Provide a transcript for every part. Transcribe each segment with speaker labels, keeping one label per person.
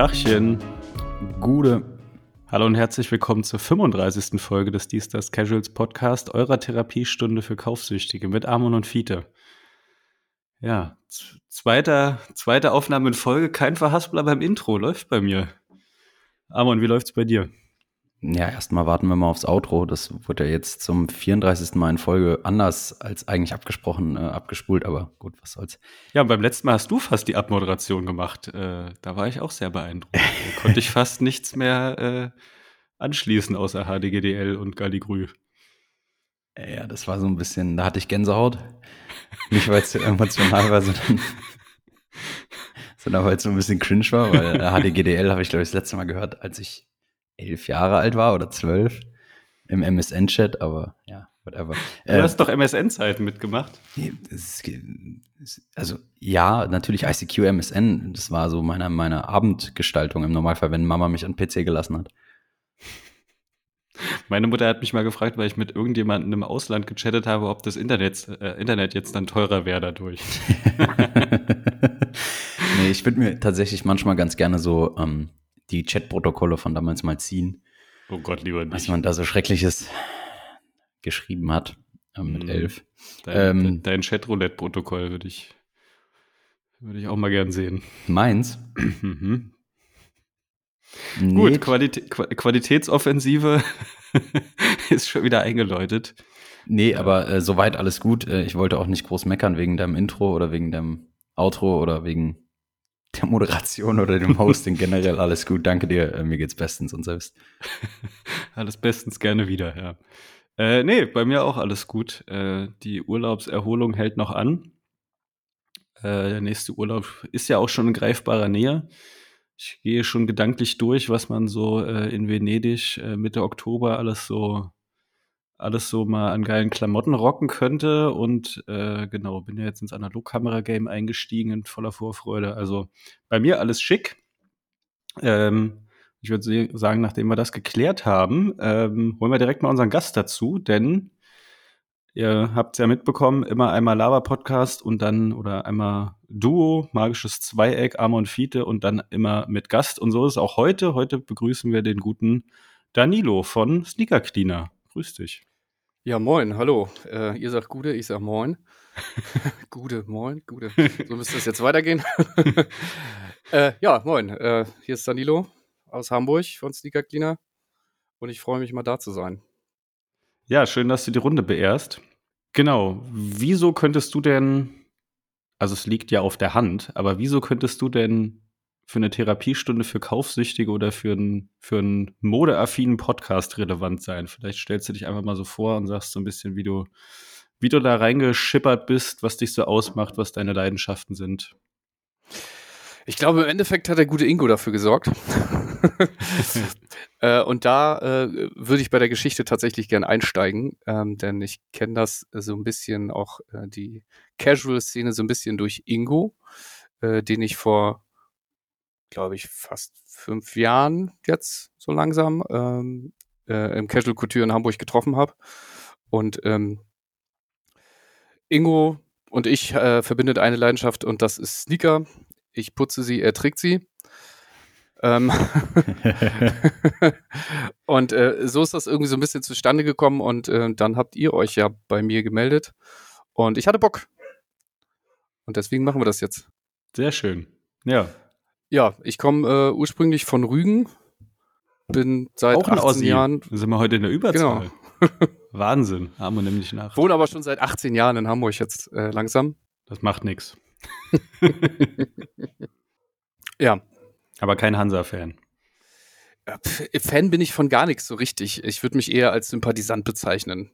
Speaker 1: Tachchen. Gude. Hallo und herzlich willkommen zur 35. Folge des Dies das Casuals Podcast, eurer Therapiestunde für Kaufsüchtige mit Amon und Fiete. Ja, zweiter, zweite Aufnahme in Folge, kein Verhaspler beim Intro, läuft bei mir. Amon, wie läuft's bei dir?
Speaker 2: Ja, erstmal warten wir mal aufs Outro. Das wurde ja jetzt zum 34. Mal in Folge anders als eigentlich abgesprochen, äh, abgespult, aber gut, was soll's.
Speaker 1: Ja, beim letzten Mal hast du fast die Abmoderation gemacht. Äh, da war ich auch sehr beeindruckt. da konnte ich fast nichts mehr äh, anschließen außer HDGDL und Galligrü.
Speaker 2: Ja, das war so ein bisschen, da hatte ich Gänsehaut. Nicht, weil es emotional war, sondern, sondern weil es so ein bisschen cringe war, weil HDGDL habe ich, glaube ich, das letzte Mal gehört, als ich elf Jahre alt war oder zwölf im MSN-Chat, aber ja, whatever.
Speaker 1: Du äh, hast doch MSN-Zeiten mitgemacht.
Speaker 2: also ja, natürlich ICQ, MSN, das war so meine, meine Abendgestaltung im Normalfall, wenn Mama mich an PC gelassen hat.
Speaker 1: Meine Mutter hat mich mal gefragt, weil ich mit irgendjemandem im Ausland gechattet habe, ob das Internet, äh, Internet jetzt dann teurer wäre dadurch.
Speaker 2: nee, ich würde mir tatsächlich manchmal ganz gerne so ähm, die Chatprotokolle von damals mal ziehen.
Speaker 1: Oh Gott, lieber nicht.
Speaker 2: Was man da so Schreckliches geschrieben hat äh, mit mhm. elf.
Speaker 1: Dein, ähm, dein Chatroulette-Protokoll würde ich, würde ich auch mal gern sehen.
Speaker 2: Meins? mhm.
Speaker 1: Gut, Qualitä Qualitätsoffensive ist schon wieder eingeläutet.
Speaker 2: Nee, aber äh, soweit alles gut. Äh, ich wollte auch nicht groß meckern wegen deinem Intro oder wegen deinem Outro oder wegen der Moderation oder dem Hosting generell alles gut. Danke dir, äh, mir geht's bestens und selbst.
Speaker 1: alles bestens gerne wieder, ja. Äh, nee, bei mir auch alles gut. Äh, die Urlaubserholung hält noch an. Äh, der nächste Urlaub ist ja auch schon in greifbarer Nähe. Ich gehe schon gedanklich durch, was man so äh, in Venedig äh, Mitte Oktober alles so alles so mal an geilen Klamotten rocken könnte. Und äh, genau, bin ja jetzt ins Analogkamera-Game eingestiegen in voller Vorfreude. Also bei mir alles schick. Ähm, ich würde sagen, nachdem wir das geklärt haben, ähm, holen wir direkt mal unseren Gast dazu, denn ihr habt es ja mitbekommen, immer einmal Lava-Podcast und dann oder einmal Duo, magisches Zweieck, Arme und Fiete und dann immer mit Gast. Und so ist es auch heute. Heute begrüßen wir den guten Danilo von Sneaker Cleaner. Grüß dich.
Speaker 3: Ja, moin, hallo. Äh, ihr sagt Gude, ich sag Moin. Gude, Moin, Gude. So müsste es jetzt weitergehen. äh, ja, moin. Äh, hier ist Danilo aus Hamburg von Sneaker Cleaner und ich freue mich mal da zu sein.
Speaker 1: Ja, schön, dass du die Runde beehrst. Genau. Wieso könntest du denn, also es liegt ja auf der Hand, aber wieso könntest du denn für eine Therapiestunde für Kaufsüchtige oder für einen, für einen modeaffinen Podcast relevant sein? Vielleicht stellst du dich einfach mal so vor und sagst so ein bisschen, wie du, wie du da reingeschippert bist, was dich so ausmacht, was deine Leidenschaften sind.
Speaker 3: Ich glaube, im Endeffekt hat der gute Ingo dafür gesorgt. äh, und da äh, würde ich bei der Geschichte tatsächlich gern einsteigen, ähm, denn ich kenne das so ein bisschen auch äh, die Casual-Szene so ein bisschen durch Ingo, äh, den ich vor glaube ich, fast fünf Jahren jetzt so langsam ähm, äh, im Casual Couture in Hamburg getroffen habe. Und ähm, Ingo und ich äh, verbindet eine Leidenschaft und das ist Sneaker. Ich putze sie, er trägt sie. Ähm und äh, so ist das irgendwie so ein bisschen zustande gekommen und äh, dann habt ihr euch ja bei mir gemeldet und ich hatte Bock. Und deswegen machen wir das jetzt.
Speaker 1: Sehr schön. Ja,
Speaker 3: ja, ich komme äh, ursprünglich von Rügen, bin seit Auch 18 Jahren.
Speaker 1: Sind wir heute in der Überzahl. Genau. Wahnsinn, haben wir nämlich nach.
Speaker 3: Wohne aber schon seit 18 Jahren in Hamburg jetzt äh, langsam.
Speaker 1: Das macht nichts.
Speaker 3: Ja.
Speaker 1: Aber kein Hansa-Fan.
Speaker 3: Fan bin ich von gar nichts so richtig. Ich würde mich eher als Sympathisant bezeichnen.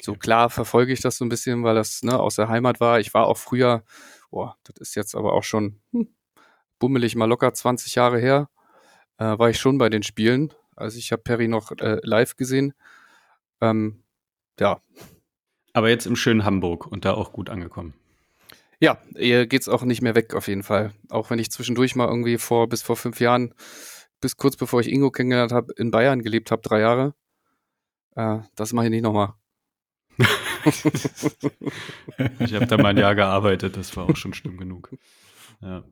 Speaker 3: So klar verfolge ich das so ein bisschen, weil das ne, aus der Heimat war. Ich war auch früher, boah, das ist jetzt aber auch schon hm, bummelig mal locker 20 Jahre her, äh, war ich schon bei den Spielen. Also ich habe Perry noch äh, live gesehen. Ähm, ja.
Speaker 1: Aber jetzt im schönen Hamburg und da auch gut angekommen.
Speaker 3: Ja, ihr geht's auch nicht mehr weg auf jeden Fall. Auch wenn ich zwischendurch mal irgendwie vor bis vor fünf Jahren, bis kurz bevor ich Ingo kennengelernt habe, in Bayern gelebt habe, drei Jahre. Äh, das mache ich nicht nochmal.
Speaker 1: ich habe da mal ein Jahr gearbeitet, das war auch schon schlimm genug. Ja.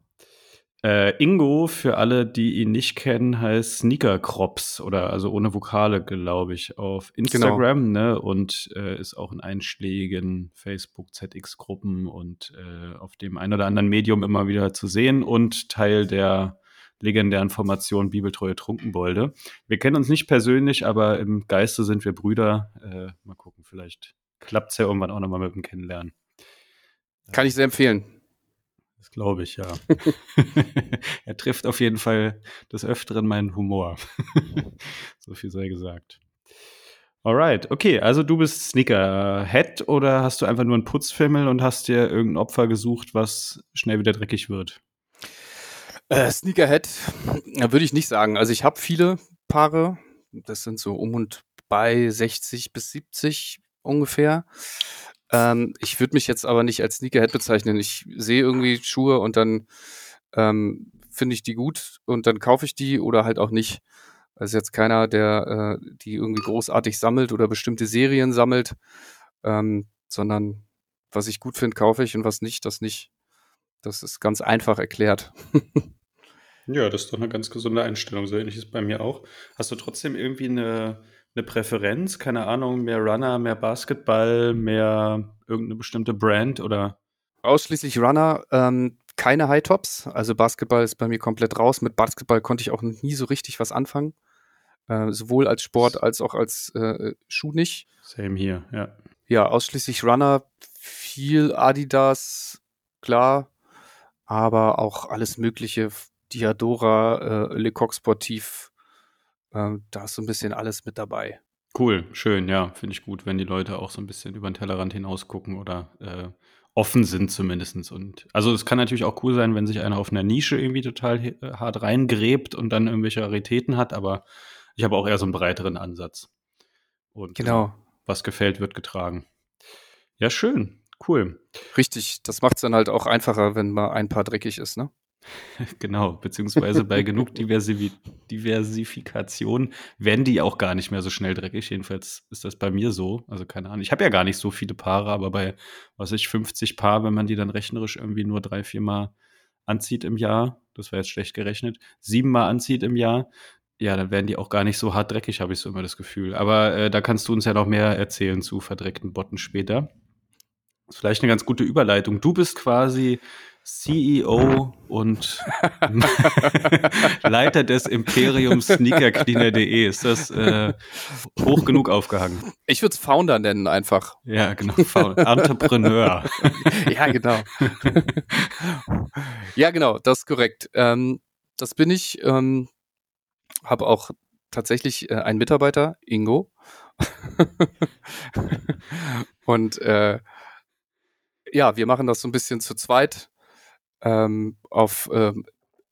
Speaker 1: Äh, Ingo, für alle, die ihn nicht kennen, heißt Sneaker Crops oder also ohne Vokale, glaube ich, auf Instagram, ne? Und äh, ist auch in einschlägigen Facebook, ZX-Gruppen und äh, auf dem ein oder anderen Medium immer wieder zu sehen und Teil der legendären Formation Bibeltreue Trunkenbolde. Wir kennen uns nicht persönlich, aber im Geiste sind wir Brüder. Äh, mal gucken, vielleicht klappt es ja irgendwann auch nochmal mit dem Kennenlernen.
Speaker 3: Kann ich sehr empfehlen.
Speaker 1: Das glaube ich, ja. er trifft auf jeden Fall des Öfteren meinen Humor. so viel sei gesagt. Alright, okay, also du bist Sneakerhead oder hast du einfach nur einen Putzfimmel und hast dir irgendein Opfer gesucht, was schnell wieder dreckig wird?
Speaker 3: Äh, Sneakerhead würde ich nicht sagen. Also ich habe viele Paare, das sind so um und bei 60 bis 70 ungefähr. Ähm, ich würde mich jetzt aber nicht als Sneakerhead bezeichnen. Ich sehe irgendwie Schuhe und dann ähm, finde ich die gut und dann kaufe ich die oder halt auch nicht. Also jetzt keiner, der äh, die irgendwie großartig sammelt oder bestimmte Serien sammelt, ähm, sondern was ich gut finde, kaufe ich und was nicht, das nicht. Das ist ganz einfach erklärt.
Speaker 1: ja, das ist doch eine ganz gesunde Einstellung. So ähnlich ist bei mir auch. Hast du trotzdem irgendwie eine eine Präferenz? Keine Ahnung, mehr Runner, mehr Basketball, mehr irgendeine bestimmte Brand oder?
Speaker 3: Ausschließlich Runner, ähm, keine High Tops. Also Basketball ist bei mir komplett raus. Mit Basketball konnte ich auch nie so richtig was anfangen. Äh, sowohl als Sport als auch als äh, Schuh nicht.
Speaker 1: Same hier, ja.
Speaker 3: Ja, ausschließlich Runner, viel Adidas, klar, aber auch alles Mögliche, Diadora, äh, Le Coq Sportif, ähm, da ist so ein bisschen alles mit dabei.
Speaker 1: Cool, schön, ja, finde ich gut, wenn die Leute auch so ein bisschen über den Tellerrand hinaus gucken oder äh, offen sind zumindestens. Und also es kann natürlich auch cool sein, wenn sich einer auf einer Nische irgendwie total äh, hart reingräbt und dann irgendwelche Raritäten hat, aber ich habe auch eher so einen breiteren Ansatz. Und
Speaker 3: genau. Äh,
Speaker 1: was gefällt, wird getragen. Ja, schön, cool.
Speaker 3: Richtig, das macht es dann halt auch einfacher, wenn mal ein paar dreckig ist, ne?
Speaker 1: Genau, beziehungsweise bei genug Diversiv Diversifikation werden die auch gar nicht mehr so schnell dreckig. Jedenfalls ist das bei mir so. Also keine Ahnung. Ich habe ja gar nicht so viele Paare, aber bei, was ich, 50 Paar, wenn man die dann rechnerisch irgendwie nur drei, vier Mal anzieht im Jahr, das war jetzt schlecht gerechnet, sieben Mal anzieht im Jahr, ja, dann werden die auch gar nicht so hart dreckig, habe ich so immer das Gefühl. Aber äh, da kannst du uns ja noch mehr erzählen zu verdreckten Botten später. Das ist vielleicht eine ganz gute Überleitung. Du bist quasi CEO und Leiter des Imperiums Sneakercleaner.de. Ist das äh, hoch genug aufgehangen?
Speaker 3: Ich würde es Founder nennen einfach.
Speaker 1: Ja, genau. Entrepreneur.
Speaker 3: ja, genau. ja, genau, das ist korrekt. Ähm, das bin ich. Ähm, Habe auch tatsächlich äh, einen Mitarbeiter, Ingo. und äh, ja, wir machen das so ein bisschen zu zweit ähm, auf äh,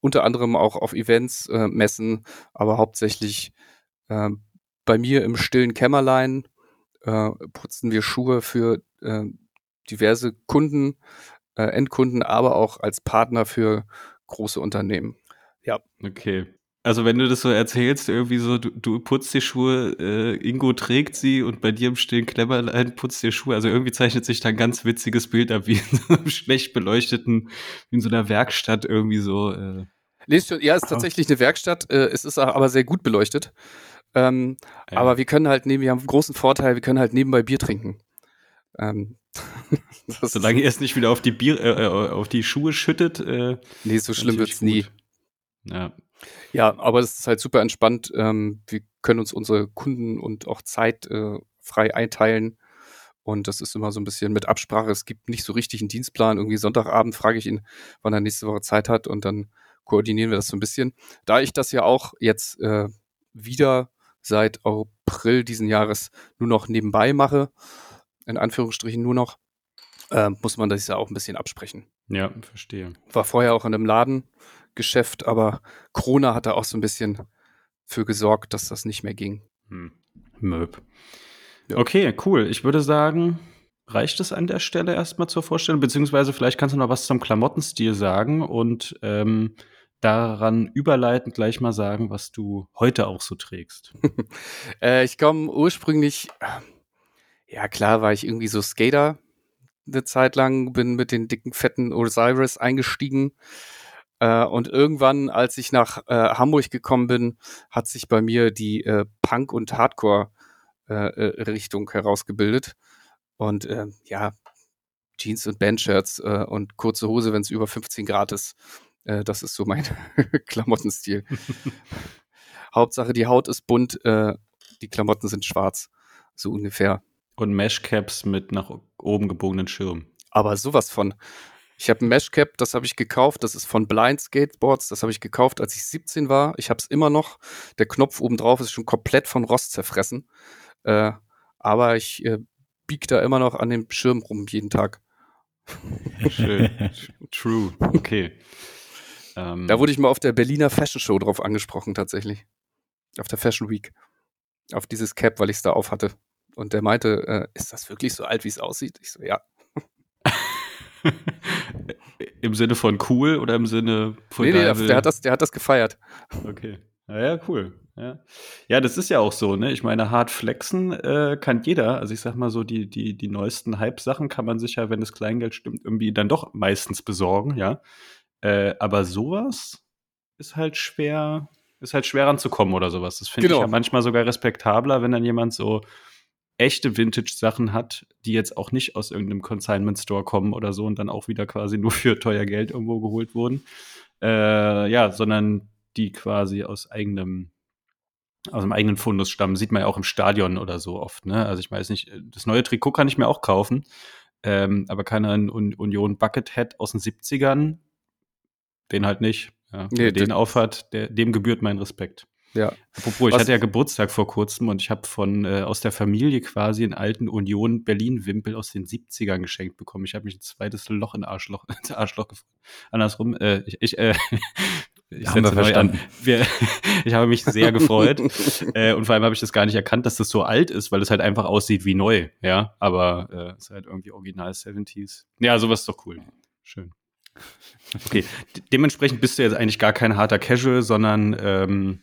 Speaker 3: unter anderem auch auf Events, äh, Messen, aber hauptsächlich äh, bei mir im stillen Kämmerlein äh, putzen wir Schuhe für äh, diverse Kunden, äh, Endkunden, aber auch als Partner für große Unternehmen.
Speaker 1: Ja. Okay. Also wenn du das so erzählst, irgendwie so, du, du putzt die Schuhe, äh, Ingo trägt sie und bei dir im stillen Klemmerlein putzt die Schuhe. Also irgendwie zeichnet sich da ein ganz witziges Bild ab, wie in so einem schlecht beleuchteten, wie in so einer Werkstatt irgendwie so. Äh.
Speaker 3: Nee, ist schon, ja, es ist tatsächlich eine Werkstatt. Äh, es ist aber sehr gut beleuchtet. Ähm, ja. Aber wir können halt neben, wir haben einen großen Vorteil, wir können halt nebenbei Bier trinken. Ähm,
Speaker 1: Solange ihr es nicht wieder auf die Bier, äh, äh auf die Schuhe schüttet. Äh,
Speaker 3: nee, so schlimm wird's nie.
Speaker 1: Ja,
Speaker 3: ja, aber es ist halt super entspannt. Ähm, wir können uns unsere Kunden und auch Zeit äh, frei einteilen. Und das ist immer so ein bisschen mit Absprache. Es gibt nicht so richtig einen Dienstplan. Irgendwie Sonntagabend frage ich ihn, wann er nächste Woche Zeit hat und dann koordinieren wir das so ein bisschen. Da ich das ja auch jetzt äh, wieder seit April diesen Jahres nur noch nebenbei mache, in Anführungsstrichen nur noch, äh, muss man das ja auch ein bisschen absprechen.
Speaker 1: Ja, verstehe.
Speaker 3: War vorher auch in einem Laden, Geschäft, aber Corona hat da auch so ein bisschen für gesorgt, dass das nicht mehr ging. Hm.
Speaker 1: Möb. Ja. Okay, cool. Ich würde sagen, reicht es an der Stelle erstmal zur Vorstellung, beziehungsweise vielleicht kannst du noch was zum Klamottenstil sagen und ähm, daran überleitend gleich mal sagen, was du heute auch so trägst.
Speaker 3: äh, ich komme ursprünglich, ja klar, war ich irgendwie so Skater eine Zeit lang, bin mit den dicken, fetten Osiris eingestiegen Äh, und irgendwann, als ich nach äh, Hamburg gekommen bin, hat sich bei mir die äh, Punk- und Hardcore-Richtung herausgebildet. Und äh, ja, Jeans und Bandshirts äh, und kurze Hose, wenn es über 15 Grad ist. Äh, das ist so mein Klamottenstil. Hauptsache, die Haut ist bunt, äh, die Klamotten sind schwarz. So ungefähr.
Speaker 1: Und Meshcaps mit nach oben gebogenen Schirm.
Speaker 3: Aber sowas von. Ich habe ein Meshcap, das habe ich gekauft. Das ist von Blind Skateboards. Das habe ich gekauft, als ich 17 war. Ich habe es immer noch. Der Knopf oben drauf ist schon komplett von Rost zerfressen. Äh, aber ich äh, biege da immer noch an dem Schirm rum jeden Tag.
Speaker 1: Schön. True. Okay. Ähm,
Speaker 3: Da wurde ich mal auf der Berliner Fashion Show drauf angesprochen, tatsächlich. Auf der Fashion Week. Auf dieses Cap, weil ich es da auf hatte. Und der meinte, äh, ist das wirklich so alt, wie es aussieht? Ich so, ja.
Speaker 1: Im Sinne von cool oder im Sinne von
Speaker 3: Nee, nee, der, hat das, der hat das gefeiert.
Speaker 1: Okay. Ja, ja, cool. Ja. ja, das ist ja auch so, ne? Ich meine, hart flexen äh, kann jeder. Also ich sag mal so, die, die, die neuesten Hype-Sachen kann man sich ja, wenn das Kleingeld stimmt, irgendwie dann doch meistens besorgen, ja. Äh, aber sowas ist halt schwer, ist halt schwer ranzukommen oder sowas. Das finde
Speaker 3: Genau.
Speaker 1: ich ja manchmal sogar respektabler, wenn dann jemand so echte Vintage-Sachen hat, die jetzt auch nicht aus irgendeinem Consignment-Store kommen oder so und dann auch wieder quasi nur für teuer Geld irgendwo geholt wurden. Äh, ja, sondern die quasi aus eigenem, aus dem eigenen Fundus stammen. Sieht man ja auch im Stadion oder so oft, ne? Also ich weiß nicht, das neue Trikot kann ich mir auch kaufen, ähm, aber keine Un Union Buckethead aus den 70ern, den halt nicht. Ja,
Speaker 3: Nee,
Speaker 1: den aufhat, der, dem gebührt mein Respekt.
Speaker 3: Ja.
Speaker 1: Apropos, ich
Speaker 3: Was-
Speaker 1: hatte ja Geburtstag vor kurzem und ich habe von äh, aus der Familie quasi einen alten Union Berlin Wimpel aus den 70ern geschenkt bekommen. Ich habe mich ein zweites Loch in Arschloch, ins Arschloch gefunden. Andersrum, äh, ich, ich, äh, ich
Speaker 2: Haben wir
Speaker 1: setze neu an. Wir, ich habe mich sehr gefreut äh, und vor allem habe ich das gar nicht erkannt, dass das so alt ist, weil es halt einfach aussieht wie neu, ja. Aber äh, es ist halt irgendwie original 70s. Ja, sowas ist doch cool. Schön. Okay, de dementsprechend bist du jetzt eigentlich gar kein harter Casual, sondern ähm,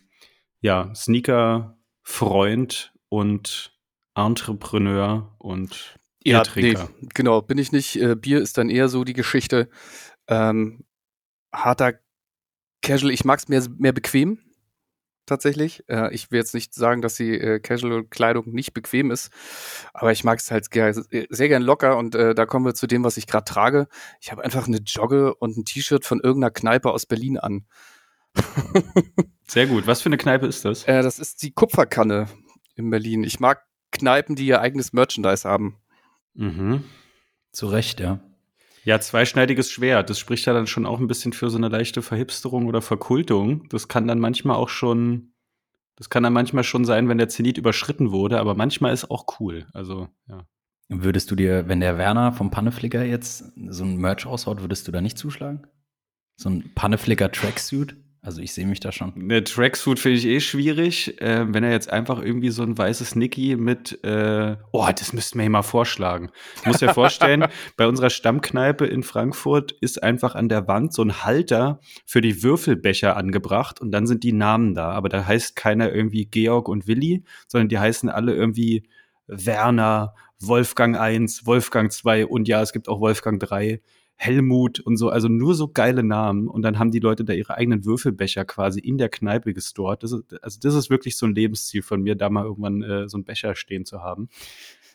Speaker 1: ja, Sneaker-Freund und Entrepreneur und
Speaker 3: Ja,
Speaker 1: Biertrinker.
Speaker 3: nee, genau, bin ich nicht. Äh, Bier ist dann eher so die Geschichte. Ähm, harter Casual, ich mag es mehr, mehr bequem, tatsächlich. Äh, ich will jetzt nicht sagen, dass die äh, Casual-Kleidung nicht bequem ist, aber ich mag es halt ger sehr gern locker und äh, da kommen wir zu dem, was ich gerade trage. Ich habe einfach eine Jogge und ein T-Shirt von irgendeiner Kneipe aus Berlin an.
Speaker 1: Sehr gut. Was für eine Kneipe ist das?
Speaker 3: Äh, das ist die Kupferkanne in Berlin. Ich mag Kneipen, die ihr eigenes Merchandise haben.
Speaker 1: Mhm.
Speaker 2: Zu Recht, ja.
Speaker 1: Ja, zweischneidiges Schwert. Das spricht ja dann schon auch ein bisschen für so eine leichte Verhipsterung oder Verkultung. Das kann dann manchmal auch schon, das kann dann manchmal schon sein, wenn der Zenit überschritten wurde, aber manchmal ist auch cool. Also, ja.
Speaker 2: Würdest du dir, wenn der Werner vom Panneflicker jetzt so ein Merch raushaut, würdest du da nicht zuschlagen? So ein Panneflicker Tracksuit? Also ich sehe mich da schon.
Speaker 1: Eine Tracksuit finde ich eh schwierig. Äh, wenn er jetzt einfach irgendwie so ein weißes Nicky mit, äh, oh, das müssten wir hier mal vorschlagen. Ich muss dir vorstellen, bei unserer Stammkneipe in Frankfurt ist einfach an der Wand so ein Halter für die Würfelbecher angebracht und dann sind die Namen da. Aber da heißt keiner irgendwie Georg und Willi, sondern die heißen alle irgendwie Werner, Wolfgang 1, Wolfgang 2 und ja, es gibt auch Wolfgang 3. Helmut und so, also nur so geile Namen. Und dann haben die Leute da ihre eigenen Würfelbecher quasi in der Kneipe gestort. Das ist, also das ist wirklich so ein Lebensziel von mir, da mal irgendwann äh, so einen Becher stehen zu haben.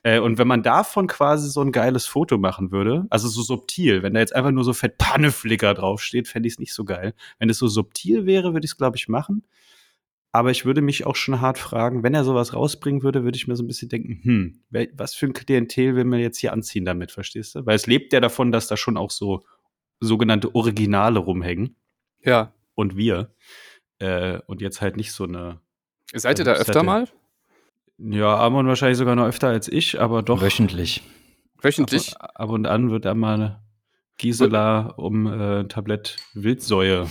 Speaker 1: Äh, und wenn man davon quasi so ein geiles Foto machen würde, also so subtil, wenn da jetzt einfach nur so fett Panneflicker draufsteht, fände ich es nicht so geil. Wenn es so subtil wäre, würde ich es, glaube ich, machen. Aber ich würde mich auch schon hart fragen, wenn er sowas rausbringen würde, würde ich mir so ein bisschen denken, hm, was für ein Klientel will man jetzt hier anziehen damit, verstehst du? Weil es lebt ja davon, dass da schon auch so sogenannte Originale rumhängen
Speaker 3: Ja.
Speaker 1: und wir. Äh, und jetzt halt nicht so eine,
Speaker 3: Seid ihr
Speaker 1: Also,
Speaker 3: da öfter mal?
Speaker 1: ja, Amon wahrscheinlich sogar noch öfter als ich, aber doch.
Speaker 2: Wöchentlich.
Speaker 3: Wöchentlich?
Speaker 1: Ab, ab und an wird da mal Gisela um äh, ein Tablett Wildsäue,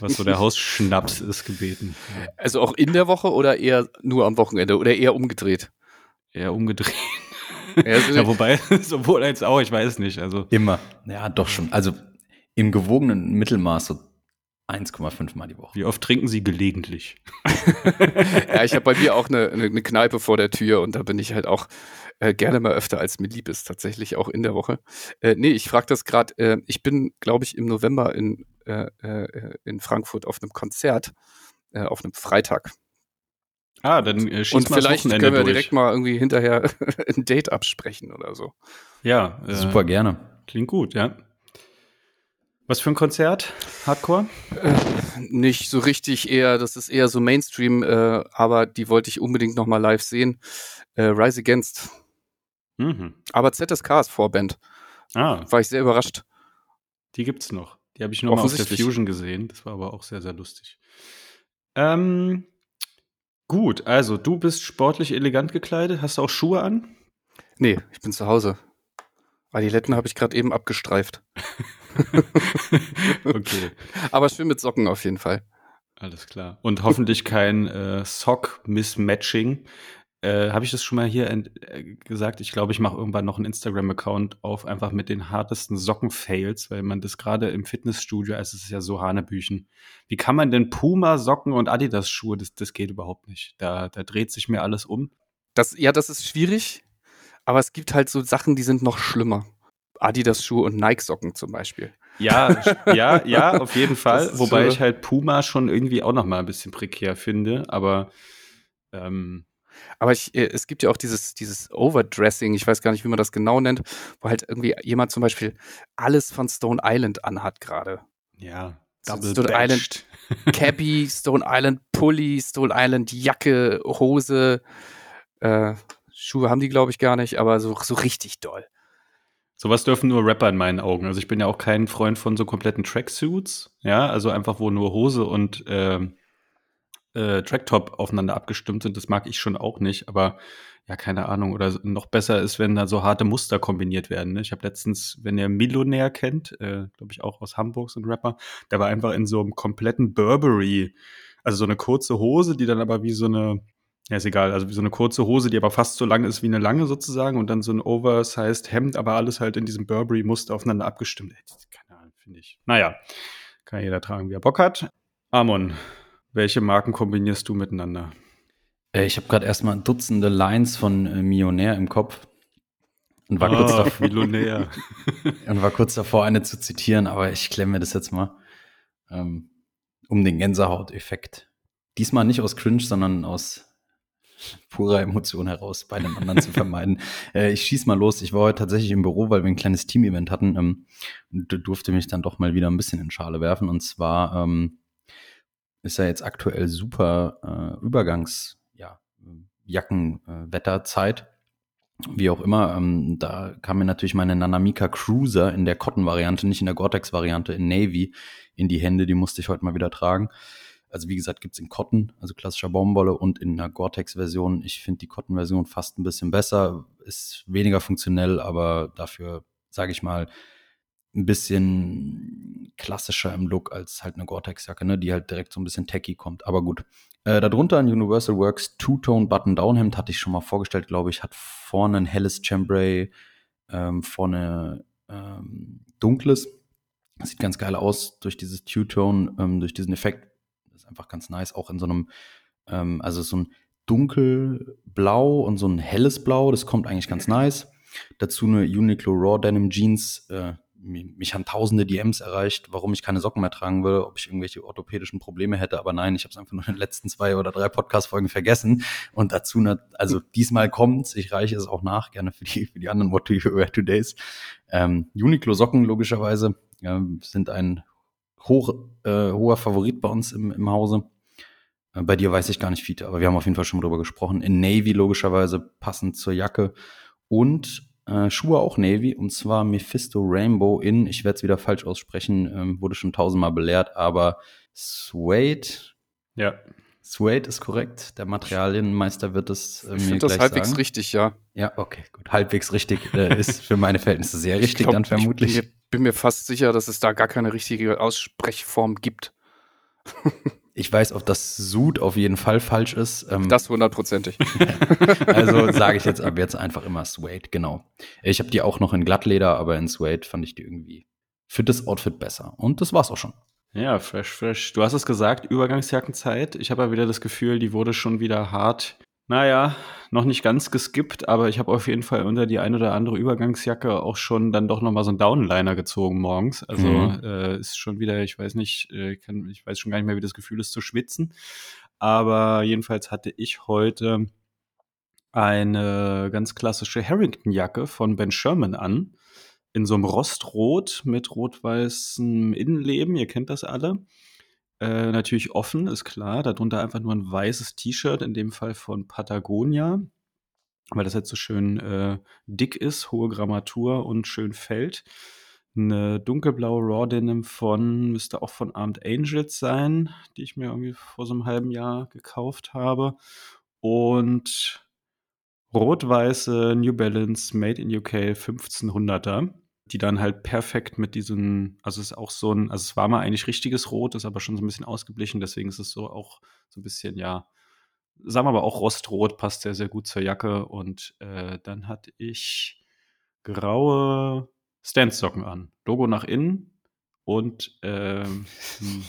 Speaker 1: was so der Hausschnaps ist, gebeten.
Speaker 3: Also auch in der Woche oder eher nur am Wochenende oder eher umgedreht?
Speaker 1: eher umgedreht.
Speaker 3: Ja,
Speaker 1: Ja, wobei, sowohl als auch, ich weiß nicht. Also,
Speaker 2: Immer. Ja, doch schon. Also im gewogenen Mittelmaß so 1,5 Mal die Woche.
Speaker 1: wie oft trinken Sie gelegentlich?
Speaker 3: ja, ich habe bei mir auch eine, eine, Kneipe vor der Tür und da bin ich halt auch äh, gerne mal öfter, als mir lieb ist, tatsächlich auch in der Woche. Äh, nee, ich frage das gerade, äh, ich bin, glaube ich, im November in in Frankfurt auf einem Konzert, äh, auf einem Freitag.
Speaker 1: Ah, dann äh, schieß
Speaker 3: Und vielleicht können wir
Speaker 1: durch.
Speaker 3: direkt mal irgendwie hinterher ein Date absprechen oder so.
Speaker 1: Ja, äh,
Speaker 2: Super gerne.
Speaker 1: Klingt gut, ja. Was für ein Konzert? Hardcore?
Speaker 3: Nicht so richtig eher, das ist eher so Mainstream, äh, aber die wollte ich unbedingt noch mal live sehen. Äh, Rise Against.
Speaker 1: Mhm.
Speaker 3: Aber ZSK ist Vorband.
Speaker 1: Ah,
Speaker 3: War ich sehr überrascht.
Speaker 1: die gibt's noch. Die habe ich nur mal auf der. Fusion gesehen. Das war aber auch sehr, sehr lustig. Ähm, gut, also du bist sportlich elegant gekleidet. Hast du auch Schuhe an?
Speaker 3: Nee, ich bin zu Hause. Adiletten habe ich gerade eben abgestreift.
Speaker 1: okay,
Speaker 3: Aber schön mit Socken auf jeden Fall.
Speaker 1: alles klar. Und hoffentlich kein äh, Sock-Mismatching. Äh, habe ich das schon mal hier äh, gesagt? Ich glaube, ich mache irgendwann noch einen Instagram-Account auf, einfach mit den hartesten Socken-Fails, weil man das gerade im Fitnessstudio, also es ist ja so Hanebüchen. Wie kann man denn Puma-Socken und Adidas-Schuhe, das, das geht überhaupt nicht. Da, da dreht sich mir alles um.
Speaker 3: Das, ja, das ist schwierig, aber es gibt halt so Sachen, die sind noch schlimmer. Adidas-Schuhe und Nike-Socken zum Beispiel.
Speaker 1: Ja, ja, ja, auf jeden Fall. Wobei
Speaker 3: so-
Speaker 1: ich halt Puma schon irgendwie auch noch mal ein bisschen prekär finde, aber ähm,
Speaker 3: Aber ich, äh, es gibt ja auch dieses, dieses Overdressing, ich weiß gar nicht, wie man das genau nennt, wo halt irgendwie jemand zum Beispiel alles von Stone Island anhat gerade.
Speaker 1: ja, double
Speaker 3: Stone
Speaker 1: badged.
Speaker 3: Cappy, Stone Island Pulli, Stone Island Jacke, Hose, äh, Schuhe haben die, glaube ich, gar nicht, aber so, so richtig doll.
Speaker 1: Sowas dürfen nur Rapper in meinen Augen. Also ich bin ja auch kein Freund von so kompletten Tracksuits, ja, also einfach wo nur Hose und ähm, äh, Tracktop aufeinander abgestimmt sind. Das mag ich schon auch nicht, aber ja, keine Ahnung. Oder noch besser ist, wenn da so harte Muster kombiniert werden. Ne? Ich habe letztens, wenn ihr Millionär kennt, äh, glaube ich auch aus Hamburg, so ein Rapper, der war einfach in so einem kompletten Burberry, also so eine kurze Hose, die dann aber wie so eine, ja, ist egal, also wie so eine kurze Hose, die aber fast so lang ist wie eine lange sozusagen und dann so ein oversized Hemd, aber alles halt in diesem Burberry-Muster aufeinander abgestimmt. Keine Ahnung, finde ich. Naja, kann jeder tragen, wie er Bock hat. Amon, welche Marken kombinierst du miteinander?
Speaker 2: Äh, ich habe gerade erstmal Dutzende Lines von äh, Millionär im Kopf und war, kurz
Speaker 1: Ah,
Speaker 2: davor,
Speaker 1: Millionär.
Speaker 2: und war kurz davor, eine zu zitieren, aber ich klemme mir das jetzt mal ähm, um den Gänsehauteffekt. Diesmal nicht aus Cringe, sondern aus purer Emotion heraus, bei dem anderen zu vermeiden. Äh, ich schieß mal los. Ich war heute tatsächlich im Büro, weil wir ein kleines Team-Event hatten ähm, und du- durfte mich dann doch mal wieder ein bisschen in Schale werfen. Und zwar ähm, ist ja jetzt aktuell super äh, Übergangs, ja, äh. Wie auch immer, ähm, da kam mir natürlich meine Nanamika Cruiser in der Cotton-Variante, nicht in der Gore-Tex-Variante, in Navy in die Hände. Die musste ich heute mal wieder tragen. Also wie gesagt, gibt's in Cotton, also klassischer Baumwolle und in einer Gore-Tex-Version. Ich finde die Cotton-Version fast ein bisschen besser, ist weniger funktionell, aber dafür, sage ich mal, ein bisschen klassischer im Look als halt eine Gore-Tex-Jacke, ne, die halt direkt so ein bisschen tacky kommt. Aber gut. Äh, darunter ein Universal Works Two-Tone Button-Down-Hemd, hatte ich schon mal vorgestellt, glaube ich, hat vorne ein helles Chambray, ähm, vorne ähm, dunkles. Sieht ganz geil aus durch dieses Two-Tone, ähm, durch diesen Effekt. Das ist einfach ganz nice, auch in so einem, ähm, also so ein dunkelblau und so ein helles Blau, das kommt eigentlich ganz nice. Dazu eine Uniqlo Raw Denim Jeans. Äh, mich haben tausende DMs erreicht, warum ich keine Socken mehr tragen will, ob ich irgendwelche orthopädischen Probleme hätte, aber nein, ich habe es einfach nur in den letzten zwei oder drei Podcast-Folgen vergessen. Und dazu, also diesmal kommt's, ich reiche es auch nach, gerne für die, für die anderen What Do You Wear Todays. Ähm, Uniqlo Socken logischerweise ähm, sind ein hoch, äh, hoher Favorit bei uns im, im Hause. Äh, Bei dir weiß ich gar nicht, Fiete, aber wir haben auf jeden Fall schon mal drüber gesprochen. In Navy logischerweise passend zur Jacke. Und äh, Schuhe auch Navy, und zwar Mephisto Rainbow in, ich werde es wieder falsch aussprechen, ähm, wurde schon tausendmal belehrt, aber Suede,
Speaker 1: Ja.
Speaker 2: Suede ist korrekt. Der Materialienmeister wird es äh,
Speaker 3: Ich
Speaker 2: mir
Speaker 3: finde das halbwegs
Speaker 2: sagen.
Speaker 3: richtig, ja.
Speaker 2: Ja, okay, gut. Halbwegs richtig äh, ist für meine Verhältnisse sehr
Speaker 3: Ich
Speaker 2: richtig
Speaker 3: glaub,
Speaker 2: dann vermutlich.
Speaker 3: Ich bin mir, bin mir fast sicher, dass es da gar keine richtige Aussprechform gibt.
Speaker 2: Ich weiß, ob das Sud auf jeden Fall falsch ist. Ähm,
Speaker 3: Das hundertprozentig.
Speaker 2: also sage ich jetzt ab jetzt einfach immer Suede, genau. Ich habe die auch noch in Glattleder, aber in Suede fand ich die irgendwie für das Outfit besser. Und das war's auch schon.
Speaker 1: Ja, fresh, fresh. Du hast es gesagt, Übergangsjackenzeit. Ich habe ja wieder das Gefühl, die wurde schon wieder hart Naja, noch nicht ganz geskippt, aber ich habe auf jeden Fall unter die ein oder andere Übergangsjacke auch schon dann doch nochmal so einen Downliner gezogen morgens. Also
Speaker 2: Mhm.
Speaker 1: äh, ist schon wieder, ich weiß nicht, äh, kann, ich weiß schon gar nicht mehr, wie das Gefühl ist zu schwitzen. Aber jedenfalls hatte ich heute eine ganz klassische Harrington-Jacke von Ben Sherman an. In so einem Rostrot mit rot-weißem Innenleben. Ihr kennt das alle. Äh, natürlich offen, ist klar. Darunter einfach nur ein weißes T-Shirt, in dem Fall von Patagonia, weil das jetzt so schön äh, dick ist, hohe Grammatur und schön fällt. Eine dunkelblaue Raw Denim von, müsste auch von Armed Angels sein, die ich mir irgendwie vor so einem halben Jahr gekauft habe. Und rot-weiße New Balance Made in UK 1500er, die dann halt perfekt mit diesen, also es ist auch so ein, also es war mal eigentlich richtiges Rot, ist aber schon so ein bisschen ausgeblichen, deswegen ist es so auch so ein bisschen, ja, sagen wir aber auch Rostrot, passt sehr, sehr gut zur Jacke. Und äh, dann hatte ich graue Standsocken an. Logo nach innen und ähm, hm,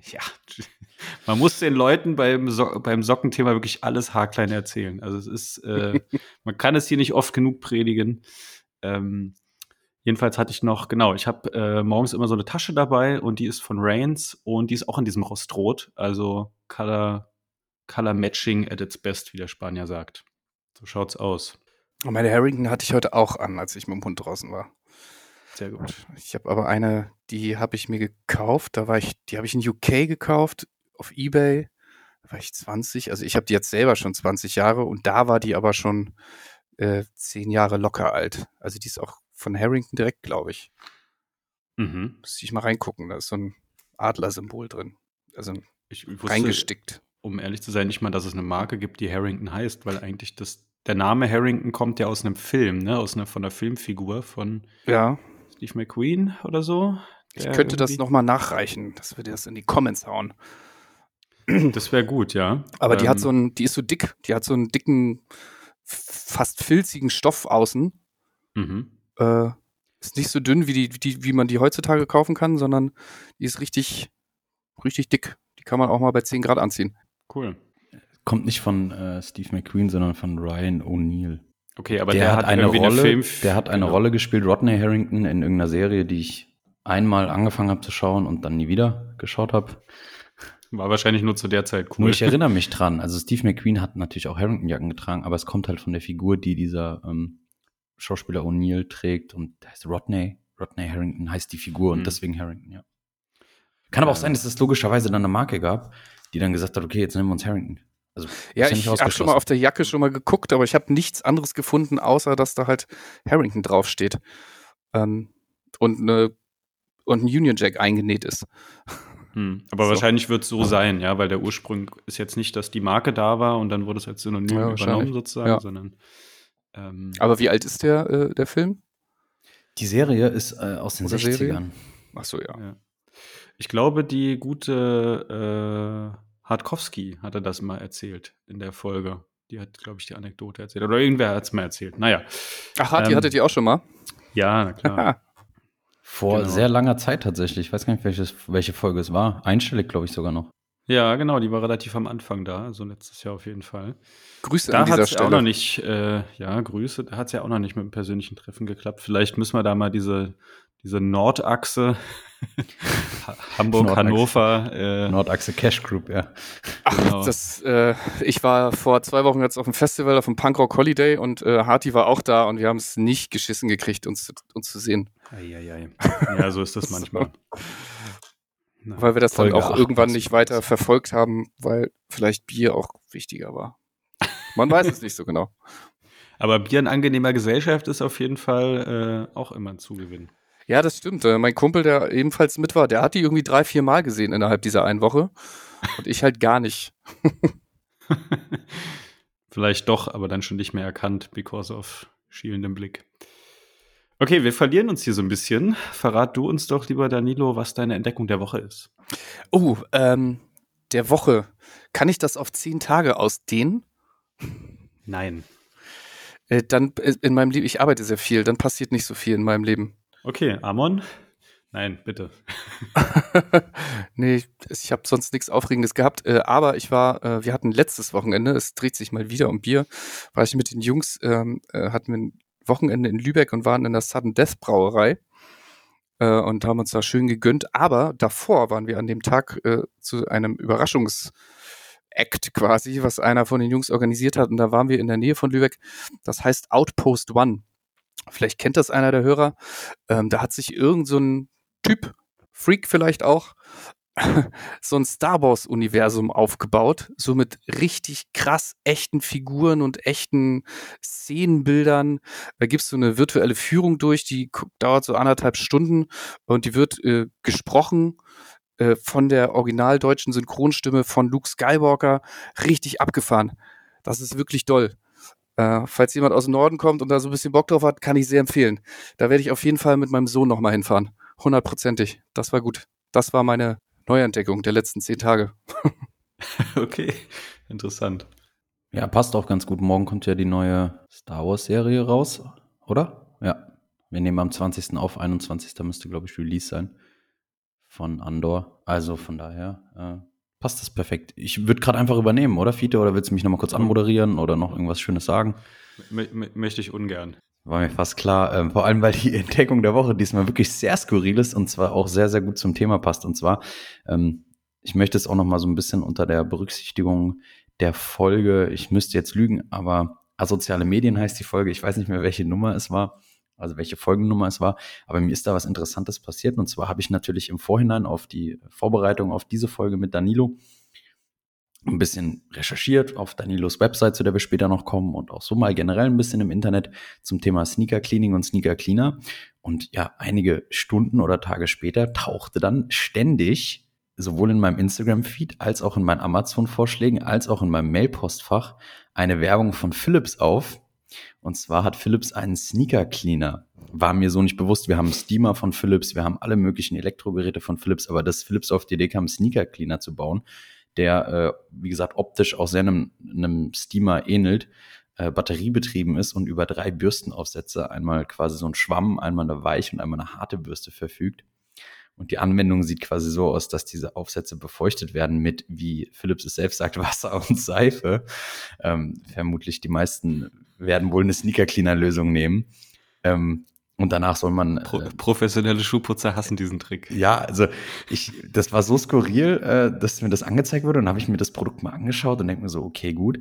Speaker 1: ja, man muss den Leuten beim, so beim Sockenthema wirklich alles haarklein erzählen. Also es ist, äh, man kann es hier nicht oft genug predigen. Ähm, jedenfalls hatte ich noch, genau, ich habe äh, morgens immer so eine Tasche dabei und die ist von Rains und die ist auch in diesem Rostrot. Also Color, Color Matching at its best, wie der Spanier sagt. So schaut's aus.
Speaker 3: Und meine Harrington hatte ich heute auch an, als ich mit dem Hund draußen war.
Speaker 1: Sehr gut.
Speaker 3: Ich habe aber eine, die habe ich mir gekauft. Da war ich, die habe ich in UK gekauft auf eBay. Da war ich 20. Also ich habe die jetzt selber schon 20 Jahre und da war die aber schon äh, 10 Jahre locker alt. Also die ist auch von Harrington direkt, glaube ich.
Speaker 1: Mhm.
Speaker 3: Müsste ich mal reingucken. Da ist so ein Adler-Symbol drin. Also
Speaker 1: Ich wusste,
Speaker 3: reingestickt.
Speaker 1: um ehrlich zu sein, nicht mal, dass es eine Marke gibt, die Harrington heißt, weil eigentlich das, der Name Harrington kommt ja aus einem Film, ne? Aus einer, von einer Filmfigur von
Speaker 3: Ja,
Speaker 1: Steve McQueen oder so.
Speaker 3: ich könnte das nochmal nachreichen, dass wir das in die Comments hauen.
Speaker 1: Das wäre gut, ja.
Speaker 3: Aber die hat
Speaker 1: Ähm,
Speaker 3: so einen, die ist so dick, die hat so einen dicken, fast filzigen Stoff außen.
Speaker 1: Mhm.
Speaker 3: Äh, ist nicht so dünn, wie, die, wie, die, wie man die heutzutage kaufen kann, sondern die ist richtig, richtig dick. Die kann man auch mal bei 10 Grad anziehen.
Speaker 1: Cool.
Speaker 2: Kommt nicht von äh, Steve McQueen, sondern von Ryan O'Neill.
Speaker 1: Okay, aber
Speaker 2: der, hat eine Rolle,
Speaker 1: Film-
Speaker 2: der hat eine
Speaker 1: genau.
Speaker 2: Rolle gespielt, Rodney Harrington, in irgendeiner Serie, die ich einmal angefangen habe zu schauen und dann nie wieder geschaut habe.
Speaker 1: War wahrscheinlich nur zu der Zeit cool.
Speaker 2: Nur ich erinnere mich dran. Also Steve McQueen hat natürlich auch Harrington-Jacken getragen, aber es kommt halt von der Figur, die dieser ähm, Schauspieler O'Neill trägt und der heißt Rodney. Rodney Harrington heißt die Figur und
Speaker 1: Mhm.
Speaker 2: deswegen Harrington, ja. Kann aber auch sein, dass es logischerweise dann eine Marke gab, die dann gesagt hat, okay, jetzt nehmen wir uns Harrington. Also
Speaker 3: Ja, ich habe schon mal auf der Jacke schon mal geguckt, aber ich habe nichts anderes gefunden, außer dass da halt Harrington draufsteht. Ähm, und, eine, und ein Union Jack eingenäht ist.
Speaker 1: Hm. Aber
Speaker 3: So.
Speaker 1: wahrscheinlich wird es so sein, ja, weil der Ursprung ist jetzt nicht, dass die Marke da war und dann wurde es als Synonym
Speaker 3: Ja,
Speaker 1: übernommen sozusagen,
Speaker 3: Ja.
Speaker 1: sondern ähm,
Speaker 3: Aber wie alt ist der, äh, der Film?
Speaker 2: Die Serie ist äh, aus den
Speaker 3: Oder
Speaker 2: 60ern.
Speaker 3: Serie? Ach so, ja.
Speaker 1: ja. Ich glaube, die gute äh, Hartkowski hatte das mal erzählt in der Folge. Die hat, glaube ich, die Anekdote erzählt. Oder irgendwer hat es mal erzählt. Naja.
Speaker 3: Ach, die
Speaker 1: Ähm,
Speaker 3: hattet ihr auch schon mal?
Speaker 1: Ja, na klar.
Speaker 2: Vor
Speaker 1: Genau.
Speaker 2: sehr langer Zeit tatsächlich. Ich weiß gar nicht, welches, welche Folge es war. Einstellig, glaube ich, sogar noch.
Speaker 1: Ja, genau, die war relativ am Anfang da, also letztes Jahr auf jeden Fall.
Speaker 3: Grüße
Speaker 1: Da
Speaker 3: an
Speaker 1: hat
Speaker 3: dieser
Speaker 1: es auch noch
Speaker 3: Stelle.
Speaker 1: nicht, äh, ja, Grüße, da hat es ja auch noch nicht mit dem persönlichen Treffen geklappt. Vielleicht müssen wir da mal diese, diese Nordachse, Ha- Hamburg,
Speaker 2: Nordachse.
Speaker 1: Hannover, äh,
Speaker 2: Nordachse Cash Group, ja.
Speaker 3: Ach,
Speaker 1: genau.
Speaker 3: das, äh, ich war vor zwei Wochen jetzt auf dem Festival, auf dem Punkrock Holiday und äh, Harty war auch da und wir haben es nicht geschissen gekriegt, uns, uns zu sehen.
Speaker 1: Eieiei. Ja, so ist das manchmal. Na,
Speaker 3: Weil wir das
Speaker 2: Folge
Speaker 3: dann auch
Speaker 2: 8
Speaker 3: irgendwann nicht weiter verfolgt haben, weil vielleicht Bier auch wichtiger war. Man weiß es nicht so genau.
Speaker 1: Aber Bier in angenehmer Gesellschaft ist auf jeden Fall äh, auch immer ein Zugewinn.
Speaker 3: Ja, das stimmt. Äh, Mein Kumpel, der ebenfalls mit war, der hat die irgendwie drei, vier Mal gesehen innerhalb dieser einen Woche. Und ich halt gar nicht.
Speaker 1: Vielleicht doch, aber dann schon nicht mehr erkannt, because of schielendem Blick. Okay, wir verlieren uns hier so ein bisschen. Verrat du uns doch, lieber Danilo, was deine Entdeckung der Woche ist.
Speaker 3: Oh, ähm, der Woche. Kann ich das auf zehn Tage ausdehnen?
Speaker 1: Nein.
Speaker 3: Äh, dann äh, in meinem Leben, ich arbeite sehr viel, dann passiert nicht so viel in meinem Leben.
Speaker 1: Okay, Amon, Nein, bitte.
Speaker 3: nee, ich, ich habe sonst nichts Aufregendes gehabt. Äh, aber ich war, äh, wir hatten letztes Wochenende, es dreht sich mal wieder um Bier, war ich mit den Jungs, ähm, äh, hatten wir ein Wochenende in Lübeck und waren in der Sudden Death Brauerei äh, und haben uns da schön gegönnt. Aber davor waren wir an dem Tag äh, zu einem Überraschungs- Act quasi, was einer von den Jungs organisiert hat. Und da waren wir in der Nähe von Lübeck. Das heißt Outpost One. Vielleicht kennt das einer der Hörer. Ähm, da hat sich irgend so ein Typ, Freak vielleicht auch, so ein Star Wars-Universum aufgebaut, so mit richtig krass echten Figuren und echten Szenenbildern. Da gibt's so eine virtuelle Führung durch, die dauert so anderthalb Stunden und die wird äh, gesprochen äh, von der originaldeutschen Synchronstimme von Luke Skywalker. Richtig abgefahren. Das ist wirklich doll. Äh, falls jemand aus dem Norden kommt und da so ein bisschen Bock drauf hat, kann ich sehr empfehlen. Da werde ich auf jeden Fall mit meinem Sohn nochmal hinfahren. Hundertprozentig. Das war gut. Das war meine Neuentdeckung der letzten zehn Tage.
Speaker 1: okay, interessant.
Speaker 2: Ja, passt auch ganz gut. Morgen kommt ja die neue Star Wars-Serie raus, oder? Ja. Wir nehmen am 20. auf, 21. müsste, glaube ich, Release sein von Andor. Also von daher äh, passt das perfekt. Ich würde gerade einfach übernehmen, oder Fiete? Oder willst du mich nochmal kurz anmoderieren oder noch irgendwas Schönes sagen?
Speaker 1: M möchte ich ungern.
Speaker 2: War mir fast klar. Ähm, vor allem, weil die Entdeckung der Woche diesmal wirklich sehr skurril ist und zwar auch sehr, sehr gut zum Thema passt. Und zwar, ähm, ich möchte es auch noch mal so ein bisschen unter der Berücksichtigung der Folge, ich müsste jetzt lügen, aber asoziale Medien heißt die Folge. Ich weiß nicht mehr, welche Nummer es war, also welche Folgennummer es war, aber mir ist da was Interessantes passiert. Und zwar habe ich natürlich im Vorhinein auf die Vorbereitung auf diese Folge mit Danilo ein bisschen recherchiert auf Danilos Website, zu der wir später noch kommen und auch so mal generell ein bisschen im Internet zum Thema Sneaker Cleaning und Sneaker Cleaner. Und ja, einige Stunden oder Tage später tauchte dann ständig sowohl in meinem Instagram-Feed als auch in meinen Amazon-Vorschlägen als auch in meinem Mail-Postfach eine Werbung von Philips auf. Und zwar hat Philips einen Sneaker Cleaner. War mir so nicht bewusst. Wir haben Steamer von Philips, wir haben alle möglichen Elektrogeräte von Philips, aber dass Philips auf die Idee kam, Sneaker Cleaner zu bauen, der, äh, wie gesagt, optisch auch sehr einem, einem Steamer ähnelt, äh, batteriebetrieben ist und über drei Bürstenaufsätze, einmal quasi so ein Schwamm, einmal eine weiche und einmal eine harte Bürste verfügt. Und die Anwendung sieht quasi so aus, dass diese Aufsätze befeuchtet werden mit, wie Philips es selbst sagt, Wasser und Seife. Ähm, vermutlich die meisten werden wohl eine Sneaker-Cleaner-Lösung nehmen. Ähm, und danach soll man.
Speaker 1: Pro, äh, professionelle Schuhputzer hassen diesen Trick.
Speaker 2: Ja, also ich, das war so skurril, äh, dass mir das angezeigt wurde. Und dann habe ich mir das Produkt mal angeschaut und denke mir so, okay, gut.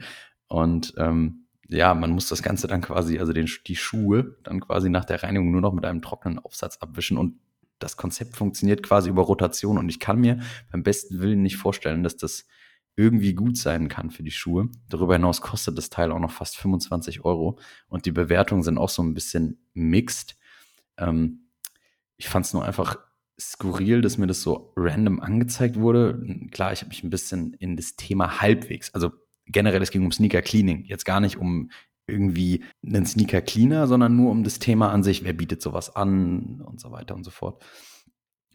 Speaker 2: Und ähm, ja, man muss das Ganze dann quasi, also den, die Schuhe dann quasi nach der Reinigung nur noch mit einem trockenen Aufsatz abwischen. Und das Konzept funktioniert quasi über Rotation. Und ich kann mir beim besten Willen nicht vorstellen, dass das irgendwie gut sein kann für die Schuhe. Darüber hinaus kostet das Teil auch noch fast 25 Euro. Und die Bewertungen sind auch so ein bisschen mixed ähm, ich fand es nur einfach skurril, dass mir das so random angezeigt wurde. Klar, ich habe mich ein bisschen in das Thema halbwegs, also generell, es ging um Sneaker Cleaning, jetzt gar nicht um irgendwie einen Sneaker Cleaner, sondern nur um das Thema an sich, wer bietet sowas an und so weiter und so fort.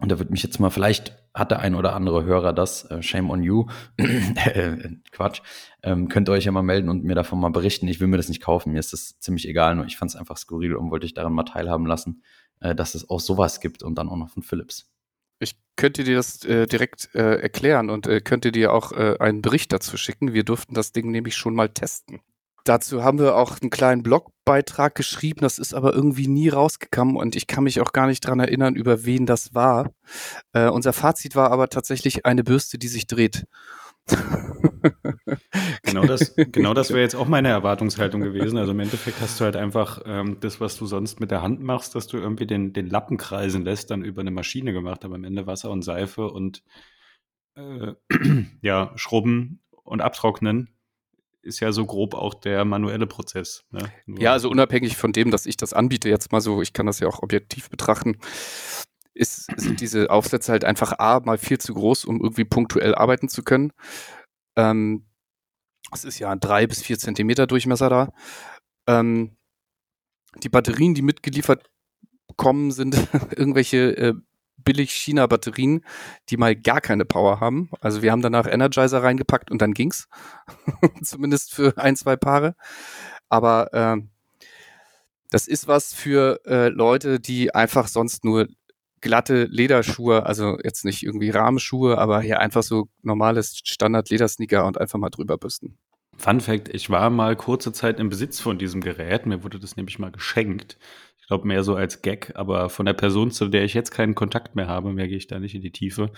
Speaker 2: Und da wird mich jetzt mal, vielleicht hat der ein oder andere Hörer das, äh, shame on you, äh, Quatsch, ähm, könnt ihr euch ja mal melden und mir davon mal berichten. Ich will mir das nicht kaufen, mir ist das ziemlich egal, nur ich fand es einfach skurril und wollte ich daran mal teilhaben lassen, äh, dass es auch sowas gibt und dann auch noch von Philips.
Speaker 3: Ich könnte dir das äh, direkt äh, erklären und könnte dir auch einen Bericht dazu schicken. Wir durften das Ding nämlich schon mal testen. Dazu haben wir auch einen kleinen Blogbeitrag geschrieben, das ist aber irgendwie nie rausgekommen und ich kann mich auch gar nicht dran erinnern, über wen das war. Äh, unser Fazit war aber tatsächlich eine Bürste, die sich dreht.
Speaker 1: genau das, genau das wäre jetzt auch meine Erwartungshaltung gewesen. Also im Endeffekt hast du halt einfach ähm, das, was du sonst mit der Hand machst, dass du irgendwie den, den Lappen kreisen lässt, dann über eine Maschine gemacht, aber am Ende Wasser und Seife und äh, ja, Schrubben und Abtrocknen ist ja so grob auch der manuelle Prozess. Ne?
Speaker 3: Ja, also unabhängig von dem, dass ich das anbiete, jetzt mal so, ich kann das ja auch objektiv betrachten, ist, sind diese Aufsätze halt einfach A, mal viel zu groß, um irgendwie punktuell arbeiten zu können. Ähm, es ist ja ein drei bis vier Zentimeter Durchmesser da. Ähm, die Batterien, die mitgeliefert kommen, sind irgendwelche äh, billig China-Batterien, die mal gar keine Power haben. Also wir haben danach Energizer reingepackt und dann ging's. Zumindest für ein, zwei Paare. Aber äh, das ist was für äh, Leute, die einfach sonst nur glatte Lederschuhe, also jetzt nicht irgendwie Rahmenschuhe, aber hier einfach so normales Standard-Ledersneaker und einfach mal drüber büsten.
Speaker 1: Fun Fact, ich war mal kurze Zeit im Besitz von diesem Gerät. Mir wurde das nämlich mal geschenkt. Ich glaube mehr so als Gag, aber von der Person, zu der ich jetzt keinen Kontakt mehr habe, mehr gehe ich da nicht in die Tiefe.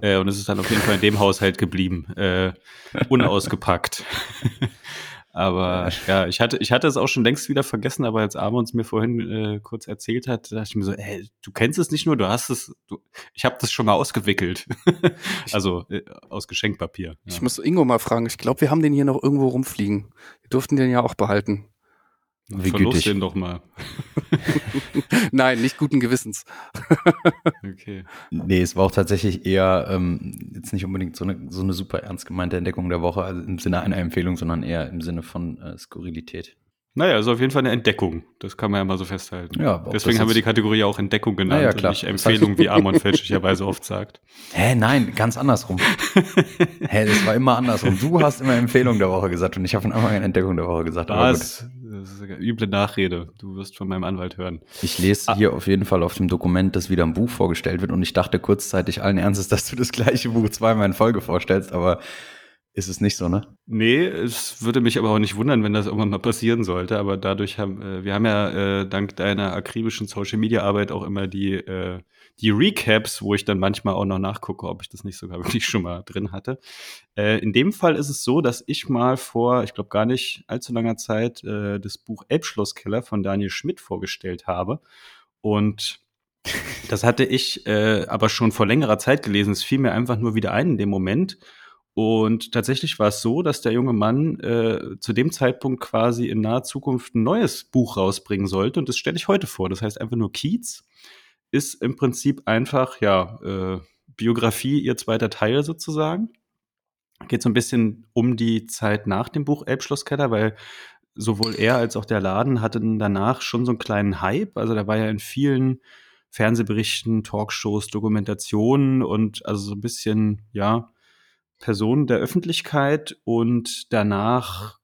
Speaker 1: Äh, und es ist dann auf jeden Fall in dem Haushalt geblieben, äh, unausgepackt. Aber ja, ich hatte, ich hatte es auch schon längst wieder vergessen, aber als Amons mir vorhin äh, kurz erzählt hat, dachte ich mir so, ey, du kennst es nicht nur, du hast es, du, ich habe das schon mal ausgewickelt. also äh, aus Geschenkpapier. Ja.
Speaker 3: Ich muss Ingo mal fragen, ich glaube, wir haben den hier noch irgendwo rumfliegen. Wir durften den ja auch behalten.
Speaker 1: Wie Verlust den doch mal.
Speaker 3: Nein, nicht guten Gewissens.
Speaker 2: okay. Nee, es war auch tatsächlich eher ähm, jetzt nicht unbedingt so eine, so eine super ernst gemeinte Entdeckung der Woche, also im Sinne einer Empfehlung, sondern eher im Sinne von äh, Skurrilität.
Speaker 1: Naja, also auf jeden Fall eine Entdeckung. Das kann man ja mal so festhalten.
Speaker 2: Ja,
Speaker 1: Deswegen haben wir die Kategorie auch Entdeckung genannt naja, klar. und nicht Empfehlung, wie Amon fälschlicherweise oft sagt.
Speaker 2: Hä, nein, ganz andersrum. Hä, das war immer andersrum. Du hast immer Empfehlung der Woche gesagt und ich habe von Anfang an Entdeckung der Woche gesagt.
Speaker 1: Was? Das ist eine üble Nachrede. Du wirst von meinem Anwalt hören.
Speaker 2: Ich lese ah. hier auf jeden Fall auf dem Dokument, dass wieder ein Buch vorgestellt wird und ich dachte kurzzeitig allen Ernstes, dass du das gleiche Buch zweimal in Folge vorstellst, aber ist es nicht so, ne?
Speaker 1: Nee, es würde mich aber auch nicht wundern, wenn das irgendwann mal passieren sollte. Aber dadurch haben, äh, wir haben ja äh, dank deiner akribischen Social Media Arbeit auch immer die, äh, die Recaps, wo ich dann manchmal auch noch nachgucke, ob ich das nicht sogar wirklich schon mal drin hatte. Äh, in dem Fall ist es so, dass ich mal vor, ich glaube gar nicht allzu langer Zeit, äh, das Buch Elbschlosskeller von Daniel Schmidt vorgestellt habe. Und das hatte ich äh, aber schon vor längerer Zeit gelesen. Es fiel mir einfach nur wieder ein in dem Moment. Und tatsächlich war es so, dass der junge Mann äh, zu dem Zeitpunkt quasi in naher Zukunft ein neues Buch rausbringen sollte. Und das stelle ich heute vor. Das heißt einfach nur Kiez ist im Prinzip einfach, ja, äh, Biografie, ihr zweiter Teil sozusagen. Geht so ein bisschen um die Zeit nach dem Buch Elbschlosskeller, weil sowohl er als auch der Laden hatten danach schon so einen kleinen Hype. Also da war ja in vielen Fernsehberichten, Talkshows, Dokumentationen und also so ein bisschen, ja, Person der Öffentlichkeit und danach,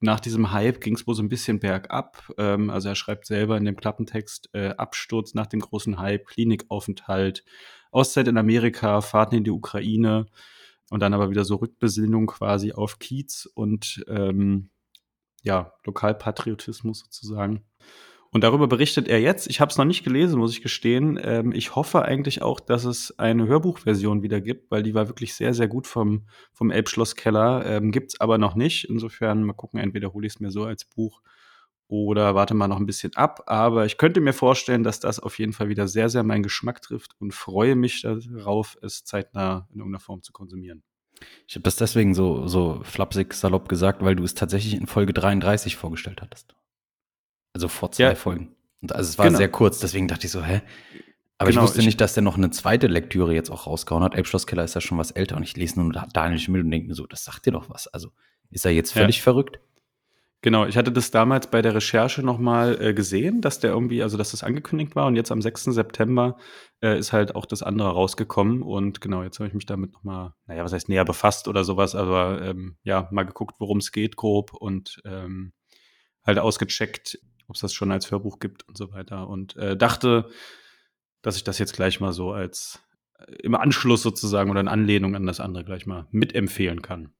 Speaker 1: nach diesem Hype, ging es wohl so ein bisschen bergab. Ähm, also er schreibt selber in dem Klappentext äh, Absturz nach dem großen Hype, Klinikaufenthalt, Auszeit in Amerika, Fahrten in die Ukraine und dann aber wieder so Rückbesinnung quasi auf Kiez und ähm, ja, Lokalpatriotismus sozusagen. Und darüber berichtet er jetzt. Ich habe es noch nicht gelesen, muss ich gestehen. Ähm, ich hoffe eigentlich auch, dass es eine Hörbuchversion wieder gibt, weil die war wirklich sehr, sehr gut vom, vom Elbschlosskeller. Ähm, gibt es aber noch nicht. Insofern mal gucken, entweder hole ich es mir so als Buch oder warte mal noch ein bisschen ab. Aber ich könnte mir vorstellen, dass das auf jeden Fall wieder sehr, sehr meinen Geschmack trifft und freue mich darauf, es zeitnah in irgendeiner Form zu konsumieren.
Speaker 2: Ich habe das deswegen so, so flapsig salopp gesagt, weil du es tatsächlich in Folge 33 vorgestellt hattest. Also vor zwei ja. Folgen. Und also es war genau. sehr kurz, deswegen dachte ich so, hä? Aber genau, ich wusste nicht, dass der noch eine zweite Lektüre jetzt auch rausgehauen hat. Elbschlosskeller ist ja schon was älter und ich lese nur Daniel Schmidt und denke mir so, das sagt dir doch was. Also ist er jetzt völlig ja. verrückt?
Speaker 1: Genau, ich hatte das damals bei der Recherche nochmal äh, gesehen, dass der irgendwie, also dass das angekündigt war und jetzt am 6. September äh, ist halt auch das andere rausgekommen und genau, jetzt habe ich mich damit nochmal, naja, was heißt näher befasst oder sowas, aber ähm, ja, mal geguckt, worum es geht grob und ähm, halt ausgecheckt, ob es das schon als Hörbuch gibt und so weiter. Und äh, dachte, dass ich das jetzt gleich mal so als äh, im Anschluss sozusagen oder in Anlehnung an das andere gleich mal mitempfehlen kann.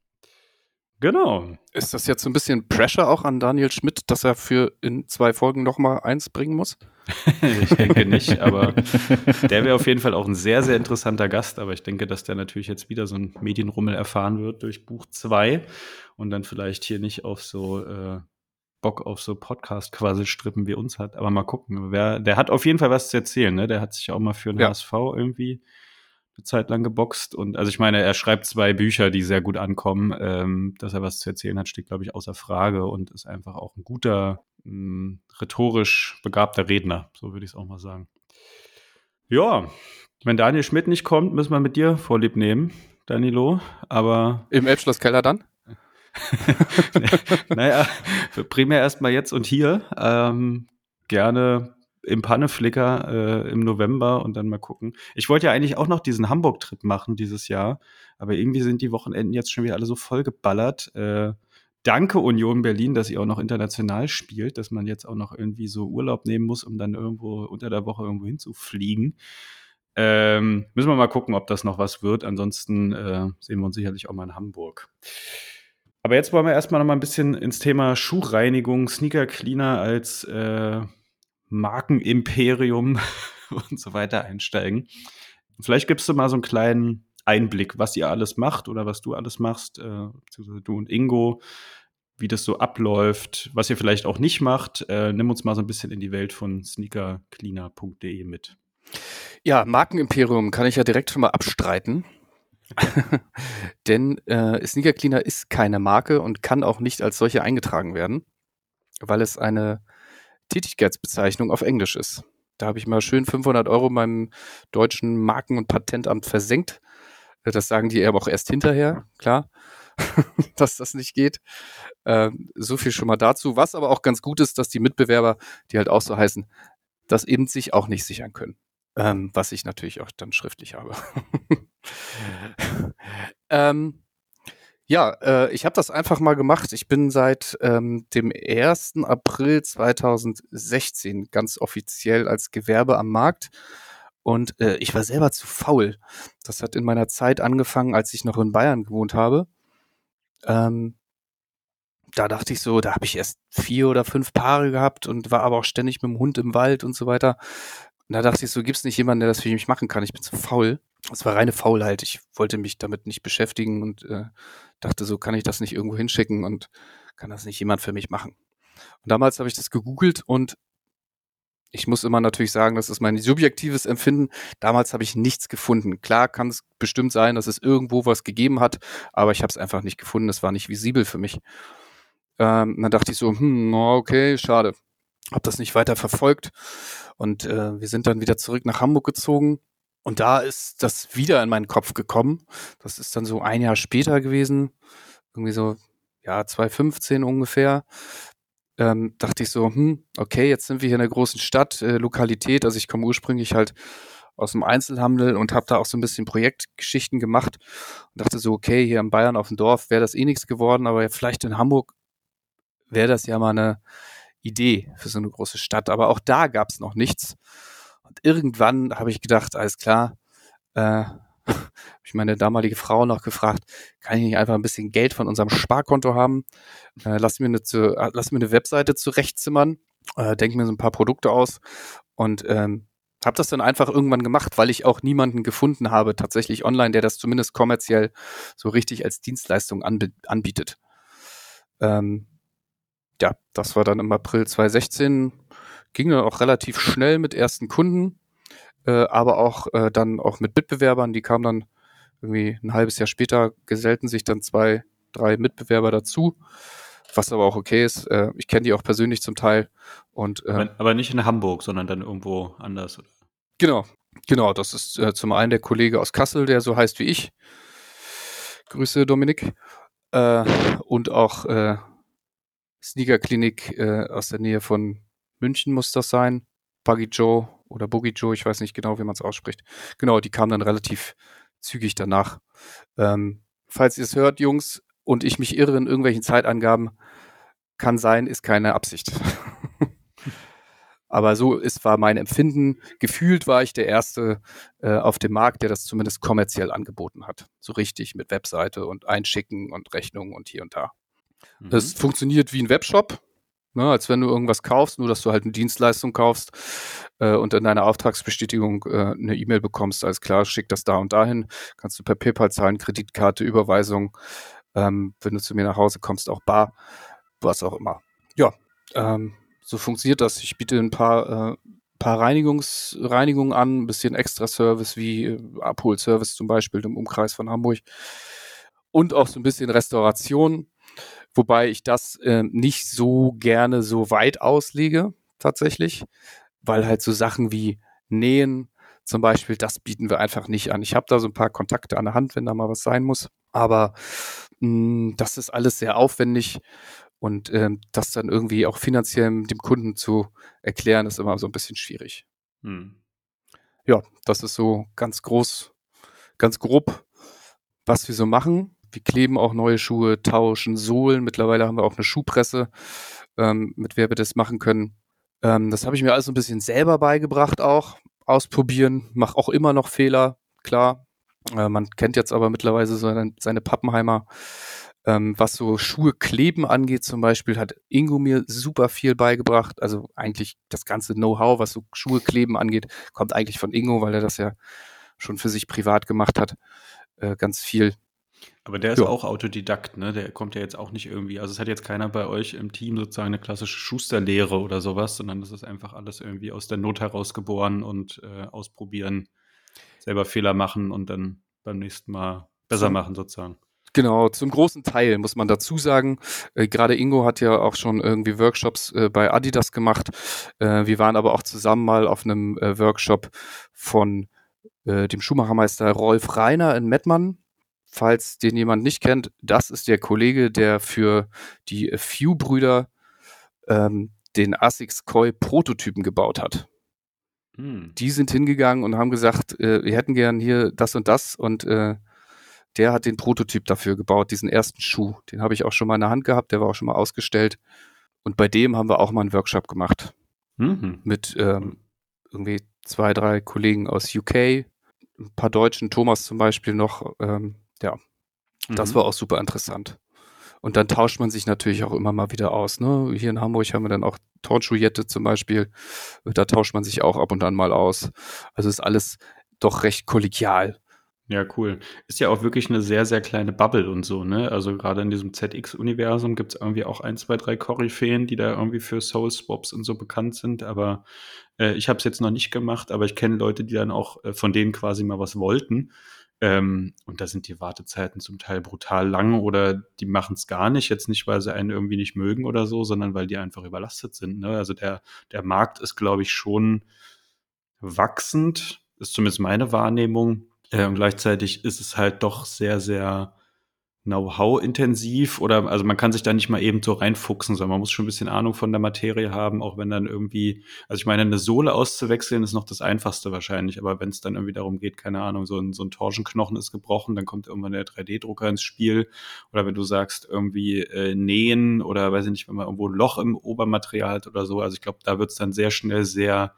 Speaker 1: Genau.
Speaker 3: Ist das jetzt so ein bisschen Pressure auch an Daniel Schmidt, dass er für in zwei Folgen noch mal eins bringen muss?
Speaker 1: ich denke nicht, aber der wäre auf jeden Fall auch ein sehr, sehr interessanter Gast. Aber ich denke, dass der natürlich jetzt wieder so ein Medienrummel erfahren wird durch Buch 2 und dann vielleicht hier nicht auf so äh, Bock auf so Podcast-Quasselstrippen wie uns hat. Aber mal gucken. Wer, der hat auf jeden Fall was zu erzählen, ne? Der hat sich auch mal für den ja. HSV irgendwie eine Zeit lang geboxt. Und also ich meine, er schreibt zwei Bücher, die sehr gut ankommen. Ähm, dass er was zu erzählen hat, steht, glaube ich, außer Frage und ist einfach auch ein guter, mh, hm, rhetorisch begabter Redner, so würde ich es auch mal sagen. Ja, wenn Daniel Schmidt nicht kommt, müssen wir mit dir Vorlieb nehmen, Danilo. Aber.
Speaker 3: Im Elbschlosskeller dann?
Speaker 1: naja, primär erstmal jetzt und hier. Ähm, gerne im Panneflicker äh, im November und dann mal gucken. Ich wollte ja eigentlich auch noch diesen Hamburg-Trip machen dieses Jahr, aber irgendwie sind die Wochenenden jetzt schon wieder alle so vollgeballert. Äh, danke Union Berlin, dass ihr auch noch international spielt, dass man jetzt auch noch irgendwie so Urlaub nehmen muss, um dann irgendwo unter der Woche irgendwo hinzufliegen. Ähm, müssen wir mal gucken, ob das noch was wird. Ansonsten äh, sehen wir uns sicherlich auch mal in Hamburg. Aber jetzt wollen wir erstmal noch mal ein bisschen ins Thema Schuhreinigung, Sneaker Cleaner als äh, Markenimperium und so weiter einsteigen. Vielleicht gibst du mal so einen kleinen Einblick, was ihr alles macht oder was du alles machst, äh, du und Ingo, wie das so abläuft, was ihr vielleicht auch nicht macht. Äh, nimm uns mal so ein bisschen in die Welt von sneakercleaner.de mit.
Speaker 3: Ja, Markenimperium kann ich ja direkt schon mal abstreiten. Denn äh, Sneaker Cleaner ist keine Marke und kann auch nicht als solche eingetragen werden, weil es eine Tätigkeitsbezeichnung auf Englisch ist. Da habe ich mal schön 500 Euro meinem deutschen Marken- und Patentamt versenkt. Äh, das sagen die aber auch erst hinterher, klar, dass das nicht geht. Ähm, so viel schon mal dazu. Was aber auch ganz gut ist, dass die Mitbewerber, die halt auch so heißen, das eben sich auch nicht sichern können. Ähm, was ich natürlich auch dann schriftlich habe. ähm, ja, äh, ich habe das einfach mal gemacht. Ich bin seit ähm, dem 1. April 2016 ganz offiziell als Gewerbe am Markt. Und äh, ich war selber zu faul. Das hat in meiner Zeit angefangen, als ich noch in Bayern gewohnt habe. Ähm, da dachte ich so, da habe ich erst vier oder fünf Paare gehabt und war aber auch ständig mit dem Hund im Wald und so weiter. Und da dachte ich so, gibt es nicht jemanden, der das für mich machen kann? Ich bin zu faul. Es war reine Faulheit. Ich wollte mich damit nicht beschäftigen und äh, dachte so, kann ich das nicht irgendwo hinschicken und kann das nicht jemand für mich machen? Und damals habe ich das gegoogelt und ich muss immer natürlich sagen, das ist mein subjektives Empfinden. Damals habe ich nichts gefunden. Klar kann es bestimmt sein, dass es irgendwo was gegeben hat, aber ich habe es einfach nicht gefunden. Es war nicht visibel für mich. Ähm, dann dachte ich so, hm, okay, schade. Hab das nicht weiter verfolgt und äh, wir sind dann wieder zurück nach Hamburg gezogen und da ist das wieder in meinen Kopf gekommen. Das ist dann so ein Jahr später gewesen, irgendwie so, ja, 2015 ungefähr. Ähm, dachte ich so, hm, okay, jetzt sind wir hier in einer großen Stadt, äh, Lokalität. Also ich komme ursprünglich halt aus dem Einzelhandel und habe da auch so ein bisschen Projektgeschichten gemacht und dachte so, okay, hier in Bayern auf dem Dorf wäre das eh nichts geworden, aber vielleicht in Hamburg wäre das ja mal eine Idee für so eine große Stadt. Aber auch da gab es noch nichts. Und irgendwann habe ich gedacht, alles klar, äh, habe ich meine damalige Frau noch gefragt, kann ich nicht einfach ein bisschen Geld von unserem Sparkonto haben? Äh, lass, mir eine zu, lass mir eine Webseite zurechtzimmern, äh, denke mir so ein paar Produkte aus und ähm, habe das dann einfach irgendwann gemacht, weil ich auch niemanden gefunden habe, tatsächlich online, der das zumindest kommerziell so richtig als Dienstleistung anbietet. Ähm, ja, das war dann im April 2016. Ging dann auch relativ schnell mit ersten Kunden, äh, aber auch äh, dann auch mit Mitbewerbern. Die kamen dann irgendwie ein halbes Jahr später, gesellten sich dann zwei, drei Mitbewerber dazu, was aber auch okay ist. Äh, ich kenne die auch persönlich zum Teil. Und,
Speaker 1: äh, aber, aber, nicht in Hamburg, sondern dann irgendwo anders. Oder?
Speaker 3: Genau, genau. Das ist äh, zum einen der Kollege aus Kassel, der so heißt wie ich. Grüße, Dominik. Äh, und auch Sneaker-Klinik äh, aus der Nähe von München muss das sein. Buggy Joe oder Boogie Joe, ich weiß nicht genau, wie man es ausspricht. Genau, die kamen dann relativ zügig danach. Ähm, falls ihr es hört, Jungs, und ich mich irre in irgendwelchen Zeitangaben, kann sein, ist keine Absicht. Aber so ist, war mein Empfinden. Gefühlt war ich der Erste äh, auf dem Markt, der das zumindest kommerziell angeboten hat. So richtig mit Webseite und Einschicken und Rechnungen und hier und da. Mhm. Es funktioniert wie ein Webshop, ne, als wenn du irgendwas kaufst, nur dass du halt eine Dienstleistung kaufst äh, und in deiner Auftragsbestätigung äh, eine E-Mail bekommst. Alles klar, schick das da und dahin. Kannst du per PayPal zahlen, Kreditkarte, Überweisung. Ähm, wenn du zu mir nach Hause kommst, auch bar, was auch immer. Ja, ähm, so funktioniert das. Ich biete ein paar, äh, paar Reinigungs, Reinigungen an, ein bisschen Extra-Service wie äh, Abholservice zum Beispiel im Umkreis von Hamburg und auch so ein bisschen Restauration Wobei ich das äh, nicht so gerne so weit auslege, tatsächlich, weil halt so Sachen wie Nähen zum Beispiel, das bieten wir einfach nicht an. Ich habe da so ein paar Kontakte an der Hand, wenn da mal was sein muss. Aber mh, hm, das ist alles sehr aufwendig und ähm, das dann irgendwie auch finanziell dem Kunden zu erklären, ist immer so ein bisschen schwierig. Hm. Ja, das ist so ganz groß, ganz grob, was wir so machen. Wir kleben auch neue Schuhe, tauschen Sohlen. Mittlerweile haben wir auch eine Schuhpresse, ähm, mit der wir das machen können. Ähm, das habe ich mir alles so ein bisschen selber beigebracht auch. ausprobieren, mache auch immer noch Fehler, klar. Äh, man kennt jetzt aber mittlerweile seine, seine Pappenheimer. Ähm, was so Schuhe kleben angeht zum Beispiel, hat Ingo mir super viel beigebracht. Also eigentlich das ganze Know-how, was so Schuhe kleben angeht, kommt eigentlich von Ingo, weil er das ja schon für sich privat gemacht hat. Äh, ganz viel.
Speaker 1: Aber der ist ja. auch Autodidakt, ne? Der kommt ja jetzt auch nicht irgendwie, also es hat jetzt keiner bei euch im Team sozusagen eine klassische Schusterlehre oder sowas, sondern das ist einfach alles irgendwie aus der Not heraus geboren und äh, ausprobieren, selber Fehler machen und dann beim nächsten Mal besser machen sozusagen.
Speaker 3: Genau, zum großen Teil muss man dazu sagen. Äh, Gerade Ingo hat ja auch schon irgendwie Workshops äh, bei Adidas gemacht. Äh, wir waren aber auch zusammen mal auf einem äh, Workshop von äh, dem Schuhmachermeister Rolf Reiner in Mettmann. Falls den jemand nicht kennt, das ist der Kollege, der für die Few-Brüder ähm, den Asics Koi Prototypen gebaut hat. Hm. Die sind hingegangen und haben gesagt, äh, wir hätten gern hier das und das und äh, der hat den Prototyp dafür gebaut, diesen ersten Schuh. Den habe ich auch schon mal in der Hand gehabt, der war auch schon mal ausgestellt. Und bei dem haben wir auch mal einen Workshop gemacht. Mhm. Mit ähm, irgendwie zwei, drei Kollegen aus UK, ein paar Deutschen, Thomas zum Beispiel noch. Ähm, ja, mhm. das war auch super interessant. Und dann tauscht man sich natürlich auch immer mal wieder aus. Ne? Hier in Hamburg haben wir dann auch Turnschuhjette zum Beispiel. Da tauscht man sich auch ab und an mal aus. Also ist alles doch recht kollegial.
Speaker 1: Ja, cool. Ist ja auch wirklich eine sehr, sehr kleine Bubble und so, ne? Also gerade in diesem ZX-Universum gibt es irgendwie auch ein, zwei, drei Koryphäen, die da irgendwie für Soul Swaps und so bekannt sind. Aber äh, ich habe es jetzt noch nicht gemacht, aber ich kenne Leute, die dann auch äh, von denen quasi mal was wollten. Ähm, und da sind die Wartezeiten zum Teil brutal lang oder die machen es gar nicht. Jetzt nicht, weil sie einen irgendwie nicht mögen oder so, sondern weil die einfach überlastet sind. Ne? Also der, der Markt ist, glaube ich, schon wachsend, ist zumindest meine Wahrnehmung äh, und gleichzeitig ist es halt doch sehr, sehr Know-how-intensiv oder also man kann sich da nicht mal eben so reinfuchsen, sondern man muss schon ein bisschen Ahnung von der Materie haben, auch wenn dann irgendwie, also ich meine, eine Sohle auszuwechseln ist noch das Einfachste wahrscheinlich, aber wenn es dann irgendwie darum geht, keine Ahnung, so ein, so ein Torschenknochen ist gebrochen, dann kommt irgendwann der 3D-Drucker ins Spiel. Oder wenn du sagst, irgendwie äh, nähen oder weiß ich nicht, wenn man irgendwo ein Loch im Obermaterial hat oder so, also ich glaube, da wird es dann sehr schnell sehr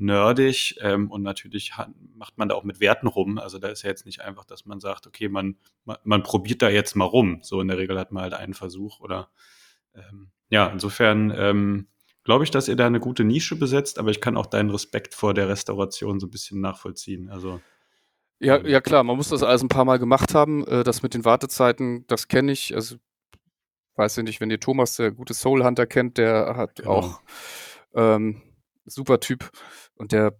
Speaker 1: nerdig ähm, und natürlich hat, macht man da auch mit Werten rum. Also da ist ja jetzt nicht einfach, dass man sagt, okay, man, man, man probiert da jetzt mal rum. So in der Regel hat man halt einen Versuch oder ähm, ja, insofern ähm, glaube ich, dass ihr da eine gute Nische besetzt, aber ich kann auch deinen Respekt vor der Restauration so ein bisschen nachvollziehen. Also
Speaker 3: ja, ähm, ja klar, man muss das alles ein paar Mal gemacht haben. Äh, das mit den Wartezeiten, das kenne ich. Also weiß ich nicht, wenn ihr Thomas, der gute Soul Hunter kennt, der hat genau. auch ähm, super Typ und der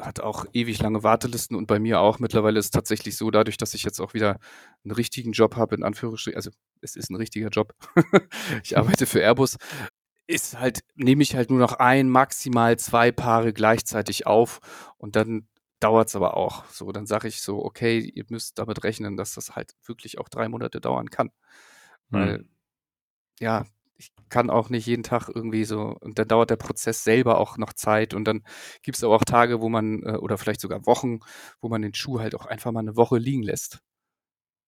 Speaker 3: hat auch ewig lange Wartelisten und bei mir auch. Mittlerweile ist es tatsächlich so, dadurch, dass ich jetzt auch wieder einen richtigen Job habe, in Anführungsstrichen, also es ist ein richtiger Job. ich arbeite für Airbus. Ist halt, nehme ich halt nur noch ein, maximal zwei Paare gleichzeitig auf und dann dauert es aber auch. So, dann sage ich so, okay, ihr müsst damit rechnen, dass das halt wirklich auch drei Monate dauern kann. Weil, hm. ja, ich kann auch nicht jeden Tag irgendwie so, und dann dauert der Prozess selber auch noch Zeit und dann gibt es aber auch Tage, wo man, äh, oder vielleicht sogar Wochen, wo man den Schuh halt auch einfach mal eine Woche liegen lässt.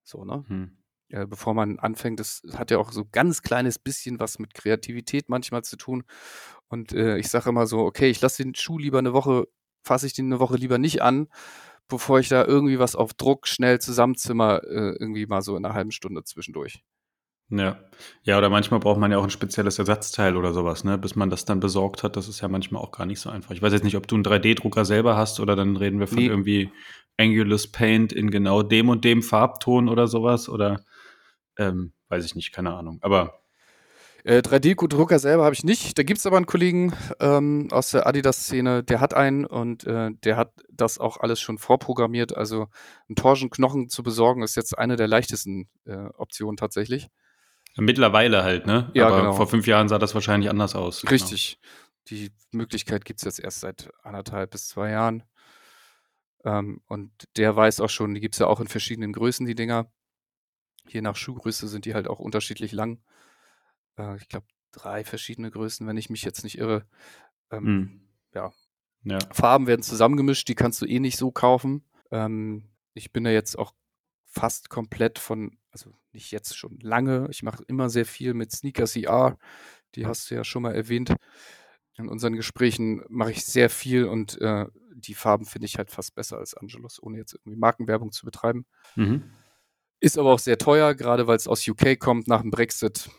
Speaker 3: So, ne? Hm. Ja, bevor man anfängt, das hat ja auch so ganz kleines bisschen was mit Kreativität manchmal zu tun. Und äh, ich sage immer so, okay, ich lasse den Schuh lieber eine Woche, fasse ich den eine Woche lieber nicht an, bevor ich da irgendwie was auf Druck schnell zusammenzimmer, äh, irgendwie mal so in einer halben Stunde zwischendurch.
Speaker 1: Ja. Ja, oder manchmal braucht man ja auch ein spezielles Ersatzteil oder sowas, ne? Bis man das dann besorgt hat. Das ist ja manchmal auch gar nicht so einfach. Ich weiß jetzt nicht, ob du einen 3D-Drucker selber hast oder dann reden wir von nee. irgendwie Angulus Paint in genau dem und dem Farbton oder sowas oder ähm, weiß ich nicht, keine Ahnung. Aber
Speaker 3: äh, 3D-Drucker selber habe ich nicht. Da gibt es aber einen Kollegen ähm, aus der Adidas-Szene, der hat einen und äh, der hat das auch alles schon vorprogrammiert. Also einen Torschenknochen zu besorgen ist jetzt eine der leichtesten äh, Optionen tatsächlich.
Speaker 1: Mittlerweile halt, ne?
Speaker 3: Ja, Aber genau.
Speaker 1: vor fünf Jahren sah das wahrscheinlich anders aus.
Speaker 3: Genau. Richtig. Genau. Die Möglichkeit gibt es jetzt erst seit anderthalb bis zwei Jahren. Ähm, und der weiß auch schon, die gibt es ja auch in verschiedenen Größen, die Dinger. Je nach Schuhgröße sind die halt auch unterschiedlich lang. Äh, ich glaube, drei verschiedene Größen, wenn ich mich jetzt nicht irre. Ähm, hm. ja. ja. Farben werden zusammengemischt, die kannst du eh nicht so kaufen. Ähm, ich bin da jetzt auch fast komplett von, also nicht jetzt schon lange, ich mache immer sehr viel mit Sneaker CR, die hast du ja schon mal erwähnt. in unseren Gesprächen mache ich sehr viel und äh, die Farben finde ich halt fast besser als Angelus, ohne jetzt irgendwie Markenwerbung zu betreiben.
Speaker 1: Mhm.
Speaker 3: Ist aber auch sehr teuer, gerade weil es aus UK kommt nach dem Brexit.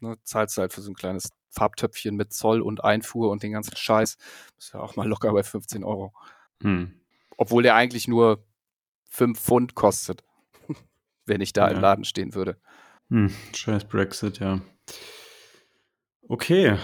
Speaker 3: Ne, zahlst du halt für so ein kleines Farbtöpfchen mit Zoll und Einfuhr und den ganzen Scheiß. Ist ja auch mal locker bei 15 Euro.
Speaker 1: Hm.
Speaker 3: Obwohl der eigentlich nur 5 Pfund kostet, wenn ich da
Speaker 1: Ja.
Speaker 3: im Laden stehen würde.
Speaker 1: Hm. Scheiß Brexit, ja. Okay.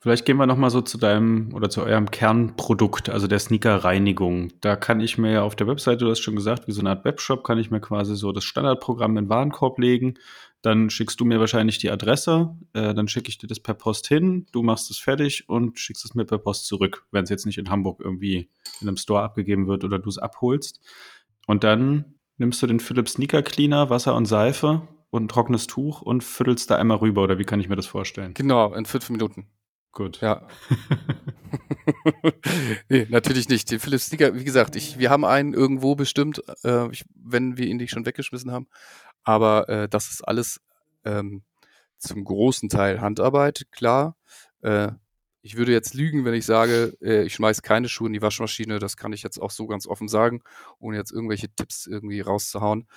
Speaker 1: Vielleicht gehen wir noch mal so zu deinem oder zu eurem Kernprodukt, also der Sneaker-Reinigung. Da kann ich mir ja auf der Webseite, du hast schon gesagt, wie so eine Art Webshop, kann ich mir quasi so das Standardprogramm in den Warenkorb legen. Dann schickst du mir wahrscheinlich die Adresse, äh, dann schicke ich dir das per Post hin, du machst es fertig und schickst es mir per Post zurück, wenn es jetzt nicht in Hamburg irgendwie in einem Store abgegeben wird oder du es abholst. Und dann nimmst du den Philips Sneaker Cleaner, Wasser und Seife und ein trockenes Tuch und füttelst da einmal rüber, oder wie kann ich mir das vorstellen?
Speaker 3: Genau, in fünf Minuten.
Speaker 1: Gut.
Speaker 3: Ja. nee, natürlich nicht. Den Philips Sneaker, wie gesagt, ich, wir haben einen irgendwo bestimmt, äh, ich, wenn wir ihn nicht schon weggeschmissen haben. Aber äh, das ist alles ähm, zum großen Teil Handarbeit, klar. Äh, ich würde jetzt lügen, wenn ich sage, äh, ich schmeiß keine Schuhe in die Waschmaschine. Das kann ich jetzt auch so ganz offen sagen, ohne jetzt irgendwelche Tipps irgendwie rauszuhauen.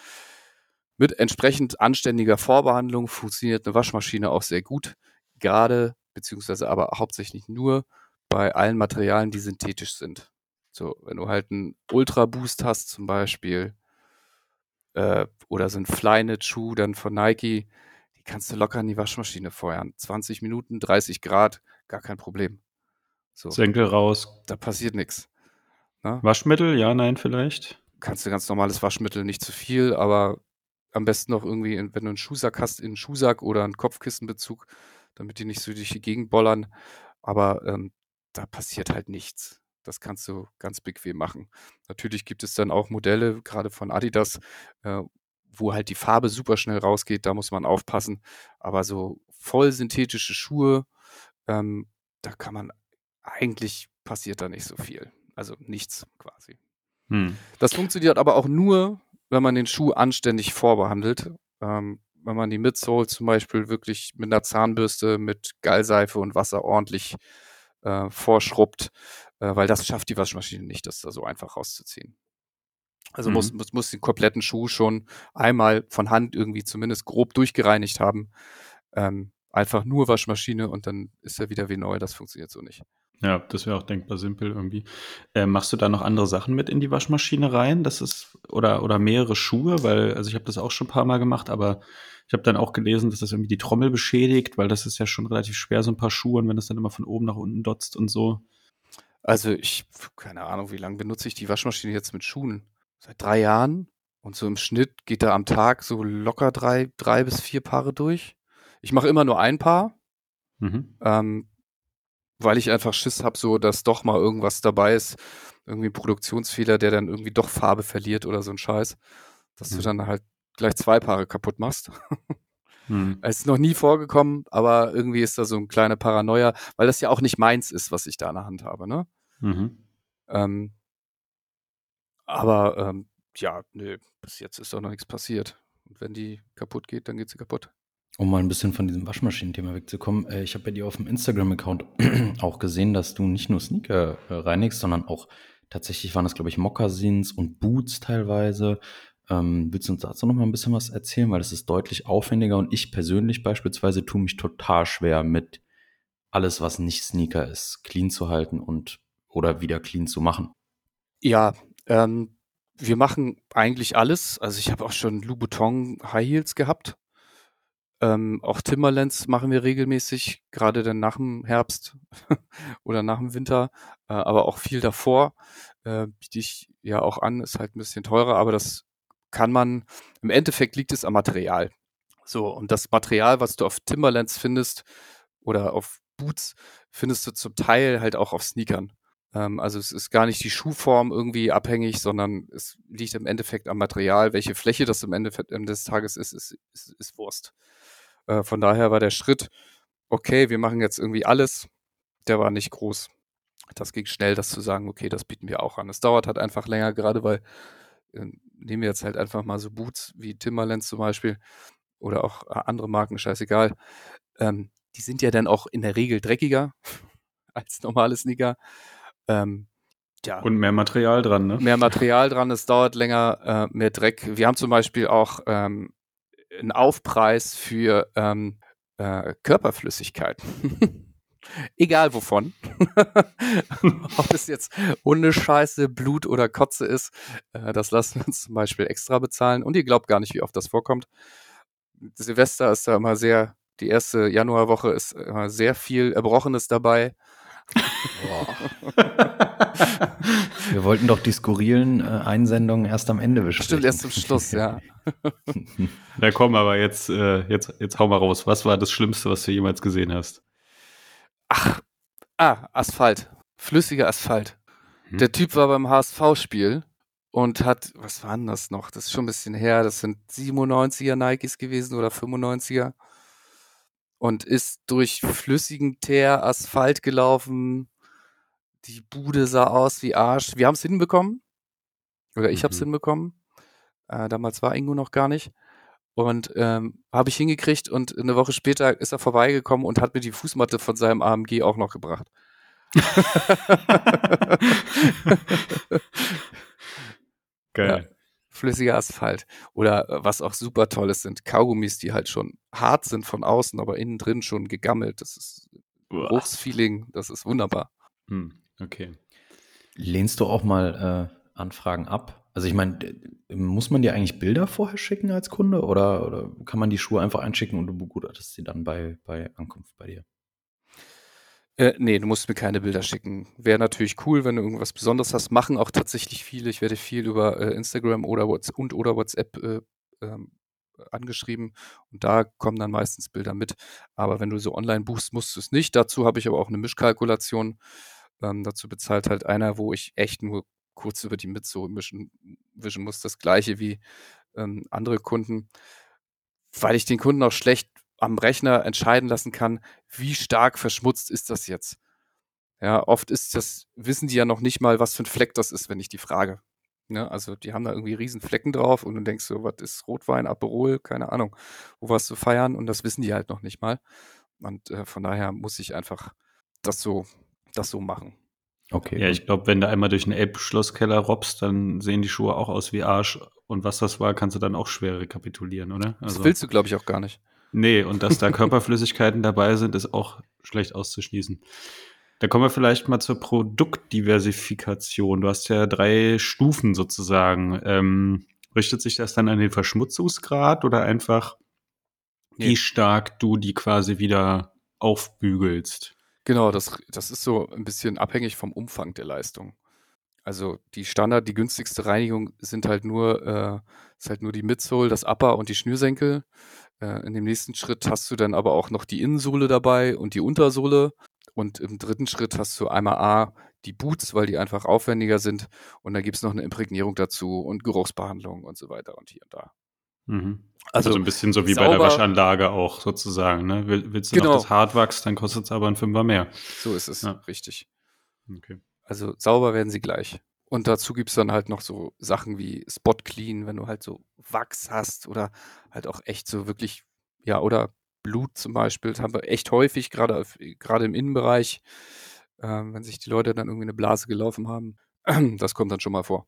Speaker 3: Mit entsprechend anständiger Vorbehandlung funktioniert eine Waschmaschine auch sehr gut. Gerade, beziehungsweise aber hauptsächlich nur bei allen Materialien, die synthetisch sind. So, wenn du halt einen Ultra Boost hast, zum Beispiel, äh, oder so ein Flyknit-Schuh dann von Nike, die kannst du locker in die Waschmaschine feuern. 20 Minuten, 30 Grad, gar kein Problem. So,
Speaker 1: Senkel raus.
Speaker 3: da passiert nichts.
Speaker 1: Waschmittel, ja, nein, vielleicht.
Speaker 3: kannst du ganz normales Waschmittel, nicht zu viel, aber am besten noch irgendwie, in- wenn du einen Schuhsack hast, in einen Schuhsack oder einen Kopfkissenbezug, damit die nicht so durch die Gegend bollern. Aber ähm, da passiert halt nichts. Das kannst du ganz bequem machen. Natürlich gibt es dann auch Modelle, gerade von Adidas, äh, wo halt die Farbe super schnell rausgeht. Da muss man aufpassen. Aber so voll synthetische Schuhe, ähm, da kann man eigentlich passiert da nicht so viel. Also nichts quasi.
Speaker 1: Hm.
Speaker 3: Das funktioniert aber auch nur, wenn man den Schuh anständig vorbehandelt. Ähm, wenn man die Midsole zum Beispiel wirklich mit einer Zahnbürste, mit Gallseife und Wasser ordentlich äh, vorschrubbt, äh, weil das schafft die Waschmaschine nicht, das da so einfach rauszuziehen. Also
Speaker 1: Mhm.
Speaker 3: muss, muss, muss den kompletten Schuh schon einmal von Hand irgendwie zumindest grob durchgereinigt haben. Ähm, einfach nur Waschmaschine und dann ist er wieder wie neu. Das funktioniert so nicht.
Speaker 1: Ja, das wäre auch denkbar simpel irgendwie. Äh, machst du da noch andere Sachen mit in die Waschmaschine rein? Das ist oder oder mehrere Schuhe, weil also ich habe das auch schon ein paar Mal gemacht, aber ich habe dann auch gelesen, dass das irgendwie die Trommel beschädigt, weil das ist ja schon relativ schwer so ein paar Schuhe und wenn das dann immer von oben nach unten dotzt und so.
Speaker 3: Also ich, keine Ahnung, wie lange benutze ich die Waschmaschine jetzt mit Schuhen? Seit drei Jahren. Und so im Schnitt geht da am Tag so locker drei, drei bis vier Paare durch. Ich mache immer nur ein Paar,
Speaker 1: Mhm.
Speaker 3: ähm, weil ich einfach Schiss habe, so dass doch mal irgendwas dabei ist. Irgendwie ein Produktionsfehler, der dann irgendwie doch Farbe verliert oder so ein Scheiß. Dass du
Speaker 1: Mhm.
Speaker 3: dann halt gleich zwei Paare kaputt machst.
Speaker 1: Hm.
Speaker 3: Es ist noch nie vorgekommen, aber irgendwie ist da so ein kleiner Paranoia, weil das ja auch nicht meins ist, was ich da in der Hand habe, ne?
Speaker 1: Mhm.
Speaker 3: Ähm, aber ähm, ja, nö, bis jetzt ist doch noch nichts passiert. Und wenn die kaputt geht, dann geht sie kaputt.
Speaker 2: Um mal ein bisschen von diesem Waschmaschinenthema wegzukommen, äh, ich habe bei dir auf dem Instagram-Account auch gesehen, dass du nicht nur Sneaker äh, reinigst, sondern auch tatsächlich waren das, glaube ich, Mokassins und Boots teilweise. Ähm, willst du uns dazu noch mal ein bisschen was erzählen? Weil das ist deutlich aufwendiger und ich persönlich beispielsweise tue mich total schwer mit alles, was nicht Sneaker ist, clean zu halten und oder wieder clean zu machen.
Speaker 3: Ja, ähm, wir machen eigentlich alles. Also ich habe auch schon Louboutin High Heels gehabt. Ähm, auch Timberlands machen wir regelmäßig, gerade dann nach dem Herbst oder nach dem Winter, äh, aber auch viel davor. Äh, biete ich ja auch an, ist halt ein bisschen teurer, aber das kann man, im Endeffekt liegt es am Material. So, und das Material, was du auf Timberlands findest oder auf Boots, findest du zum Teil halt auch auf Sneakern. Ähm, also es ist gar nicht die Schuhform irgendwie abhängig, sondern es liegt im Endeffekt am Material. Welche Fläche das im Endeffekt Ende des Tages ist, ist, ist, ist Wurst. Äh, von daher war der Schritt, okay, wir machen jetzt irgendwie alles, der war nicht groß. Das ging schnell, das zu sagen, okay, das bieten wir auch an. Es dauert halt einfach länger, gerade weil äh, nehmen wir jetzt halt einfach mal so Boots wie Timberlands zum Beispiel oder auch äh, andere Marken, scheißegal. Ähm, die sind ja dann auch in der Regel dreckiger. als normale Sneaker. Ähm, ja.
Speaker 1: Und mehr Material dran, ne?
Speaker 3: Mehr Material dran, es dauert länger, äh, mehr Dreck. Wir haben zum Beispiel auch ähm, einen Aufpreis für ähm, äh, Körperflüssigkeit. Egal wovon. Ob es jetzt Hundescheiße, Blut oder Kotze ist, äh, das lassen wir uns zum Beispiel extra bezahlen. Und ihr glaubt gar nicht, wie oft das vorkommt. Silvester ist da immer sehr, die erste Januarwoche ist immer sehr viel Erbrochenes dabei.
Speaker 2: Wir wollten doch die skurrilen äh, Einsendungen erst am Ende besprechen.
Speaker 3: Stimmt, erst zum Schluss, ja.
Speaker 1: Na komm, aber jetzt, äh, jetzt, jetzt hau mal raus. Was war das Schlimmste, was du jemals gesehen hast?
Speaker 3: Ach, ah, Asphalt. Flüssiger Asphalt.
Speaker 1: Hm.
Speaker 3: Der Typ war beim HSV-Spiel und hat, was war denn das noch? Das ist schon ein bisschen her. Das sind 97er Nikes gewesen oder 95er. Und ist durch flüssigen Teer Asphalt gelaufen. Die Bude sah aus wie Arsch. Wir haben es hinbekommen. Oder ich habe es
Speaker 1: Mhm.
Speaker 3: hinbekommen. Äh, damals war Ingo noch gar nicht. Und ähm, habe ich hingekriegt und eine Woche später ist er vorbeigekommen und hat mir die Fußmatte von seinem AMG auch noch gebracht.
Speaker 1: Geil.
Speaker 3: Flüssiger Asphalt. Oder äh, was auch super toll ist, sind Kaugummis, die halt schon hart sind von außen, aber innen drin schon gegammelt. Das ist. Geruchsfeeling, das ist wunderbar.
Speaker 1: Hm, okay.
Speaker 2: Lehnst du auch mal äh, Anfragen ab? Also ich meine, muss man dir eigentlich Bilder vorher schicken als Kunde oder, oder kann man die Schuhe einfach einschicken und du begutachtest sie dann bei, bei Ankunft bei dir?
Speaker 3: Äh, nee, du musst mir keine Bilder schicken. Wäre natürlich cool, wenn du irgendwas Besonderes hast. Machen auch tatsächlich viele. Ich werde viel über äh, Instagram oder WhatsApp und oder WhatsApp äh, ähm, angeschrieben und da kommen dann meistens Bilder mit. Aber wenn du so online buchst, musst du es nicht. Dazu habe ich aber auch eine Mischkalkulation. Ähm, dazu bezahlt halt einer, wo ich echt nur kurz über die mischen, wischen muss. Das gleiche wie ähm, andere Kunden, weil ich den Kunden auch schlecht am Rechner entscheiden lassen kann, wie stark verschmutzt ist das jetzt. Ja, oft ist das, wissen die ja noch nicht mal, was für ein Fleck das ist, wenn ich die frage. Ne? Also die haben da irgendwie riesen Flecken drauf und du denkst so, was ist Rotwein, Aperol, keine Ahnung, wo was zu feiern und das wissen die halt noch nicht mal. Und äh, von daher muss ich einfach das so, das so machen.
Speaker 2: Okay.
Speaker 1: Ja, ich glaube, wenn du einmal durch einen Elbschlosskeller robbst, dann sehen die Schuhe auch aus wie Arsch. Und was das war, kannst du dann auch schwer rekapitulieren, oder?
Speaker 3: Das willst du, glaube ich, auch gar nicht.
Speaker 1: Nee, und dass da Körperflüssigkeiten dabei sind, ist auch schlecht auszuschließen. Da kommen wir vielleicht mal zur Produktdiversifikation. Du hast ja drei Stufen sozusagen. Ähm, richtet sich das dann an den Verschmutzungsgrad oder einfach,
Speaker 3: Nee.
Speaker 1: wie stark du die quasi wieder aufbügelst?
Speaker 3: Genau, das, das ist so ein bisschen abhängig vom Umfang der Leistung. Also die Standard, die günstigste Reinigung sind halt nur, äh, ist halt nur die Midsole, das Upper und die Schnürsenkel. Äh, in dem nächsten Schritt hast du dann aber auch noch die Innensohle dabei und die Untersohle. Und im dritten Schritt hast du einmal A, die Boots, weil die einfach aufwendiger sind. Und dann gibt es noch eine Imprägnierung dazu und Geruchsbehandlung und so weiter und hier und da.
Speaker 1: Mhm. Also,
Speaker 3: Also
Speaker 1: ein bisschen so wie bei der
Speaker 3: sauber-
Speaker 1: Waschanlage auch sozusagen. Ne? Will- Willst du
Speaker 3: Genau.
Speaker 1: noch das Hartwachs, dann kostet es aber ein Fünfer mehr.
Speaker 3: so ist es,
Speaker 1: Ja.
Speaker 3: richtig.
Speaker 1: Okay.
Speaker 3: Also sauber werden sie gleich. Und dazu gibt es dann halt noch so Sachen wie Spot Clean, wenn du halt so Wachs hast oder halt auch echt so wirklich, ja, oder Blut zum Beispiel. Das haben wir echt häufig, gerade gerade im Innenbereich, ähm, wenn sich die Leute dann irgendwie eine Blase gelaufen haben. Das kommt dann schon mal vor.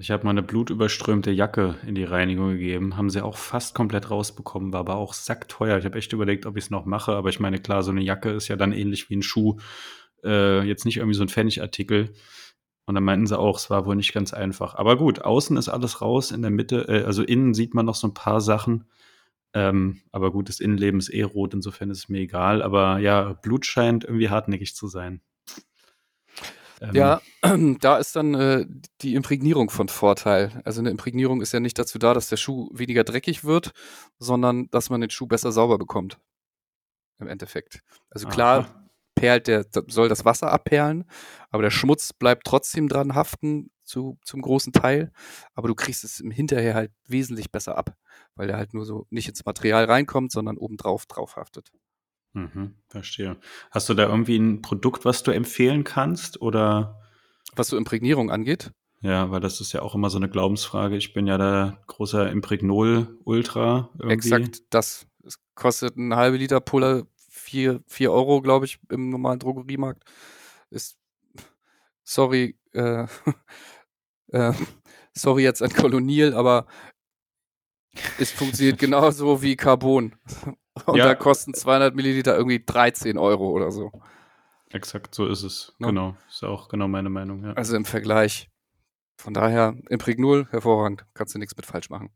Speaker 1: Ich habe mal eine blutüberströmte Jacke in die Reinigung gegeben. Haben sie auch fast komplett rausbekommen, war aber auch sackteuer. Ich habe echt überlegt, ob ich es noch mache. Aber ich meine, klar, so eine Jacke ist ja dann ähnlich wie ein Schuh. Äh, jetzt nicht irgendwie so ein Pfennigartikel. Und dann meinten sie auch, es war wohl nicht ganz einfach. Aber gut, außen ist alles raus, in der Mitte, äh, also innen sieht man noch so ein paar Sachen. Ähm, aber gut, das Innenleben ist eh rot, insofern ist es mir egal. Aber ja, Blut scheint irgendwie hartnäckig zu sein. Ähm,
Speaker 3: Ja, da ist dann äh, die Imprägnierung von Vorteil. Also eine Imprägnierung ist ja nicht dazu da, dass der Schuh weniger dreckig wird, sondern dass man den Schuh besser sauber bekommt. Im Endeffekt. Also klar,
Speaker 1: aha.
Speaker 3: perlt der, soll das Wasser abperlen, aber der Schmutz bleibt trotzdem dran haften zu, zum großen Teil. Aber du kriegst es im Hinterher halt wesentlich besser ab, weil der halt nur so nicht ins Material reinkommt, sondern obendrauf drauf haftet.
Speaker 1: Mhm, verstehe. Hast du da irgendwie ein Produkt, was du empfehlen kannst? Oder
Speaker 3: Was so Imprägnierung angeht,
Speaker 1: ja, weil das ist ja auch immer so eine Glaubensfrage. Ich bin ja da großer Impregnol-Ultra
Speaker 3: exakt das. Es kostet ein halbe Liter vier, vier Euro, glaube ich, im normalen Drogeriemarkt. Ist, sorry, äh, äh, sorry jetzt an Kolonial, aber es funktioniert genauso wie Carbon. Und
Speaker 1: Ja.
Speaker 3: da kosten 200 Milliliter irgendwie 13 Euro oder so.
Speaker 1: Exakt, so ist es.
Speaker 3: Ja.
Speaker 1: Genau. Ist auch genau meine Meinung, ja.
Speaker 3: Also im Vergleich. Von daher, Impregnol, hervorragend. Kannst du nichts mit falsch machen.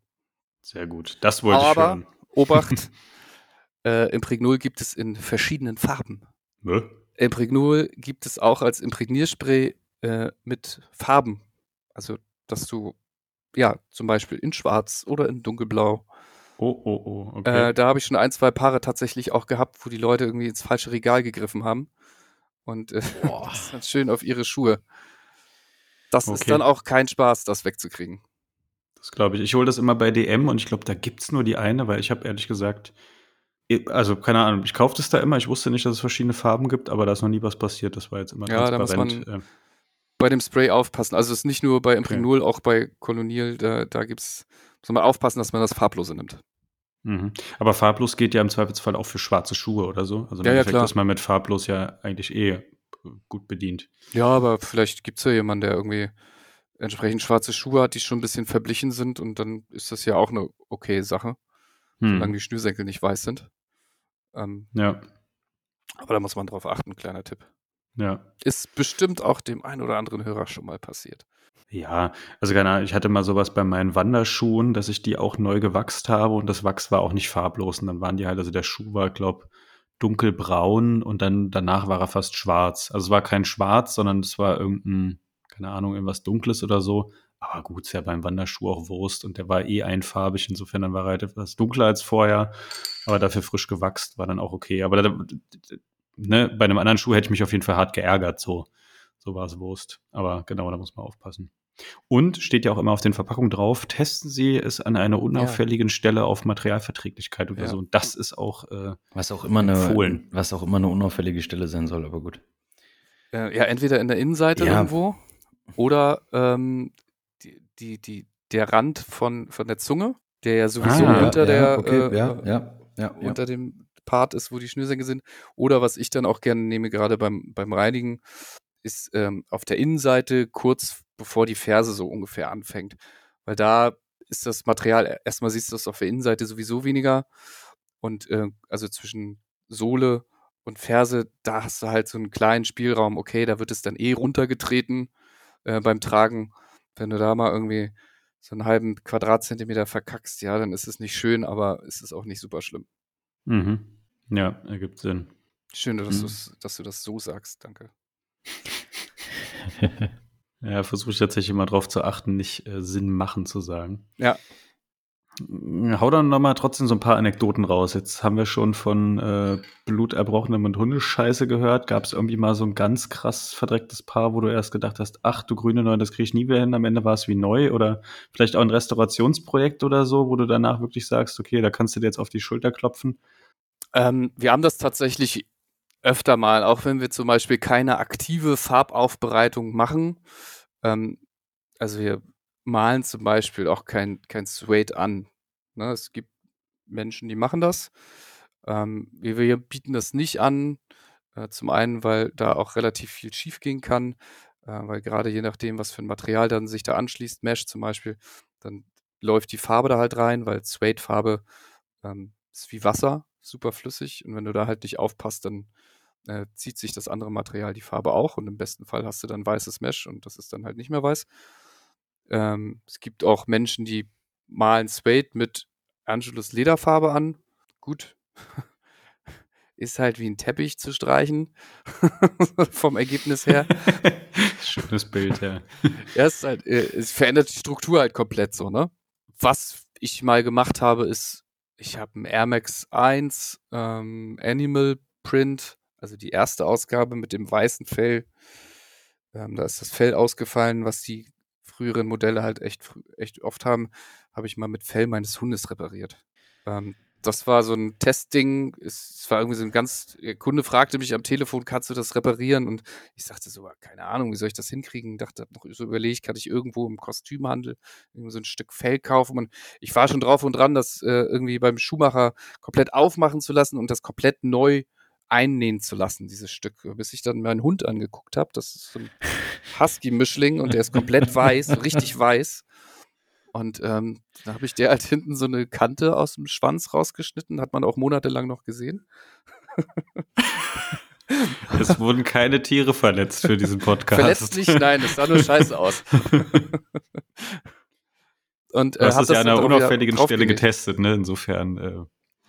Speaker 1: Sehr gut. Das wollte ich
Speaker 3: Aber-
Speaker 1: hören.
Speaker 3: Obacht, äh, Impregnol gibt es in verschiedenen Farben.
Speaker 1: Ne?
Speaker 3: Impregnol gibt es auch als Imprägnierspray äh, mit Farben. Also, dass du, ja, zum Beispiel in Schwarz oder in Dunkelblau.
Speaker 1: Oh, oh, oh. Okay.
Speaker 3: Äh, da habe ich schon ein, zwei Paare tatsächlich auch gehabt, wo die Leute irgendwie ins falsche Regal gegriffen haben. Und äh, das ist schön auf ihre Schuhe. Das ist
Speaker 1: Okay.
Speaker 3: dann auch kein Spaß, das wegzukriegen.
Speaker 1: Das glaube ich. Ich hole das immer bei DM und ich glaube, da gibt es nur die eine, weil ich habe ehrlich gesagt, also keine Ahnung, ich kaufe das da immer. Ich wusste nicht, dass es verschiedene Farben gibt, aber da ist noch nie was passiert. Das war jetzt immer
Speaker 3: Ja, da muss
Speaker 1: transparent.
Speaker 3: man-
Speaker 1: äh,
Speaker 3: Bei dem Spray aufpassen. Also es ist nicht nur bei Impregnol, auch bei Kolonial, da, da gibt's, muss man aufpassen, dass man das Farblose nimmt.
Speaker 1: Mhm. Aber farblos geht ja im Zweifelsfall auch für schwarze Schuhe oder so. Also im
Speaker 3: Ja, ja,
Speaker 1: Endeffekt
Speaker 3: klar.
Speaker 1: ist man mit farblos ja eigentlich eh äh, gut bedient.
Speaker 3: Ja, aber vielleicht gibt's ja jemanden, der irgendwie entsprechend schwarze Schuhe hat, die schon ein bisschen verblichen sind und dann ist das ja auch eine okay Sache, solange
Speaker 1: Hm.
Speaker 3: die Schnürsenkel nicht weiß sind. Ähm,
Speaker 1: Ja,
Speaker 3: aber da muss man drauf achten, kleiner Tipp.
Speaker 1: ja.
Speaker 3: Ist bestimmt auch dem einen oder anderen Hörer schon mal passiert.
Speaker 1: Ja, also keine Ahnung, ich hatte mal sowas bei meinen Wanderschuhen, dass ich die auch neu gewachst habe und das Wachs war auch nicht farblos und dann waren die halt, also der Schuh war, glaub, dunkelbraun und dann danach war er fast schwarz. Also es war kein Schwarz, sondern es war irgendein, keine Ahnung, irgendwas Dunkles oder so. Aber gut, ist ja beim Wanderschuh auch Wurst und der war eh einfarbig, insofern dann war er halt etwas dunkler als vorher, aber dafür frisch gewachst, war dann auch okay. Aber da, ne, bei einem anderen Schuh hätte ich mich auf jeden Fall hart geärgert, so. So war es Wurst. Aber genau, da muss man aufpassen. Und steht ja auch immer auf den Verpackungen drauf, testen Sie es an einer unauffälligen Stelle auf Materialverträglichkeit oder
Speaker 3: Ja.
Speaker 1: so. Und das ist auch, äh,
Speaker 2: Was auch immer eine,
Speaker 1: Empfohlen.
Speaker 2: was auch immer eine unauffällige Stelle sein soll, aber gut.
Speaker 3: Äh, ja, entweder in der Innenseite
Speaker 2: Ja.
Speaker 3: irgendwo oder ähm, die, die, die, der Rand von, von der Zunge, der ja sowieso
Speaker 1: Ah,
Speaker 3: unter
Speaker 2: ja,
Speaker 3: der
Speaker 2: okay,
Speaker 3: äh,
Speaker 2: ja, ja, ja, ja.
Speaker 3: unter dem Part ist, wo die Schnürsenkel sind. Oder was ich dann auch gerne nehme, gerade beim, beim Reinigen, ist ähm, auf der Innenseite kurz bevor die Ferse so ungefähr anfängt. Weil da ist das Material, erstmal siehst du das auf der Innenseite sowieso weniger. Und äh, also zwischen Sohle und Ferse, da hast du halt so einen kleinen Spielraum. Okay, da wird es dann eh runtergetreten äh, beim Tragen. Wenn du da mal irgendwie so einen halben Quadratzentimeter verkackst, ja, dann ist es nicht schön, aber es ist auch nicht super schlimm.
Speaker 1: mhm. ja, ergibt Sinn.
Speaker 3: Schön, dass,
Speaker 2: Mhm.
Speaker 3: dass du das so sagst, danke.
Speaker 1: Ja, versuche ich tatsächlich immer drauf zu achten, nicht äh, Sinn machen zu sagen.
Speaker 3: Ja.
Speaker 1: Mm, Hau dann nochmal trotzdem so ein paar Anekdoten raus. Jetzt haben wir schon von äh, Bluterbrochenem und Hundescheiße gehört. Gab es irgendwie mal so ein ganz krass verdrecktes Paar, wo du erst gedacht hast, ach du grüne Neue, das kriege ich nie wieder hin. Am Ende war es wie neu. Oder vielleicht auch ein Restaurationsprojekt oder so, wo du danach wirklich sagst, okay, da kannst du dir jetzt auf die Schulter klopfen.
Speaker 3: Ähm, wir haben das tatsächlich öfter mal, auch wenn wir zum Beispiel keine aktive Farbaufbereitung machen. Ähm, also wir malen zum Beispiel auch kein, kein Suede an. Ne? Es gibt Menschen, die machen das. Ähm, wir, bieten das nicht an. Äh, zum einen, weil da auch relativ viel schief gehen kann, äh, weil gerade je nachdem, was für ein Material dann sich da anschließt, Mesh zum Beispiel, dann läuft die Farbe da halt rein, weil Suede-Farbe ähm, ist wie Wasser, super flüssig. Und wenn du da halt nicht aufpasst, dann äh, zieht sich das andere Material die Farbe auch. Und im besten Fall hast du dann weißes Mesh und das ist dann halt nicht mehr weiß. Ähm, es gibt auch Menschen, die malen Suede mit Angelus Lederfarbe an. Gut. Ist halt wie ein Teppich zu streichen. Vom Ergebnis her.
Speaker 1: Schönes Bild, ja.
Speaker 3: Ja, es, halt, äh, es verändert die Struktur halt komplett so, ne? Was ich mal gemacht habe, ist, ich habe ein Air Max 1 ähm, Animal Print, also die erste Ausgabe mit dem weißen Fell. Ähm, da ist das Fell ausgefallen, was die früheren Modelle halt echt, echt oft haben, habe ich mal mit Fell meines Hundes repariert. Ähm, das war so ein Testding. Es war irgendwie so ein ganz, der Kunde fragte mich am Telefon, kannst du das reparieren? Und ich sagte so, "Ah, keine Ahnung, wie soll ich das hinkriegen? Dachte, hab noch so überlegt, kann ich irgendwo im Kostümhandel so ein Stück Fell kaufen? Und ich war schon drauf und dran, das äh, irgendwie beim Schuhmacher komplett aufmachen zu lassen und das komplett neu einnähen zu lassen, dieses Stück, bis ich dann meinen Hund angeguckt habe. Das ist so ein Husky-Mischling und der ist komplett weiß, so richtig weiß. Und ähm, da habe ich der halt hinten so eine Kante aus dem Schwanz rausgeschnitten, hat man auch monatelang noch gesehen.
Speaker 1: Es wurden keine Tiere verletzt für diesen Podcast.
Speaker 3: Verletzt nicht, nein, es sah nur scheiße aus.
Speaker 1: Und, äh, du hast es ja an einer unauffälligen Stelle getestet, ne? Insofern äh,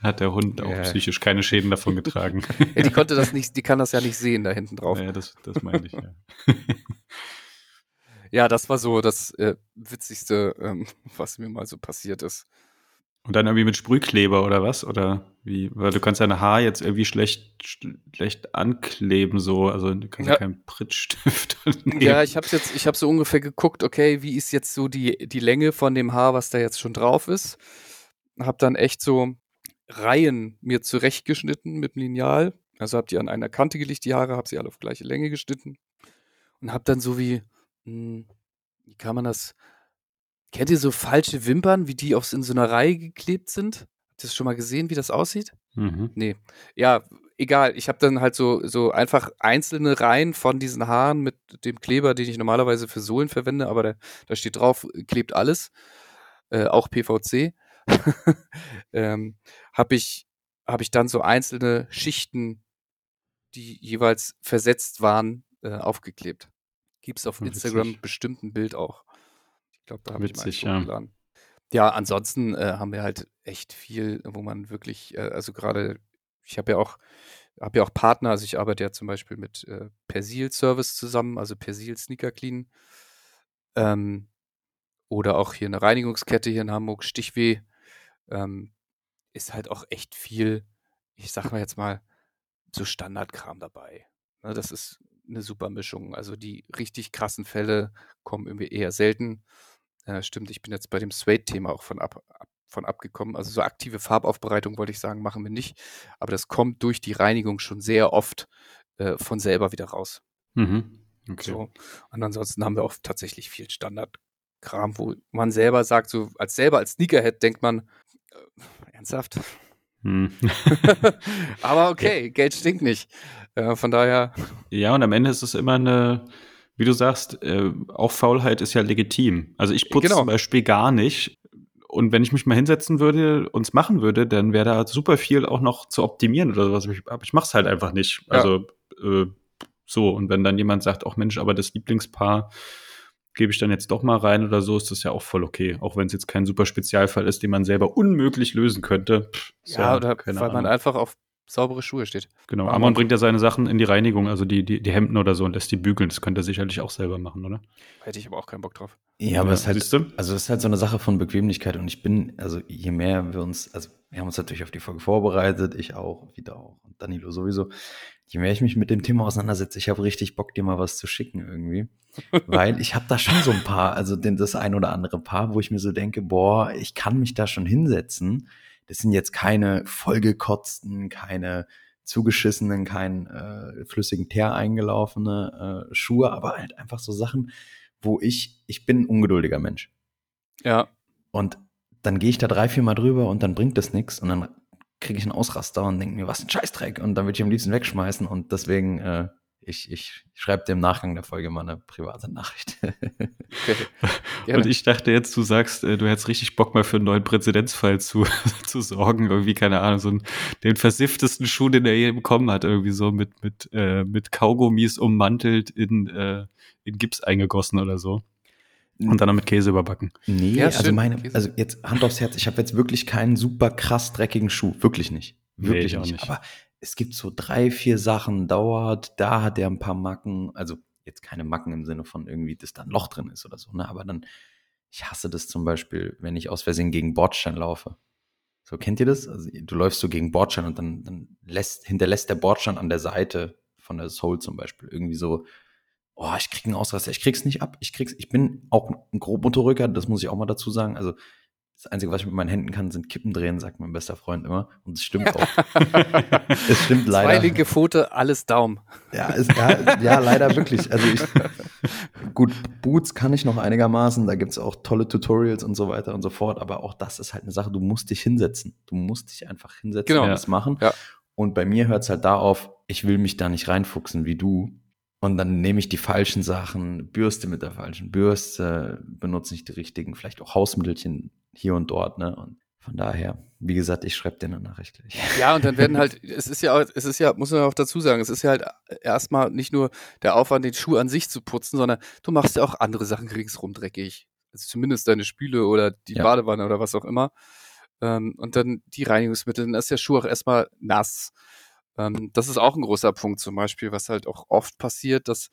Speaker 1: hat der Hund auch ja. psychisch keine Schäden davon getragen.
Speaker 3: ja, die konnte das nicht, die kann das ja nicht sehen da hinten drauf.
Speaker 1: Ja, das, das meine ich, ja.
Speaker 3: ja, das war so das äh, Witzigste, ähm, was mir mal so passiert ist.
Speaker 1: Und dann irgendwie mit Sprühkleber oder was? Oder wie? Weil du kannst deine Haar jetzt irgendwie schlecht, schlecht ankleben, so. Also du kannst ja, ja keinen Prittstift
Speaker 3: nehmen. Ja, ich habe jetzt, ich habe so ungefähr geguckt, okay, wie ist jetzt so die, die Länge von dem Haar, was da jetzt schon drauf ist. Hab dann echt so Reihen mir zurechtgeschnitten mit dem Lineal. Also hab die an einer Kante gelegt, die Haare, hab sie alle auf gleiche Länge geschnitten. Und hab dann so wie, mh, hm, wie kann man das, Kennt ihr so falsche Wimpern, wie die aufs in so einer Reihe geklebt sind? Habt ihr das schon mal gesehen, wie das aussieht? Mhm. Nee. Ja, egal. Ich habe dann halt so, so einfach einzelne Reihen von diesen Haaren mit dem Kleber, den ich normalerweise für Sohlen verwende, aber da, da steht drauf, klebt alles. Äh, auch PVC. ähm, habe ich, hab ich dann so einzelne Schichten, die jeweils versetzt waren, äh, aufgeklebt. Gibt es auf Instagram bestimmt ein Bild auch. Ich glaube, da habe ich mal hochgeladen. Ja. ja, ansonsten äh, haben wir halt echt viel, wo man wirklich, äh, also gerade, ich habe ja auch, habe ja auch Partner, also ich arbeite ja zum Beispiel mit äh, Persil Service zusammen, also Persil Sneaker Clean. Ähm, oder auch hier eine Reinigungskette hier in Hamburg, Stichweh. Ähm, ist halt auch echt viel, ich sag mal jetzt mal, so Standardkram dabei. Ne, das ist eine super Mischung. Also die richtig krassen Fälle kommen irgendwie eher selten. Ja, stimmt. Ich bin jetzt bei dem Suede-Thema auch von, ab, ab, von abgekommen. Also so aktive Farbaufbereitung wollte ich sagen, machen wir nicht. Aber das kommt durch die Reinigung schon sehr oft äh, von selber wieder raus. Mhm. Okay. So. Und ansonsten haben wir auch tatsächlich viel Standardkram, wo man selber sagt, so als selber als Sneakerhead denkt man, äh, ernsthaft? Hm. Aber okay, ja. Geld stinkt nicht. Äh, von daher.
Speaker 1: Ja, und am Ende ist es immer eine wie du sagst, äh, auch Faulheit ist ja legitim. Also ich putze genau. zum Beispiel gar nicht. Und wenn ich mich mal hinsetzen würde und es machen würde, dann wäre da super viel auch noch zu optimieren oder sowas. Aber ich mache es halt einfach nicht. Ja. Also äh, so. Und wenn dann jemand sagt, auch Mensch, aber das Lieblingspaar gebe ich dann jetzt doch mal rein oder so, ist das ja auch voll okay. Auch wenn es jetzt kein super Spezialfall ist, den man selber unmöglich lösen könnte.
Speaker 3: Pff, ja, ja, oder weil Ahnung. man einfach auf saubere Schuhe steht.
Speaker 1: Genau, Amon bringt ja seine Sachen in die Reinigung, also die, die, die Hemden oder so und lässt die bügeln. Das könnte er sicherlich auch selber machen, oder?
Speaker 3: Hätte ich aber auch keinen Bock drauf.
Speaker 2: Ja, aber ja, es ist halt, also es ist halt so eine Sache von Bequemlichkeit und ich bin, also je mehr wir uns, also wir haben uns natürlich auf die Folge vorbereitet, ich auch, wieder auch und Danilo sowieso. Je mehr ich mich mit dem Thema auseinandersetze, ich habe richtig Bock, dir mal was zu schicken irgendwie. Weil ich habe da schon so ein paar, also das ein oder andere Paar, wo ich mir so denke, boah, ich kann mich da schon hinsetzen das sind jetzt keine vollgekotzten, keine zugeschissenen, kein äh, flüssigen Teer eingelaufene äh, Schuhe, aber halt einfach so Sachen, wo ich, ich bin ein ungeduldiger Mensch.
Speaker 3: Ja.
Speaker 2: Und dann gehe ich da drei, vier Mal drüber und dann bringt das nichts und dann kriege ich einen Ausraster und denke mir, was ein Scheißdreck und dann würde ich am liebsten wegschmeißen und deswegen äh, ich, ich schreibe dir im Nachgang der Folge mal eine private Nachricht.
Speaker 1: okay. Und ich dachte jetzt, du sagst, äh, du hättest richtig Bock mal für einen neuen Präzedenzfall zu, zu sorgen. Irgendwie, keine Ahnung, so einen, den versifftesten Schuh, den er je bekommen hat, irgendwie so mit, mit, äh, mit Kaugummis ummantelt in, äh, in Gips eingegossen oder so. Und dann noch mit Käse überbacken.
Speaker 2: Nee, ja, also meine, also jetzt Hand aufs Herz, ich habe jetzt wirklich keinen super krass dreckigen Schuh. Wirklich nicht. Wirklich nee, nicht. nicht. Aber es gibt so drei, vier Sachen, dauert, da hat er ein paar Macken, also jetzt keine Macken im Sinne von irgendwie, dass da ein Loch drin ist oder so, ne? Aber dann, ich hasse das zum Beispiel, wenn ich aus Versehen gegen Bordstein laufe. So, kennt ihr das? Also, du läufst so gegen Bordstein und dann, dann lässt, hinterlässt der Bordstein an der Seite von der Soul zum Beispiel irgendwie so, oh, ich krieg einen Ausraster, ich krieg's nicht ab, ich krieg's, ich bin auch ein Grobmotorrücker, das muss ich auch mal dazu sagen. Also das Einzige, was ich mit meinen Händen kann, sind Kippen drehen, sagt mein bester Freund immer. Und es stimmt auch.
Speaker 3: es stimmt leider. Zwei linke Pfote, alles Daumen.
Speaker 2: Ja, ist, ja, ja, leider wirklich. Also ich, gut, Boots kann ich noch einigermaßen. Da gibt es auch tolle Tutorials und so weiter und so fort. Aber auch das ist halt eine Sache, du musst dich hinsetzen. Du musst dich einfach hinsetzen
Speaker 3: genau.
Speaker 2: und das machen.
Speaker 3: Ja.
Speaker 2: Und bei mir hört es halt da auf, ich will mich da nicht reinfuchsen wie du. Und dann nehme ich die falschen Sachen, Bürste mit der falschen Bürste, benutze nicht die richtigen, vielleicht auch Hausmittelchen hier und dort, ne? Und von daher, wie gesagt, ich schreibe dir eine Nachricht gleich.
Speaker 3: Ja, und dann werden halt, es ist ja, es ist ja, muss man auch dazu sagen, es ist ja halt erstmal nicht nur der Aufwand, den Schuh an sich zu putzen, sondern du machst ja auch andere Sachen ringsrum dreckig. Also zumindest deine Spüle oder die
Speaker 2: Ja.
Speaker 3: Badewanne oder was auch immer. Ähm, und dann die Reinigungsmittel, dann ist der Schuh auch erstmal nass. Ähm, das ist auch ein großer Punkt zum Beispiel, was halt auch oft passiert, dass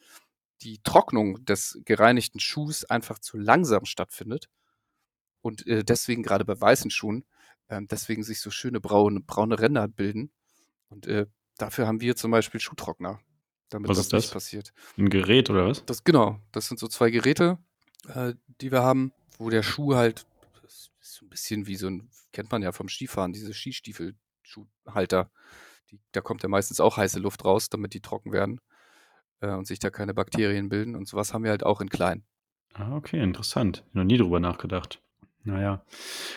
Speaker 3: die Trocknung des gereinigten Schuhs einfach zu langsam stattfindet. Und äh, deswegen gerade bei weißen Schuhen, ähm, deswegen sich so schöne braune, braune Ränder bilden. Und äh, dafür haben wir zum Beispiel Schuhtrockner, damit
Speaker 1: Was
Speaker 3: das,
Speaker 1: ist das?
Speaker 3: nicht passiert.
Speaker 1: Ein Gerät oder was?
Speaker 3: Das genau, das sind so zwei Geräte, äh, die wir haben, wo der Schuh halt das ist so ein bisschen wie so ein kennt man ja vom Skifahren, diese Skistiefel-Schuhhalter. Die, da kommt ja meistens auch heiße Luft raus, damit die trocken werden äh, und sich da keine Bakterien bilden. Und sowas haben wir halt auch in klein.
Speaker 1: Ah, okay, interessant. Noch nie drüber nachgedacht. Naja.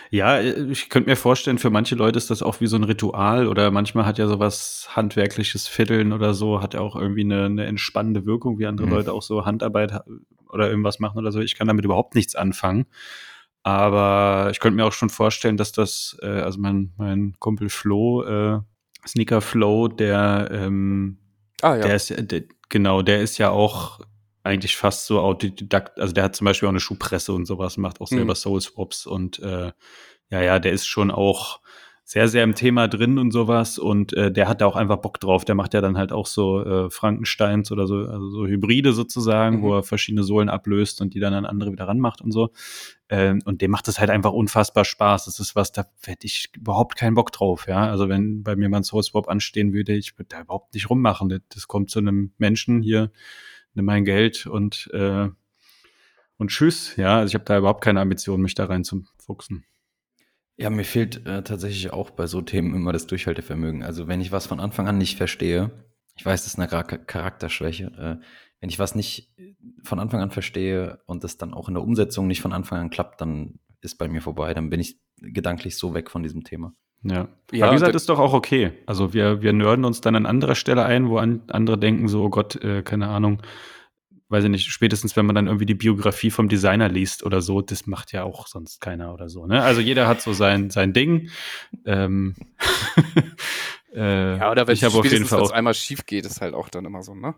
Speaker 1: Ja, äh, ich könnte mir vorstellen, für manche Leute ist das auch wie so ein Ritual oder manchmal hat ja sowas handwerkliches Fiddeln oder so, hat ja auch irgendwie eine, eine entspannende Wirkung, wie andere
Speaker 2: Mhm.
Speaker 1: Leute auch so Handarbeit ha- oder irgendwas machen oder so. Ich kann damit überhaupt nichts anfangen. Aber ich könnte mir auch schon vorstellen, dass das, äh, also mein, mein Kumpel Flo, äh, Sneaker Flow, der, ähm,
Speaker 3: Ah ja.
Speaker 1: der ist, der, genau, der ist ja auch eigentlich fast so Autodidakt. Also der hat zum Beispiel auch eine Schuhpresse und sowas, macht auch selber
Speaker 3: Mhm.
Speaker 1: Soul Swaps und äh, ja, ja, der ist schon auch sehr, sehr im Thema drin und sowas und äh, der hat da auch einfach Bock drauf. Der macht ja dann halt auch so äh, Frankensteins oder so, also so Hybride sozusagen,
Speaker 3: Mhm.
Speaker 1: wo er verschiedene Sohlen ablöst und die dann an andere wieder ranmacht und so. Ähm, und dem macht das halt einfach unfassbar Spaß. Das ist was, da hätte ich überhaupt keinen Bock drauf, ja. Also wenn bei mir mal ein Swap anstehen würde, ich würde da überhaupt nicht rummachen. Das, das kommt zu einem Menschen hier, nimm mein Geld und äh, und tschüss, ja. Also ich habe da überhaupt keine Ambition, mich da rein zu fuchsen.
Speaker 2: Ja, mir fehlt äh, tatsächlich auch bei so Themen immer das Durchhaltevermögen. Also wenn ich was von Anfang an nicht verstehe, ich weiß, das ist eine Charakterschwäche, äh, wenn ich was nicht von Anfang an verstehe und das dann auch in der Umsetzung nicht von Anfang an klappt, dann ist bei mir vorbei. Dann bin ich gedanklich so weg von diesem Thema.
Speaker 1: Ja.
Speaker 3: Ja,
Speaker 1: Aber wie gesagt, ist doch auch okay. Also wir, wir nörden uns dann an anderer Stelle ein, wo an, andere denken so, oh Gott, äh, keine Ahnung, weiß ich nicht, spätestens wenn man dann irgendwie die Biografie vom Designer liest oder so, das macht ja auch sonst keiner oder so. Ne? Also jeder hat so sein, sein Ding. Ähm, äh,
Speaker 3: Ja, oder wenn
Speaker 1: habe auf jeden
Speaker 3: spätestens
Speaker 1: Fall auch
Speaker 3: einmal schief geht, ist halt auch dann immer so, ne?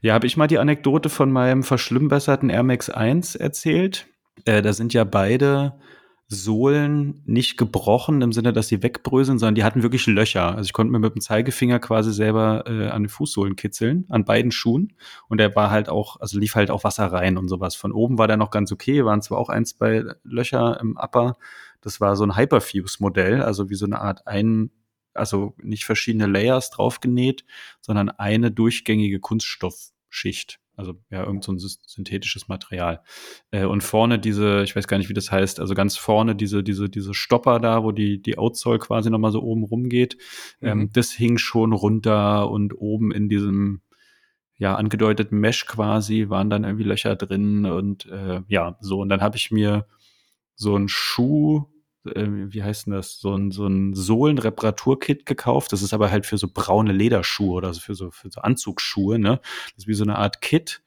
Speaker 1: Ja, habe ich mal die Anekdote von meinem verschlimmbesserten Air Max 1 erzählt. Äh, da sind ja beide Sohlen nicht gebrochen im Sinne, dass sie wegbröseln, sondern die hatten wirklich Löcher. Also ich konnte mir mit dem Zeigefinger quasi selber äh, an den Fußsohlen kitzeln, an beiden Schuhen. Und der war halt auch, also lief halt auch Wasser rein und sowas. Von oben war der noch ganz okay, waren zwar auch ein, zwei Löcher im Upper. Das war so ein Hyperfuse-Modell, also wie so eine Art ein, also nicht verschiedene Layers draufgenäht, sondern eine durchgängige Kunststoffschicht. Also ja, irgend so ein synthetisches Material. Äh, und vorne diese, ich weiß gar nicht, wie das heißt, also ganz vorne diese, diese, diese Stopper da, wo die, die Outsole quasi nochmal so oben rumgeht, ähm,
Speaker 3: Mhm.
Speaker 1: das hing schon runter und oben in diesem ja, angedeuteten Mesh quasi waren dann irgendwie Löcher drin und äh, ja, so. Und dann habe ich mir so ein Schuh, äh, wie heißt denn das, so ein, so ein Sohlenreparaturkit gekauft. Das ist aber halt für so braune Lederschuhe oder für so, für so Anzugsschuhe, ne? Das ist wie so eine Art Kit,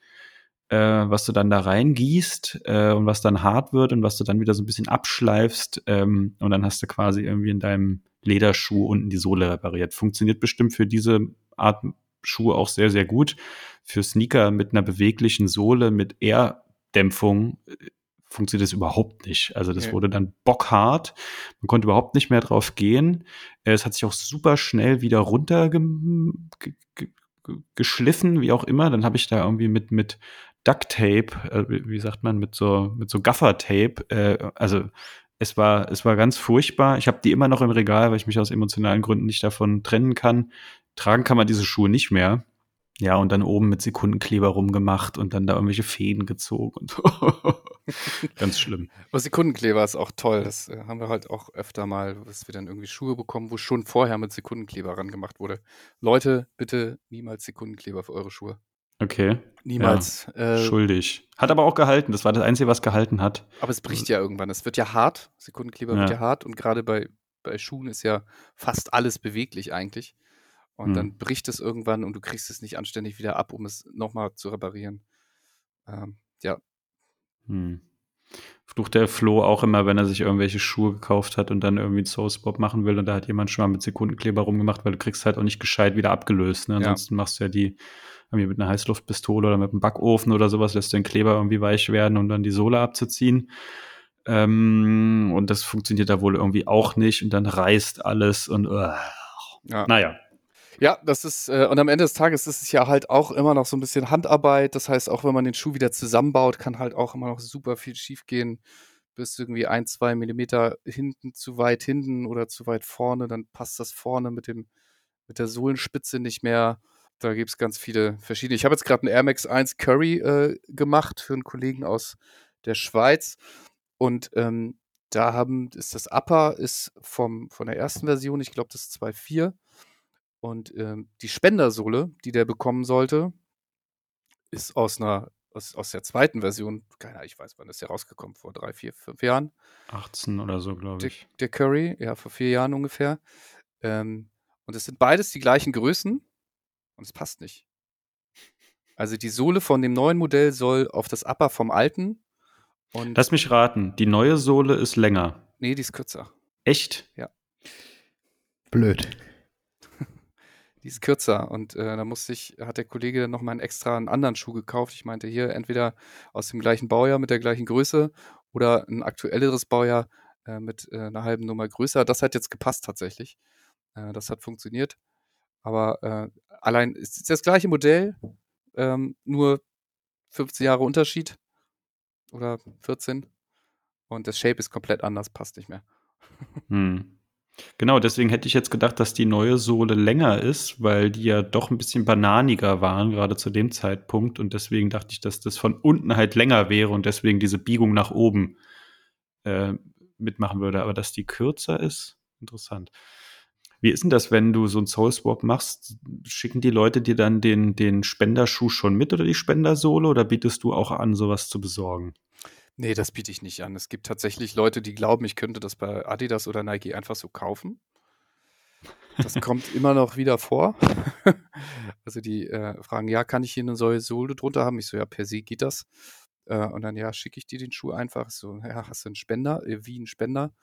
Speaker 1: äh, was du dann da reingießt äh, und was dann hart wird und was du dann wieder so ein bisschen abschleifst ähm, und dann hast du quasi irgendwie in deinem Lederschuh unten die Sohle repariert. Funktioniert bestimmt für diese Art Schuhe auch sehr, sehr gut. Für Sneaker mit einer beweglichen Sohle, mit Air-Dämpfung äh, funktioniert das überhaupt nicht. Also das
Speaker 3: Okay.
Speaker 1: wurde dann bockhart. Man konnte überhaupt nicht mehr drauf gehen. Äh, Es hat sich auch super schnell wieder runter ge ge ge geschliffen, wie auch immer. Dann habe ich da irgendwie mit, mit Duct Tape, äh, wie sagt man, mit so, mit so Gaffer-Tape, äh, also es war, es war ganz furchtbar. Ich habe die immer noch im Regal, weil ich mich aus emotionalen Gründen nicht davon trennen kann. Tragen kann man diese Schuhe nicht mehr. Ja, und dann oben mit Sekundenkleber rumgemacht und dann da irgendwelche Fäden gezogen. Ganz schlimm.
Speaker 3: Aber Sekundenkleber ist auch toll. Das äh, haben wir halt auch öfter mal, dass wir dann irgendwie Schuhe bekommen, wo schon vorher mit Sekundenkleber ran gemacht wurde. Leute, bitte niemals Sekundenkleber für eure Schuhe.
Speaker 1: Okay.
Speaker 3: Niemals. Äh,
Speaker 1: Schuldig. Hat aber auch gehalten. Das war das Einzige, was gehalten hat.
Speaker 3: aber es bricht ja irgendwann. Es wird ja hart. Sekundenkleber wird
Speaker 1: Ja.
Speaker 3: ja hart. Und gerade bei, bei Schuhen ist ja fast alles beweglich eigentlich. Und
Speaker 1: Hm.
Speaker 3: dann bricht es irgendwann und du kriegst es nicht anständig wieder ab, um es nochmal zu reparieren. Ähm, ja,
Speaker 1: Hm. Flucht der Flo auch immer, wenn er sich irgendwelche Schuhe gekauft hat und dann irgendwie einen Soulspot machen will und da hat jemand schon mal mit Sekundenkleber rumgemacht, weil du kriegst halt auch nicht gescheit wieder abgelöst. Ne?
Speaker 3: Ja.
Speaker 1: Ansonsten machst du ja die irgendwie mit einer Heißluftpistole oder mit einem Backofen oder sowas, lässt du den Kleber irgendwie weich werden, um dann die Sohle abzuziehen. Ähm, und das funktioniert da wohl irgendwie auch nicht und dann reißt alles und uh,
Speaker 3: ja.
Speaker 1: naja.
Speaker 3: Ja, das ist, äh, und am Ende des Tages ist es ja halt auch immer noch so ein bisschen Handarbeit. Das heißt, auch wenn man den Schuh wieder zusammenbaut, kann halt auch immer noch super viel schiefgehen. Bist irgendwie ein, zwei Millimeter hinten zu weit hinten oder zu weit vorne, dann passt das vorne mit dem, mit der Sohlenspitze nicht mehr. Da gibt es ganz viele verschiedene. Ich habe jetzt gerade einen Air Max 1 Curry äh, gemacht für einen Kollegen aus der Schweiz. Und ähm, da haben, ist das Upper ist vom, von der ersten Version, ich glaube, das ist 2.4. Und ähm, die Spendersohle, die der bekommen sollte, ist aus einer aus, aus der zweiten Version, keine Ahnung, ich weiß, wann ist der rausgekommen, vor drei, vier, fünf Jahren.
Speaker 1: 18 oder so, glaube
Speaker 3: Der,
Speaker 1: ich.
Speaker 3: der Curry, ja, vor vier Jahren ungefähr. Ähm, und es sind beides die gleichen Größen und es passt nicht. Also die Sohle von dem neuen Modell soll auf das Upper vom alten und
Speaker 1: Lass mich raten, die neue Sohle ist länger.
Speaker 3: nee, die ist kürzer.
Speaker 1: Echt?
Speaker 2: Blöd.
Speaker 3: Die ist kürzer und äh, da musste ich, hat der Kollege dann nochmal einen extra einen anderen Schuh gekauft. Ich meinte hier entweder aus dem gleichen Baujahr mit der gleichen Größe oder ein aktuelleres Baujahr äh, mit äh, einer halben Nummer größer. Das hat jetzt gepasst tatsächlich. Äh, das hat funktioniert. Aber äh, allein ist das gleiche Modell, ähm, nur 15 Jahre Unterschied oder 14 und das Shape ist komplett anders, passt nicht mehr.
Speaker 1: Hm. Genau, deswegen hätte ich jetzt gedacht, dass die neue Sohle länger ist, weil die ja doch ein bisschen bananiger waren, gerade zu dem Zeitpunkt. Und deswegen dachte ich, dass das von unten halt länger wäre und deswegen diese Biegung nach oben äh, mitmachen würde. Aber dass die kürzer ist, interessant. Wie ist denn das, wenn du so einen Soul Swap machst? Schicken die Leute dir dann den, den Spenderschuh schon mit oder die Spendersohle oder bietest du auch an, sowas zu besorgen?
Speaker 3: Nee, das biete ich nicht an. Es gibt tatsächlich Leute, die glauben, ich könnte das bei Adidas oder Nike einfach so kaufen. Das kommt immer noch wieder vor. also die äh, fragen, ja, kann ich hier eine neue Sohle drunter haben? Ich so, ja, per se geht das. Äh, und dann, ja, schicke ich dir den Schuh einfach. So, ja, hast du einen Spender? Äh, wie einen Spender?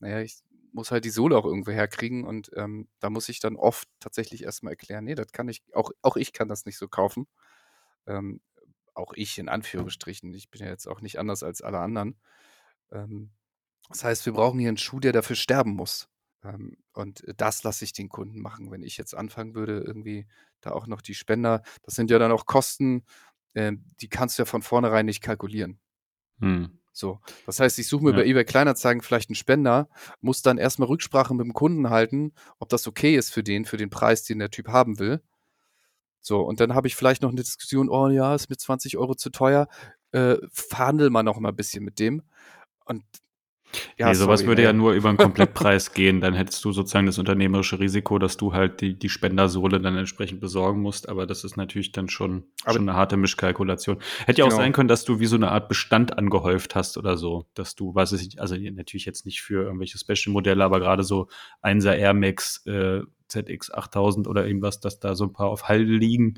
Speaker 3: Naja, ich muss halt die Sohle auch irgendwo herkriegen und ähm, da muss ich dann oft tatsächlich erstmal erklären, nee, das kann ich, auch, auch ich kann das nicht so kaufen. Ähm, auch ich in Anführungsstrichen. Ich bin ja jetzt auch nicht anders als alle anderen. Ähm, das heißt, wir brauchen hier einen Schuh, der dafür sterben muss. Ähm, und das lasse ich den Kunden machen. Wenn ich jetzt anfangen würde, irgendwie da auch noch die Spender, das sind ja dann auch Kosten, äh, die kannst du ja von vornherein nicht kalkulieren.
Speaker 1: Hm.
Speaker 3: So, das heißt, ich suche mir
Speaker 1: Ja.
Speaker 3: bei eBay Kleinanzeigen vielleicht einen Spender, muss dann erstmal Rücksprache mit dem Kunden halten, ob das okay ist für den, für den Preis, den der Typ haben will. So, und dann habe ich vielleicht noch eine Diskussion, oh ja, ist mir 20 Euro zu teuer, äh, verhandel mal noch mal ein bisschen mit dem. Und ja,
Speaker 1: nee, sowas
Speaker 3: sorry,
Speaker 1: würde
Speaker 3: ne?
Speaker 1: ja nur über einen Komplettpreis gehen. Dann hättest du sozusagen das unternehmerische Risiko, dass du halt die, die Spendersohle dann entsprechend besorgen musst. Aber das ist natürlich dann schon,
Speaker 3: Aber-
Speaker 1: schon eine harte Mischkalkulation. Hätte ja auch
Speaker 3: Genau.
Speaker 1: sein können, dass du wie so eine Art Bestand angehäuft hast oder so. Dass du, weiß ich also natürlich jetzt nicht für irgendwelche Special-Modelle, aber gerade so 1er Air Max äh, ZX 8000 oder irgendwas, dass da so ein paar auf Halde liegen.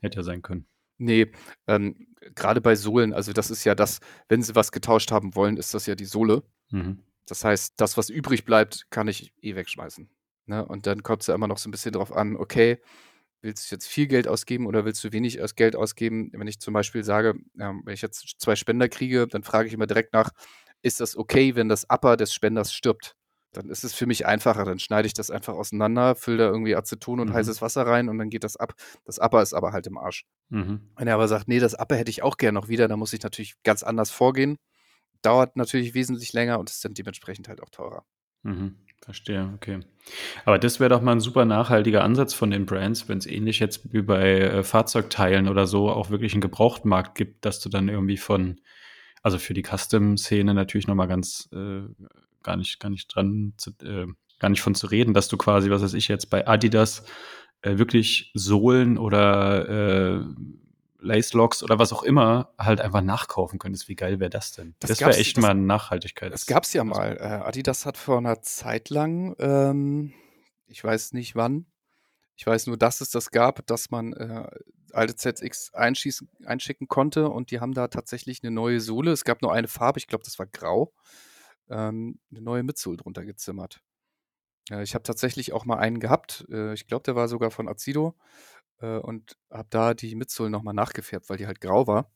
Speaker 1: Hätte ja sein können.
Speaker 3: Nee, ähm, gerade bei Sohlen, also das ist ja das, wenn sie was getauscht haben wollen, ist das ja die Sohle.
Speaker 1: Mhm.
Speaker 3: Das heißt, das, was übrig bleibt, kann ich eh wegschmeißen. Ne? Und dann kommt es ja immer noch so ein bisschen drauf an, okay, willst du jetzt viel Geld ausgeben oder willst du wenig Geld ausgeben? Wenn ich zum Beispiel sage, ähm, wenn ich jetzt zwei Spender kriege, dann frage ich immer direkt nach, ist das okay, wenn das Upper des Spenders stirbt? Dann ist es für mich einfacher. Dann schneide ich das einfach auseinander, fülle da irgendwie Aceton und
Speaker 1: Mhm.
Speaker 3: heißes Wasser rein und dann geht das ab. Das Upper ist aber halt im Arsch.
Speaker 1: Mhm.
Speaker 3: Wenn er aber sagt, nee, das Upper hätte ich auch gerne noch wieder, dann muss ich natürlich ganz anders vorgehen. Dauert natürlich wesentlich länger und ist dann dementsprechend halt auch teurer.
Speaker 1: Mhm, verstehe, okay. Aber das wäre doch mal ein super nachhaltiger Ansatz von den Brands, wenn es ähnlich jetzt wie bei äh, Fahrzeugteilen oder so auch wirklich einen Gebrauchtmarkt gibt, dass du dann irgendwie von, also für die Custom-Szene natürlich nochmal ganz äh, gar nicht, gar nicht dran, zu, äh, gar nicht von zu reden, dass du quasi, was weiß ich jetzt bei Adidas äh, wirklich Sohlen oder äh, Lace Locks oder was auch immer halt einfach nachkaufen könntest. Wie geil wäre das denn?
Speaker 3: Das
Speaker 1: Das, wäre echt
Speaker 3: das-
Speaker 1: mal Nachhaltigkeit.
Speaker 3: Das gab es ja mal. Äh, Adidas hat vor einer Zeit lang, ähm, ich weiß nicht wann, Ich weiß nur, dass es das gab, dass man äh, alte ZX einschießen, einschicken konnte und die haben da tatsächlich eine neue Sohle. Es gab nur eine Farbe, ich glaube, das war grau. Ähm, eine neue Mitsohle drunter gezimmert. Äh, ich habe tatsächlich auch mal einen gehabt. Äh, ich glaube, der war sogar von Azido äh, und habe da die Mitsohle nochmal nachgefärbt, weil die halt grau war.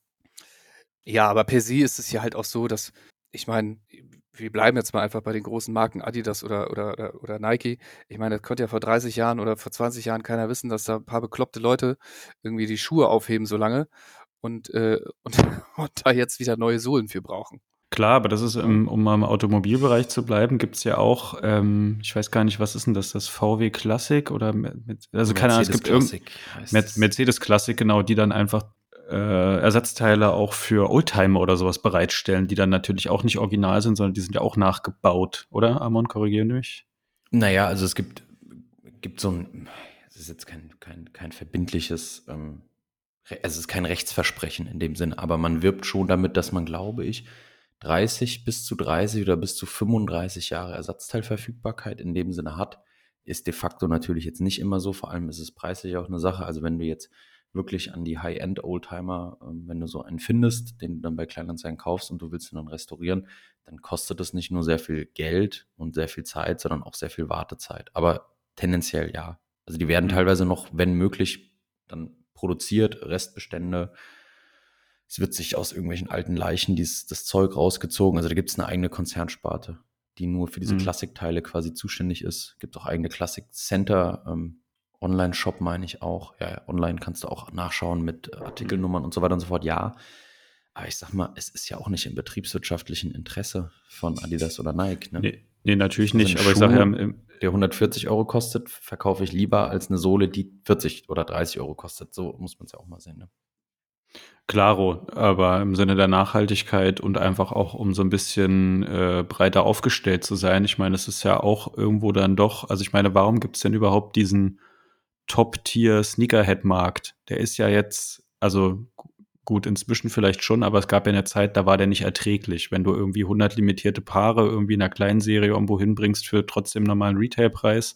Speaker 3: Ja, aber per se ist es ja halt auch so, dass, ich meine, wir bleiben jetzt mal einfach bei den großen Marken Adidas oder, oder, oder, oder Nike. Ich meine, das konnte ja vor 30 Jahren oder vor 20 Jahren keiner wissen, dass da ein paar bekloppte Leute irgendwie die Schuhe aufheben so lange und, äh, und, und da jetzt wieder neue Sohlen für brauchen.
Speaker 1: Klar, aber das ist, im, um mal im Automobilbereich zu bleiben, gibt's ja auch, ähm, ich weiß gar nicht, was ist denn das, das VW Classic oder mit, also keine Ahnung, es gibt irgendein Mercedes Classic, genau, die dann einfach äh, Ersatzteile auch für Oldtimer oder sowas bereitstellen, die dann natürlich auch nicht original sind, sondern die sind ja auch nachgebaut, oder? Amon, korrigiere mich.
Speaker 2: Naja, also es gibt, gibt so ein, es ist jetzt kein, kein, kein verbindliches, ähm, es ist kein Rechtsversprechen in dem Sinne, aber man wirbt schon damit, dass man, glaube ich, 30 bis zu 30 oder bis zu 35 Jahre Ersatzteilverfügbarkeit in dem Sinne hat, ist de facto natürlich jetzt nicht immer so. Vor allem ist es preislich auch eine Sache. Also wenn du jetzt wirklich an die High-End-Oldtimer, ähm, wenn du so einen findest, den du dann bei Kleinanzeigen kaufst und du willst ihn dann restaurieren, dann kostet das nicht nur sehr viel Geld und sehr viel Zeit, sondern auch sehr viel Wartezeit. Aber tendenziell ja. Also die werden mhm. teilweise noch, wenn möglich, dann produziert, Restbestände. Es wird sich aus irgendwelchen alten Leichen dies, das Zeug rausgezogen. Also da gibt es eine eigene Konzernsparte, die nur für diese mhm. Klassikteile quasi zuständig ist. Gibt auch eigene Classic Center, ähm, Online-Shop meine ich auch. Ja, online kannst du auch nachschauen mit Artikelnummern und so weiter und so fort. Ja. Aber ich sag mal, es ist ja auch nicht im betriebswirtschaftlichen Interesse von Adidas oder Nike. Ne?
Speaker 1: Nee, nee natürlich also nicht. Aber Schuh, ich sage ja,
Speaker 2: der 140 Euro kostet, verkaufe ich lieber als eine Sohle, die 40 oder 30 Euro kostet. So muss man es ja auch mal sehen. Ne?
Speaker 1: Klaro, aber im Sinne der Nachhaltigkeit und einfach auch um so ein bisschen äh, breiter aufgestellt zu sein. Ich meine, es ist ja auch irgendwo dann doch, also ich meine, warum gibt es denn überhaupt diesen Top-Tier-Sneakerhead-Markt. Der ist ja jetzt, also gut, inzwischen vielleicht schon, aber es gab ja eine Zeit, da war der nicht erträglich. Wenn du irgendwie 100 limitierte Paare irgendwie in einer kleinen Serie irgendwo hinbringst für trotzdem normalen Retailpreis,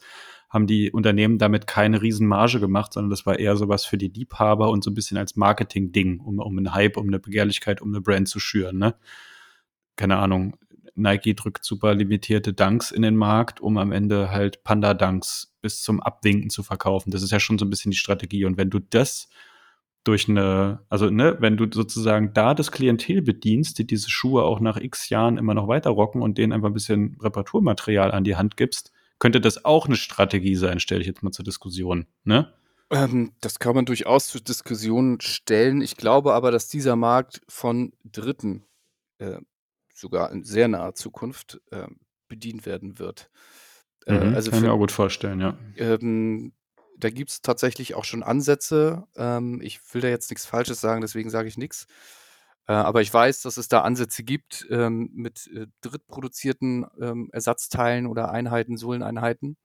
Speaker 1: haben die Unternehmen damit keine Riesenmarge gemacht, sondern das war eher sowas für die Liebhaber und so ein bisschen als Marketing-Ding, um, um einen Hype, um eine Begehrlichkeit, um eine Brand zu schüren, ne? Keine Ahnung. Nike drückt super limitierte Dunks in den Markt, um am Ende halt Panda-Dunks bis zum Abwinken zu verkaufen. Das ist ja schon so ein bisschen die Strategie. Und wenn du das durch eine, also ne, wenn du sozusagen da das Klientel bedienst, die diese Schuhe auch nach x Jahren immer noch weiter rocken und denen einfach ein bisschen Reparaturmaterial an die Hand gibst, könnte das auch eine Strategie sein, stelle ich jetzt mal zur Diskussion, ne?
Speaker 3: Ähm, das kann man durchaus zur Diskussion stellen. Ich glaube aber, dass dieser Markt von Dritten äh, sogar in sehr naher Zukunft äh, bedient werden wird.
Speaker 1: Äh, mhm, also kann ich mir auch gut vorstellen, ja.
Speaker 3: Ähm, da gibt es tatsächlich auch schon Ansätze. Ähm, ich will da jetzt nichts Falsches sagen, deswegen sage ich nichts. Äh, aber ich weiß, dass es da Ansätze gibt ähm, mit äh, drittproduzierten ähm, Ersatzteilen oder Einheiten, Sohleneinheiten.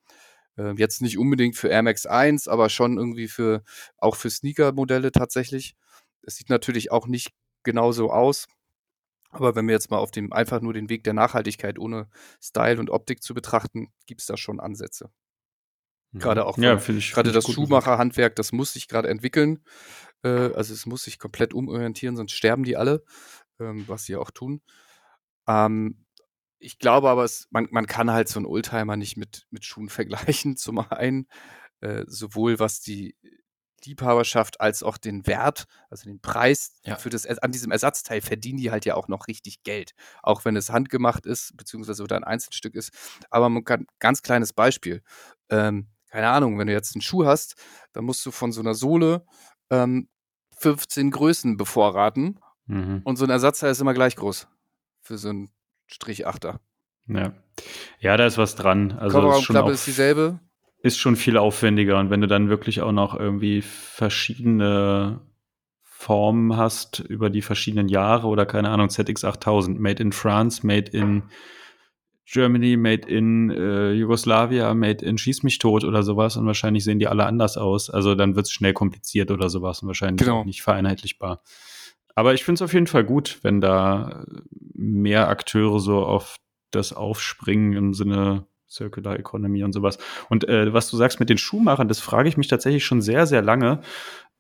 Speaker 3: Äh, jetzt nicht unbedingt für Air Max 1, aber schon irgendwie für auch für Sneaker-Modelle tatsächlich. Es sieht natürlich auch nicht genauso aus. Aber wenn wir jetzt mal auf dem einfach nur den Weg der Nachhaltigkeit ohne Style und Optik zu betrachten, gibt es da schon Ansätze. Mhm. Gerade auch
Speaker 1: ja,
Speaker 3: gerade das Schuhmacherhandwerk, das muss sich gerade entwickeln. Äh, also es muss sich komplett umorientieren, sonst sterben die alle, ähm, was sie auch tun. Ähm, ich glaube aber, es, man, man kann halt so einen Oldtimer nicht mit, mit Schuhen vergleichen. Zum einen, äh, sowohl was die Liebhaberschaft als auch den Wert, also den Preis ja. für das an diesem Ersatzteil verdienen die halt ja auch noch richtig Geld, auch wenn es handgemacht ist beziehungsweise oder ein Einzelstück ist. Aber man kann ganz kleines Beispiel. Ähm, keine Ahnung, wenn du jetzt einen Schuh hast, dann musst du von so einer Sohle ähm, 15 Größen bevorraten mhm. und so ein Ersatzteil ist immer gleich groß für so einen Strich Achter.
Speaker 1: Ja. ja, da ist was dran.
Speaker 3: Also Kofferraumklappe ist, ist dieselbe
Speaker 1: ist schon viel aufwendiger. Und wenn du dann wirklich auch noch irgendwie verschiedene Formen hast über die verschiedenen Jahre oder keine Ahnung, ZX8000, made in France, made in Germany, made in äh, Jugoslavia, made in Schieß mich tot oder sowas und wahrscheinlich sehen die alle anders aus. Also dann wird es schnell kompliziert oder sowas und wahrscheinlich genau. nicht vereinheitlichbar. Aber ich finde es auf jeden Fall gut, wenn da mehr Akteure so auf das aufspringen im Sinne Circular Economy und sowas. Und äh, was du sagst mit den Schuhmachern, das frage ich mich tatsächlich schon sehr, sehr lange,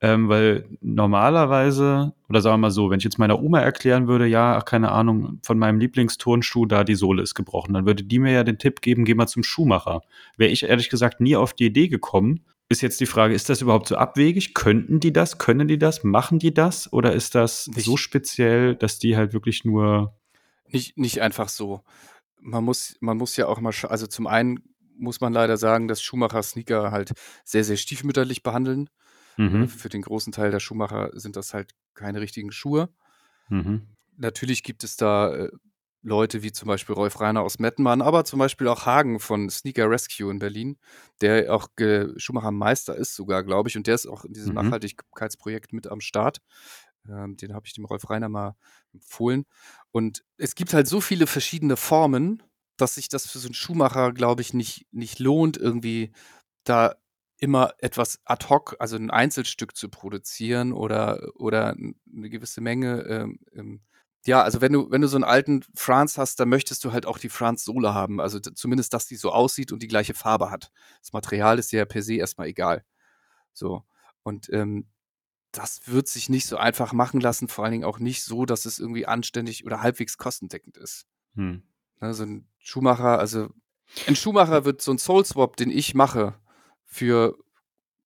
Speaker 1: ähm, weil normalerweise, oder sagen wir mal so, wenn ich jetzt meiner Oma erklären würde, ja, ach, keine Ahnung, von meinem Lieblingsturnschuh, da die Sohle ist gebrochen, dann würde die mir ja den Tipp geben, geh mal zum Schuhmacher. Wäre ich ehrlich gesagt nie auf die Idee gekommen. Ist jetzt die Frage, ist das überhaupt so abwegig? Könnten die das? Können die das? Machen die das? Oder ist das
Speaker 3: Nicht.
Speaker 1: so speziell, dass die halt wirklich nur.
Speaker 3: Nicht, nicht einfach so. Man muss, man muss ja auch mal, also zum einen muss man leider sagen, dass Schumacher Sneaker halt sehr, sehr stiefmütterlich behandeln.
Speaker 1: Mhm.
Speaker 3: Für den großen Teil der Schuhmacher sind das halt keine richtigen Schuhe.
Speaker 1: Mhm.
Speaker 3: Natürlich gibt es da äh, Leute wie zum Beispiel Rolf Reiner aus Mettenmann, aber zum Beispiel auch Hagen von Sneaker Rescue in Berlin, der auch äh, Schumacher Meister ist sogar, glaube ich, und der ist auch in diesem
Speaker 1: Mhm.
Speaker 3: Nachhaltigkeitsprojekt mit am Start. Ähm, den habe ich dem Rolf Reiner mal empfohlen. Und es gibt halt so viele verschiedene Formen, dass sich das für so einen Schuhmacher, glaube ich, nicht, nicht lohnt, irgendwie da immer etwas ad hoc, also ein Einzelstück zu produzieren oder, oder eine gewisse Menge. Ähm, ähm, ja, also wenn du, wenn du so einen alten France hast, dann möchtest du halt auch die France-Sohle haben. Also zumindest, dass die so aussieht und die gleiche Farbe hat. Das Material ist dir ja per se erstmal egal. So. Und ähm, das wird sich nicht so einfach machen lassen, vor allen Dingen auch nicht so, dass es irgendwie anständig oder halbwegs kostendeckend ist.
Speaker 1: Hm.
Speaker 3: Ne, so ein Schuhmacher, also ein Schuhmacher wird so ein Soul Swap, den ich mache, für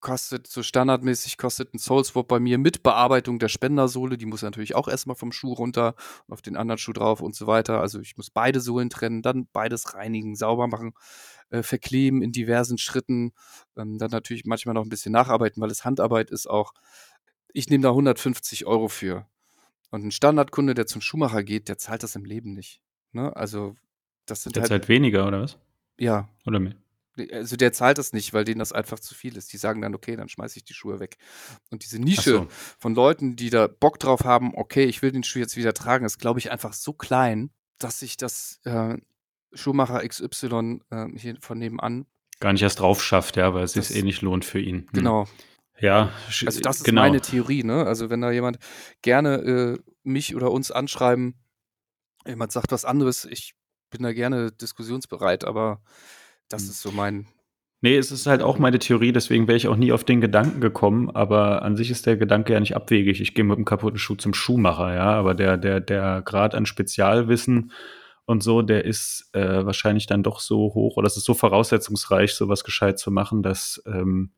Speaker 3: kostet so standardmäßig kostet ein Soul Swap bei mir mit Bearbeitung der Spendersohle, die muss natürlich auch erstmal vom Schuh runter und auf den anderen Schuh drauf und so weiter. Also ich muss beide Sohlen trennen, dann beides reinigen, sauber machen, äh, verkleben in diversen Schritten, ähm, dann natürlich manchmal noch ein bisschen nacharbeiten, weil es Handarbeit ist auch. Ich nehme da 150 Euro für. Und ein Standardkunde, der zum Schuhmacher geht, der zahlt das im Leben nicht. Ne? Also das sind
Speaker 1: Jetzt
Speaker 3: halt,
Speaker 1: halt weniger, oder was?
Speaker 3: ja,
Speaker 1: Oder mehr?
Speaker 3: Also der zahlt das nicht, weil denen das einfach zu viel ist. Die sagen dann, okay, dann schmeiße ich die Schuhe weg. Und diese Nische
Speaker 1: so.
Speaker 3: von Leuten, die da Bock drauf haben, okay, ich will den Schuh jetzt wieder tragen, ist, glaube ich, einfach so klein, dass sich das äh, Schuhmacher XY äh, hier von nebenan,
Speaker 1: Gar nicht erst drauf schafft, ja, weil es sich eh nicht lohnt für ihn. Hm.
Speaker 3: genau.
Speaker 1: Ja,
Speaker 3: Also das ist
Speaker 1: genau.
Speaker 3: meine Theorie, ne? Also wenn da jemand gerne äh, mich oder uns anschreiben, jemand sagt was anderes, ich bin da gerne diskussionsbereit, aber das
Speaker 1: Hm.
Speaker 3: ist so mein,
Speaker 1: Nee, es ist halt auch meine Theorie, deswegen wäre ich auch nie auf den Gedanken gekommen, aber an sich ist der Gedanke ja nicht abwegig. Ich gehe mit einem kaputten Schuh zum Schuhmacher, ja, aber der, der, der Grad an Spezialwissen und so, der ist äh, wahrscheinlich dann doch so hoch oder es ist so voraussetzungsreich, sowas gescheit zu machen, dass, ähm,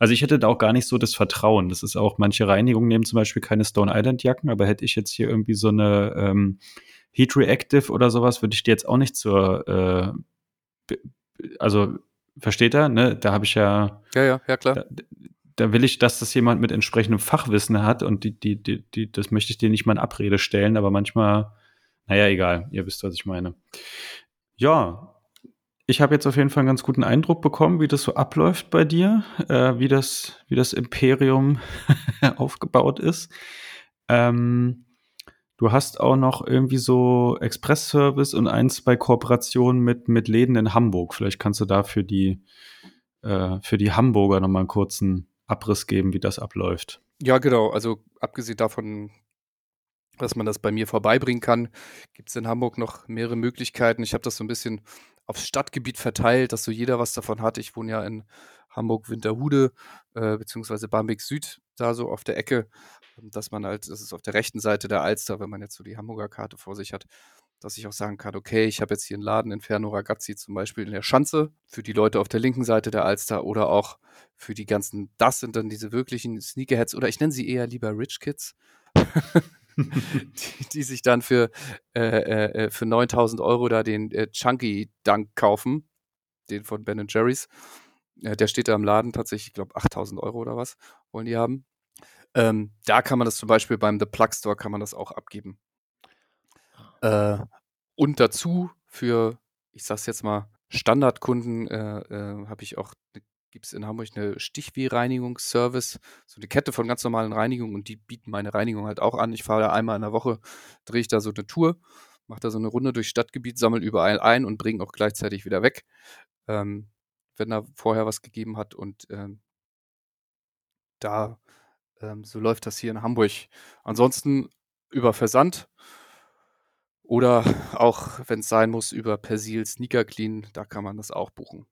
Speaker 1: also ich hätte da auch gar nicht so das Vertrauen. Das ist auch, manche Reinigungen nehmen zum Beispiel keine Stone Island Jacken, aber hätte ich jetzt hier irgendwie so eine ähm, Heat Reactive oder sowas, würde ich die jetzt auch nicht zur, äh, also versteht er, ne? Da habe ich ja,
Speaker 3: ja, ja, ja klar.
Speaker 1: da, da will ich, dass das jemand mit entsprechendem Fachwissen hat und die, die, die, die, das möchte ich dir nicht mal in Abrede stellen, aber manchmal, naja, egal, ihr wisst, was ich meine. Ja, ich habe jetzt auf jeden Fall einen ganz guten Eindruck bekommen, wie das so abläuft bei dir, äh, wie, das, wie das Imperium aufgebaut ist. Ähm, du hast auch noch irgendwie so Express-Service und ein, zwei Kooperationen mit, mit Läden in Hamburg. Vielleicht kannst du da für die, äh, für die Hamburger nochmal einen kurzen Abriss geben, wie das abläuft.
Speaker 3: Ja, genau. Also abgesehen davon, dass man das bei mir vorbeibringen kann, gibt es in Hamburg noch mehrere Möglichkeiten. Ich habe das so ein bisschen aufs Stadtgebiet verteilt, dass so jeder was davon hat. Ich wohne ja in Hamburg-Winterhude, äh, beziehungsweise Barmbek Süd, da so auf der Ecke, dass man halt, das ist auf der rechten Seite der Alster, wenn man jetzt so die Hamburger Karte vor sich hat, dass ich auch sagen kann, okay, ich habe jetzt hier einen Laden in Ferno Ragazzi zum Beispiel in der Schanze für die Leute auf der linken Seite der Alster oder auch für die ganzen, das sind dann diese wirklichen Sneakerheads oder ich nenne sie eher lieber Rich Kids, die, die sich dann für, äh, äh, äh, für 9000 Euro da den äh, Chunky Dunk kaufen, den von Ben Jerry's. Äh, der steht da im Laden tatsächlich, ich glaube 8000 Euro oder was wollen die haben. Ähm, da kann man das zum Beispiel beim The Plug Store kann man das auch abgeben. Äh, und dazu für, ich sag's jetzt mal, Standardkunden äh, äh, habe ich auch, gibt es in Hamburg eine Stichweh-Reinigungsservice, so eine Kette von ganz normalen Reinigungen und die bieten meine Reinigung halt auch an. Ich fahre da einmal in der Woche, drehe ich da so eine Tour, mache da so eine Runde durchs Stadtgebiet, sammle überall ein und bringe auch gleichzeitig wieder weg, ähm, wenn da vorher was gegeben hat und ähm, da, ähm, so läuft das hier in Hamburg. Ansonsten über Versand Oder auch, wenn es sein muss, über Persil Sneaker Clean, da kann man das auch buchen.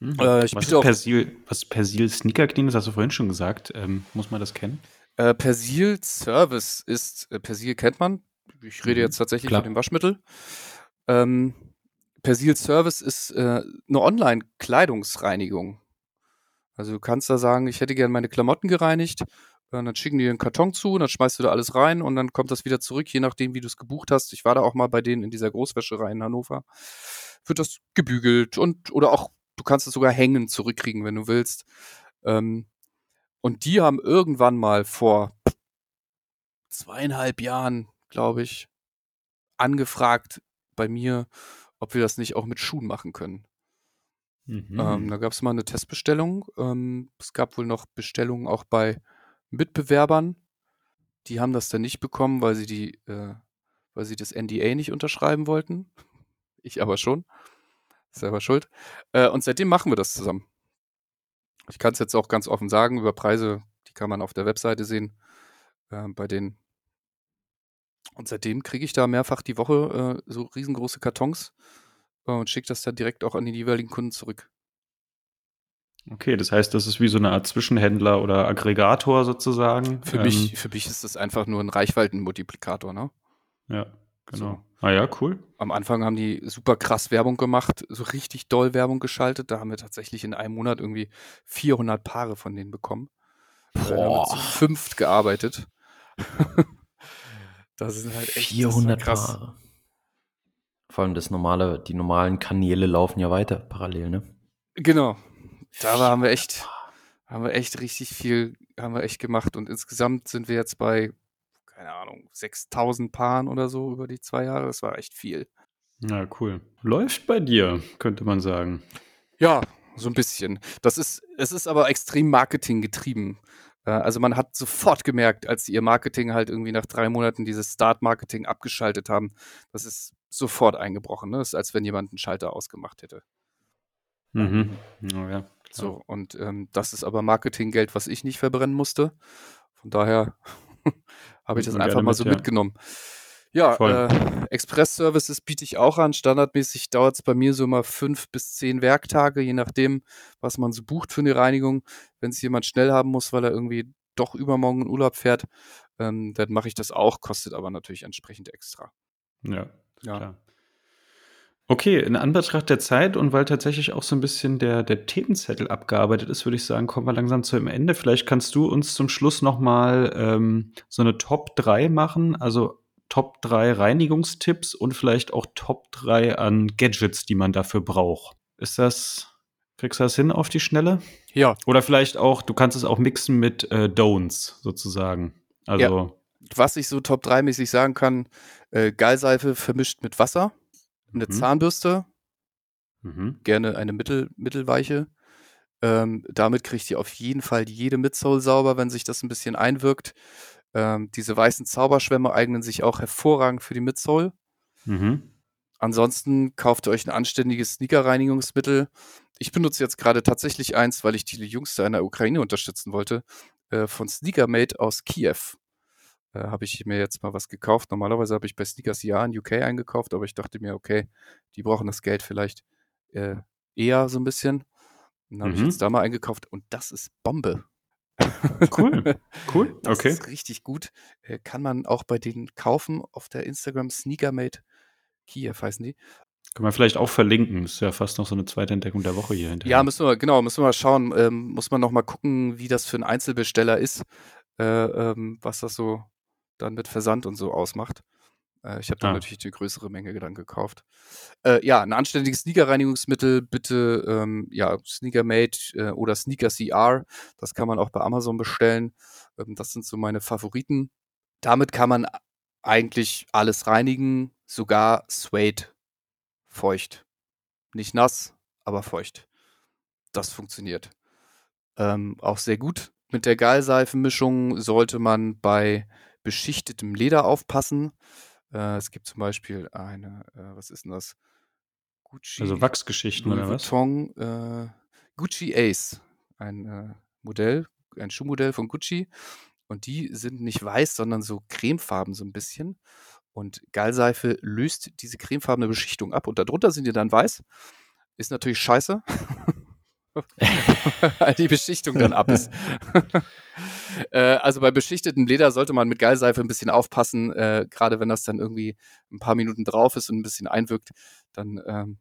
Speaker 1: Mhm.
Speaker 3: Äh, ich
Speaker 1: was, ist Persil, was Persil Sneaker Clean, das hast du vorhin schon gesagt. Ähm, muss man das kennen?
Speaker 3: Äh, Persil Service ist, äh, Persil kennt man. Ich rede
Speaker 1: Mhm,
Speaker 3: jetzt tatsächlich
Speaker 2: klar.
Speaker 3: von dem Waschmittel. Ähm, Persil Service ist äh, eine Online-Kleidungsreinigung. Also du kannst da sagen, ich hätte gerne meine Klamotten gereinigt. äh, dann schicken die dir einen Karton zu dann schmeißt du da alles rein und dann kommt das wieder zurück, je nachdem, wie du es gebucht hast. Ich war da auch mal bei denen in dieser Großwäscherei in Hannover. Wird das gebügelt und oder auch, du kannst es sogar hängen zurückkriegen, wenn du willst. Ähm, und die haben irgendwann mal vor zweieinhalb Jahren, glaube ich, angefragt bei mir, ob wir das nicht auch mit Schuhen machen können.
Speaker 1: Mhm.
Speaker 3: Ähm, da gab es mal eine Testbestellung. Ähm, es gab wohl noch Bestellungen auch bei Mitbewerbern. Die haben das dann nicht bekommen, weil sie die, äh, weil sie das NDA nicht unterschreiben wollten. Ich aber schon. Selber schuld. Äh, und seitdem machen wir das zusammen. Ich kann es jetzt auch ganz offen sagen, über Preise, die kann man auf der Webseite sehen, äh, bei den. Und seitdem kriege ich da mehrfach die Woche äh, so riesengroße Kartons und schicke das dann direkt auch an die jeweiligen Kunden zurück.
Speaker 1: Okay, das heißt, das ist wie so eine Art Zwischenhändler oder Aggregator sozusagen.
Speaker 3: Für,
Speaker 1: Ähm,
Speaker 3: mich, für mich ist das einfach nur ein Reichweitenmultiplikator. Ne?
Speaker 1: Ja, genau.
Speaker 3: So.
Speaker 1: Ah ja, cool.
Speaker 3: Am Anfang haben die super krass Werbung gemacht, so richtig doll Werbung geschaltet. Da haben wir tatsächlich in einem Monat irgendwie 400 Paare von denen bekommen. Äh, Wir haben
Speaker 2: Boah.
Speaker 3: zu fünft gearbeitet. das sind halt echt das war
Speaker 2: 400
Speaker 3: krass.
Speaker 2: Paare. Vor allem das normale, die normalen Kanäle laufen ja weiter parallel, ne?
Speaker 3: Genau. Da haben wir echt, haben wir echt richtig viel, haben wir echt gemacht. Und insgesamt sind wir jetzt bei, keine Ahnung, 6000 Paaren oder so über die zwei Jahre. Das war echt viel.
Speaker 1: Ja, cool. Läuft bei dir, könnte man sagen.
Speaker 3: Ja, so ein bisschen. Das ist, es ist aber extrem Marketing getrieben. Äh, Also man hat sofort gemerkt, als sie ihr Marketing halt irgendwie nach drei Monaten dieses Start-Marketing abgeschaltet haben, das ist sofort eingebrochen. Ne? Das ist, als wenn jemand einen Schalter ausgemacht hätte.
Speaker 1: Mhm. Ja, ja.
Speaker 3: So, und ähm, das ist aber Marketinggeld, was ich nicht verbrennen musste. Von daher habe ich das einfach mal
Speaker 1: mit,
Speaker 3: so
Speaker 1: ja.
Speaker 3: mitgenommen. Ja,
Speaker 1: Voll.
Speaker 3: äh, Express-Services biete ich auch an. Standardmäßig dauert es bei mir so mal fünf bis zehn Werktage, je nachdem, was man so bucht für eine Reinigung. Wenn es jemand schnell haben muss, weil er irgendwie doch übermorgen in Urlaub fährt, ähm, dann mache ich das auch, kostet aber natürlich entsprechend extra.
Speaker 1: Ja,
Speaker 3: Ja.
Speaker 1: klar. Okay, in Anbetracht der Zeit und weil tatsächlich auch so ein bisschen der, der Themenzettel abgearbeitet ist, würde ich sagen, kommen wir langsam zu dem Ende. Vielleicht kannst du uns zum Schluss nochmal ähm, so eine Top 3 machen, also Top 3 Reinigungstipps und vielleicht auch Top 3 an Gadgets, die man dafür braucht. Ist das, kriegst du das hin auf die Schnelle?
Speaker 3: Ja,
Speaker 1: Oder vielleicht auch, du kannst es auch mixen mit äh, Don'ts sozusagen. Also,
Speaker 3: was ich so Top 3 mäßig sagen kann, äh, Gallseife vermischt mit Wasser, eine
Speaker 1: Mhm.
Speaker 3: Zahnbürste,
Speaker 1: mhm.
Speaker 3: gerne eine mittel, mittelweiche. Ähm, damit kriegt ihr auf jeden Fall jede Midsole sauber, wenn sich das ein bisschen einwirkt. Ähm, diese weißen Zauberschwämme eignen sich auch hervorragend für die Midsole.
Speaker 1: Mhm.
Speaker 3: Ansonsten kauft ihr euch ein anständiges Sneaker-Reinigungsmittel. Ich benutze jetzt gerade tatsächlich eins, weil ich die Jungs da in der Ukraine unterstützen wollte, äh, von Sneakermate aus Kiew. Äh, habe ich mir jetzt mal was gekauft. Normalerweise habe ich bei Sneakers ja in UK eingekauft, aber ich dachte mir, okay, die brauchen das Geld vielleicht äh, eher so ein bisschen. Dann habe ich
Speaker 1: Mhm.
Speaker 3: jetzt da mal eingekauft und das ist Bombe.
Speaker 1: Cool. Cool.
Speaker 3: Das
Speaker 1: okay.
Speaker 3: ist richtig gut. Äh, kann man auch bei denen kaufen auf der Instagram Sneakermate Kiew heißen die.
Speaker 1: Können wir vielleicht auch verlinken. Ist ja fast noch so eine zweite Entdeckung der Woche hier hinterher.
Speaker 3: Ja, müssen wir, genau, müssen wir mal schauen. Ähm, muss man noch mal gucken, wie das für einen Einzelbesteller ist, äh, ähm, was das so dann mit Versand und so ausmacht. Äh, ich habe dann
Speaker 1: Ah.
Speaker 3: natürlich die größere Menge dann gekauft. Äh, ja, ein anständiges Sneaker-Reinigungsmittel, bitte, ähm, ja, Sneakermate äh, oder Sneaker CR. Das kann man auch bei Amazon bestellen. Ähm, das sind so meine Favoriten. Damit kann man eigentlich alles reinigen, sogar Suede feucht. Nicht nass, aber feucht. Das funktioniert. Ähm, auch sehr gut. Mit der Gallseifenmischung sollte man bei beschichtetem Leder aufpassen. Äh, es gibt zum Beispiel eine, äh, was ist denn das? Gucci.
Speaker 1: Also Wachsgeschichten
Speaker 3: Louis
Speaker 1: oder was?
Speaker 3: Vuitton, äh, Gucci Ace, ein äh, Modell, ein Schuhmodell von Gucci. Und die sind nicht weiß, sondern so cremefarben so ein bisschen. Und Gallseife löst diese cremefarbene Beschichtung ab und darunter sind die dann weiß. Ist natürlich scheiße. weil die Beschichtung dann ab ist. äh, also bei beschichtetem Leder sollte man mit Gallseife ein bisschen aufpassen, äh, gerade wenn das dann irgendwie ein paar Minuten drauf ist und ein bisschen einwirkt, dann ähm,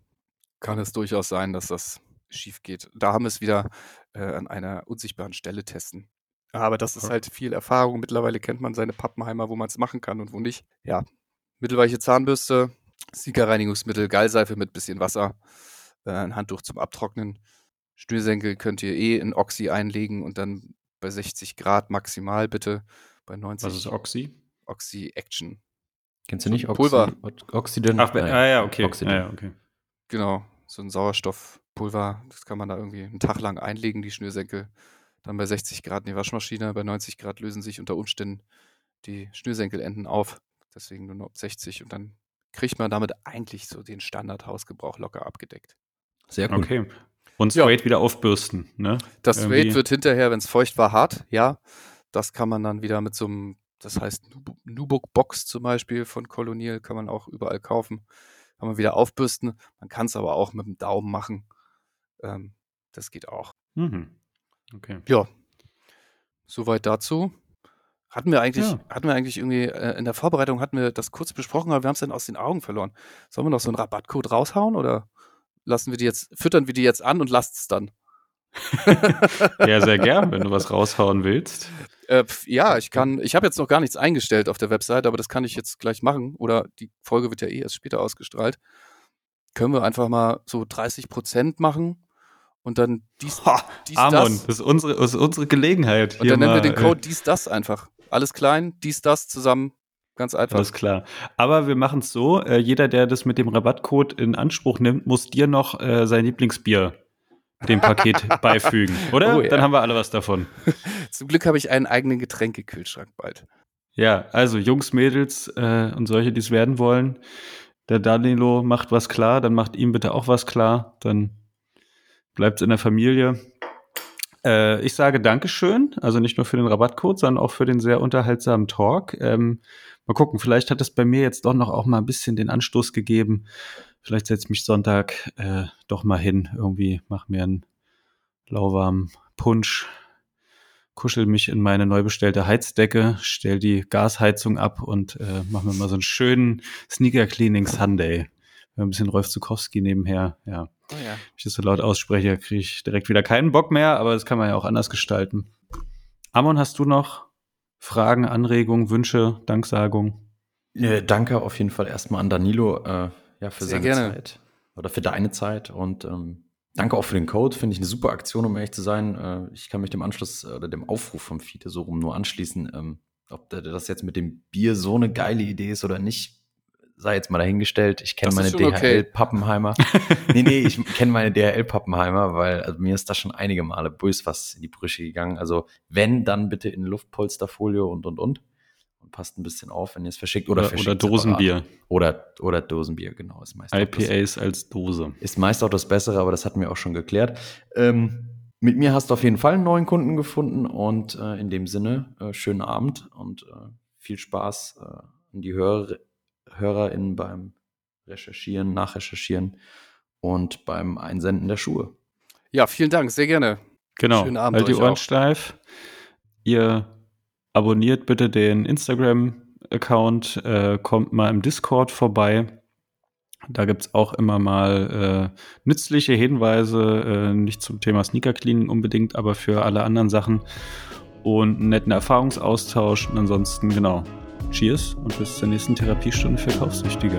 Speaker 3: kann es durchaus sein, dass das schief geht. Da haben wir es wieder äh, an einer unsichtbaren Stelle testen. Aber das ist halt viel Erfahrung. Mittlerweile kennt man seine Pappenheimer, wo man es machen kann und wo nicht. Ja, mittelweiche Zahnbürste, Siegerreinigungsmittel, Gallseife mit bisschen Wasser, äh, ein Handtuch zum Abtrocknen. Schnürsenkel könnt ihr eh in Oxy einlegen und dann bei 60 Grad maximal bitte. Bei 90.
Speaker 1: Was ist Oxy?
Speaker 3: Oxy Action.
Speaker 2: Kennst du nicht Oxy
Speaker 3: Pulver.
Speaker 2: Oxidant?
Speaker 1: Ach,
Speaker 2: Nein,
Speaker 1: ah, ja, okay.
Speaker 2: Oxidant.
Speaker 1: Ah, ja, okay.
Speaker 3: Genau, so ein Sauerstoffpulver. Das kann man da irgendwie einen Tag lang einlegen, die Schnürsenkel. Dann bei 60 Grad in die Waschmaschine. Bei 90 Grad lösen sich unter Umständen die Schnürsenkelenden auf. Deswegen nur noch 60 und dann kriegt man damit eigentlich so den Standardhausgebrauch locker abgedeckt.
Speaker 2: Sehr gut.
Speaker 1: Okay. Und
Speaker 3: Ja.
Speaker 1: straight wieder aufbürsten, ne?
Speaker 3: Das
Speaker 1: Irgendwie-
Speaker 3: Suede wird hinterher, wenn es feucht war, hart, ja. Das kann man dann wieder mit so einem, das heißt Nubu- Nubuck Box zum Beispiel von Colonial, kann man auch überall kaufen. Kann man wieder aufbürsten. Man kann es aber auch mit dem Daumen machen. Ähm, das geht auch.
Speaker 1: Mhm. Okay.
Speaker 3: Ja. Soweit dazu. Hatten wir eigentlich,
Speaker 1: Ja.
Speaker 3: hatten wir eigentlich irgendwie, äh, in der Vorbereitung hatten wir das kurz besprochen, aber wir haben es dann aus den Augen verloren. Sollen wir noch so einen Rabattcode raushauen oder lassen wir die jetzt, füttern wir die jetzt an und lasst es dann?
Speaker 1: Ja, sehr gern, wenn du was raushauen willst.
Speaker 3: Äh, ja, ich kann, ich habe jetzt noch gar nichts eingestellt auf der Website, aber das kann ich jetzt gleich machen. Oder die Folge wird ja eh erst später ausgestrahlt. Können wir einfach mal so 30 Prozent machen und dann dies, dies
Speaker 1: Amon,
Speaker 3: das.
Speaker 1: das ist unsere, das ist unsere Gelegenheit.
Speaker 3: Und dann nennen wir den Code dies, das einfach. Alles klein, dies, das zusammen. Ganz einfach.
Speaker 1: alles klar. Aber wir machen es so: äh, jeder, der das mit dem Rabattcode in Anspruch nimmt, muss dir noch äh, sein Lieblingsbier dem Paket beifügen, oder?
Speaker 3: Oh, ja.
Speaker 1: Dann haben wir alle was davon.
Speaker 3: Zum Glück habe ich einen eigenen Getränkekühlschrank bald.
Speaker 1: Ja, also Jungs, Mädels äh, und solche, die es werden wollen. Der Danilo macht was klar, dann macht ihm bitte auch was klar. Dann bleibt es in der Familie. Äh, ich sage Dankeschön, also nicht nur für den Rabattcode, sondern auch für den sehr unterhaltsamen Talk. Ähm, mal gucken, vielleicht hat es bei mir jetzt doch noch auch mal ein bisschen den Anstoß gegeben. Vielleicht setze ich mich Sonntag äh, doch mal hin, irgendwie mach mir einen lauwarmen Punsch, kuschel mich in meine neu bestellte Heizdecke, stell die Gasheizung ab und äh, mach mir mal so einen schönen Sneaker Cleaning Sunday. Ein bisschen Rolf Zukowski nebenher, ja.
Speaker 3: Oh ja.
Speaker 1: Wenn ich das so laut ausspreche, kriege ich direkt wieder keinen Bock mehr, aber das kann man ja auch anders gestalten. Amon, hast du noch Fragen, Anregungen, Wünsche, Danksagungen?
Speaker 2: Ja, danke auf jeden Fall erstmal an Danilo äh, ja, für
Speaker 3: Sehr
Speaker 2: seine
Speaker 3: gerne.
Speaker 2: Zeit oder für deine Zeit und ähm, danke auch für den Code. Finde ich eine super Aktion, um ehrlich zu sein. Äh, ich kann mich dem Anschluss äh, oder dem Aufruf vom Fiete so rum nur anschließen. Ähm, ob das jetzt mit dem Bier so eine geile Idee ist oder nicht, sei jetzt mal dahingestellt. Ich kenne meine
Speaker 3: schon okay.
Speaker 2: DHL-Pappenheimer. nee, nee, ich kenne meine DHL-Pappenheimer, weil also mir ist da schon einige Male bös was in die Brüche gegangen. Also wenn, dann bitte in Luftpolsterfolie und, und, und. Und passt ein bisschen auf, wenn ihr es verschickt. Oder,
Speaker 1: Oder,
Speaker 2: verschickt
Speaker 1: oder Dosenbier.
Speaker 2: separat. Oder, oder Dosenbier, genau. Ist meist, auch das,
Speaker 1: IPAs als Dose.
Speaker 2: ist meist auch das Bessere, aber das hatten wir auch schon geklärt. Ähm, mit mir hast du auf jeden Fall einen neuen Kunden gefunden und äh, in dem Sinne, äh, schönen Abend und äh, viel Spaß äh, an die Hörer, HörerInnen beim Recherchieren, Nachrecherchieren und beim Einsenden der Schuhe.
Speaker 3: ja, vielen Dank, sehr gerne.
Speaker 1: Genau.
Speaker 3: Schönen Abend
Speaker 1: halt die Ohren
Speaker 3: auch.
Speaker 1: steif. Ihr abonniert bitte den Instagram-Account, äh, kommt mal im Discord vorbei. Da gibt's auch immer mal äh, nützliche Hinweise, äh, nicht zum Thema Sneaker Cleaning unbedingt, aber für alle anderen Sachen und einen netten Erfahrungsaustausch. Und ansonsten, genau, Cheers und bis zur nächsten Therapiestunde für Kaufsüchtige.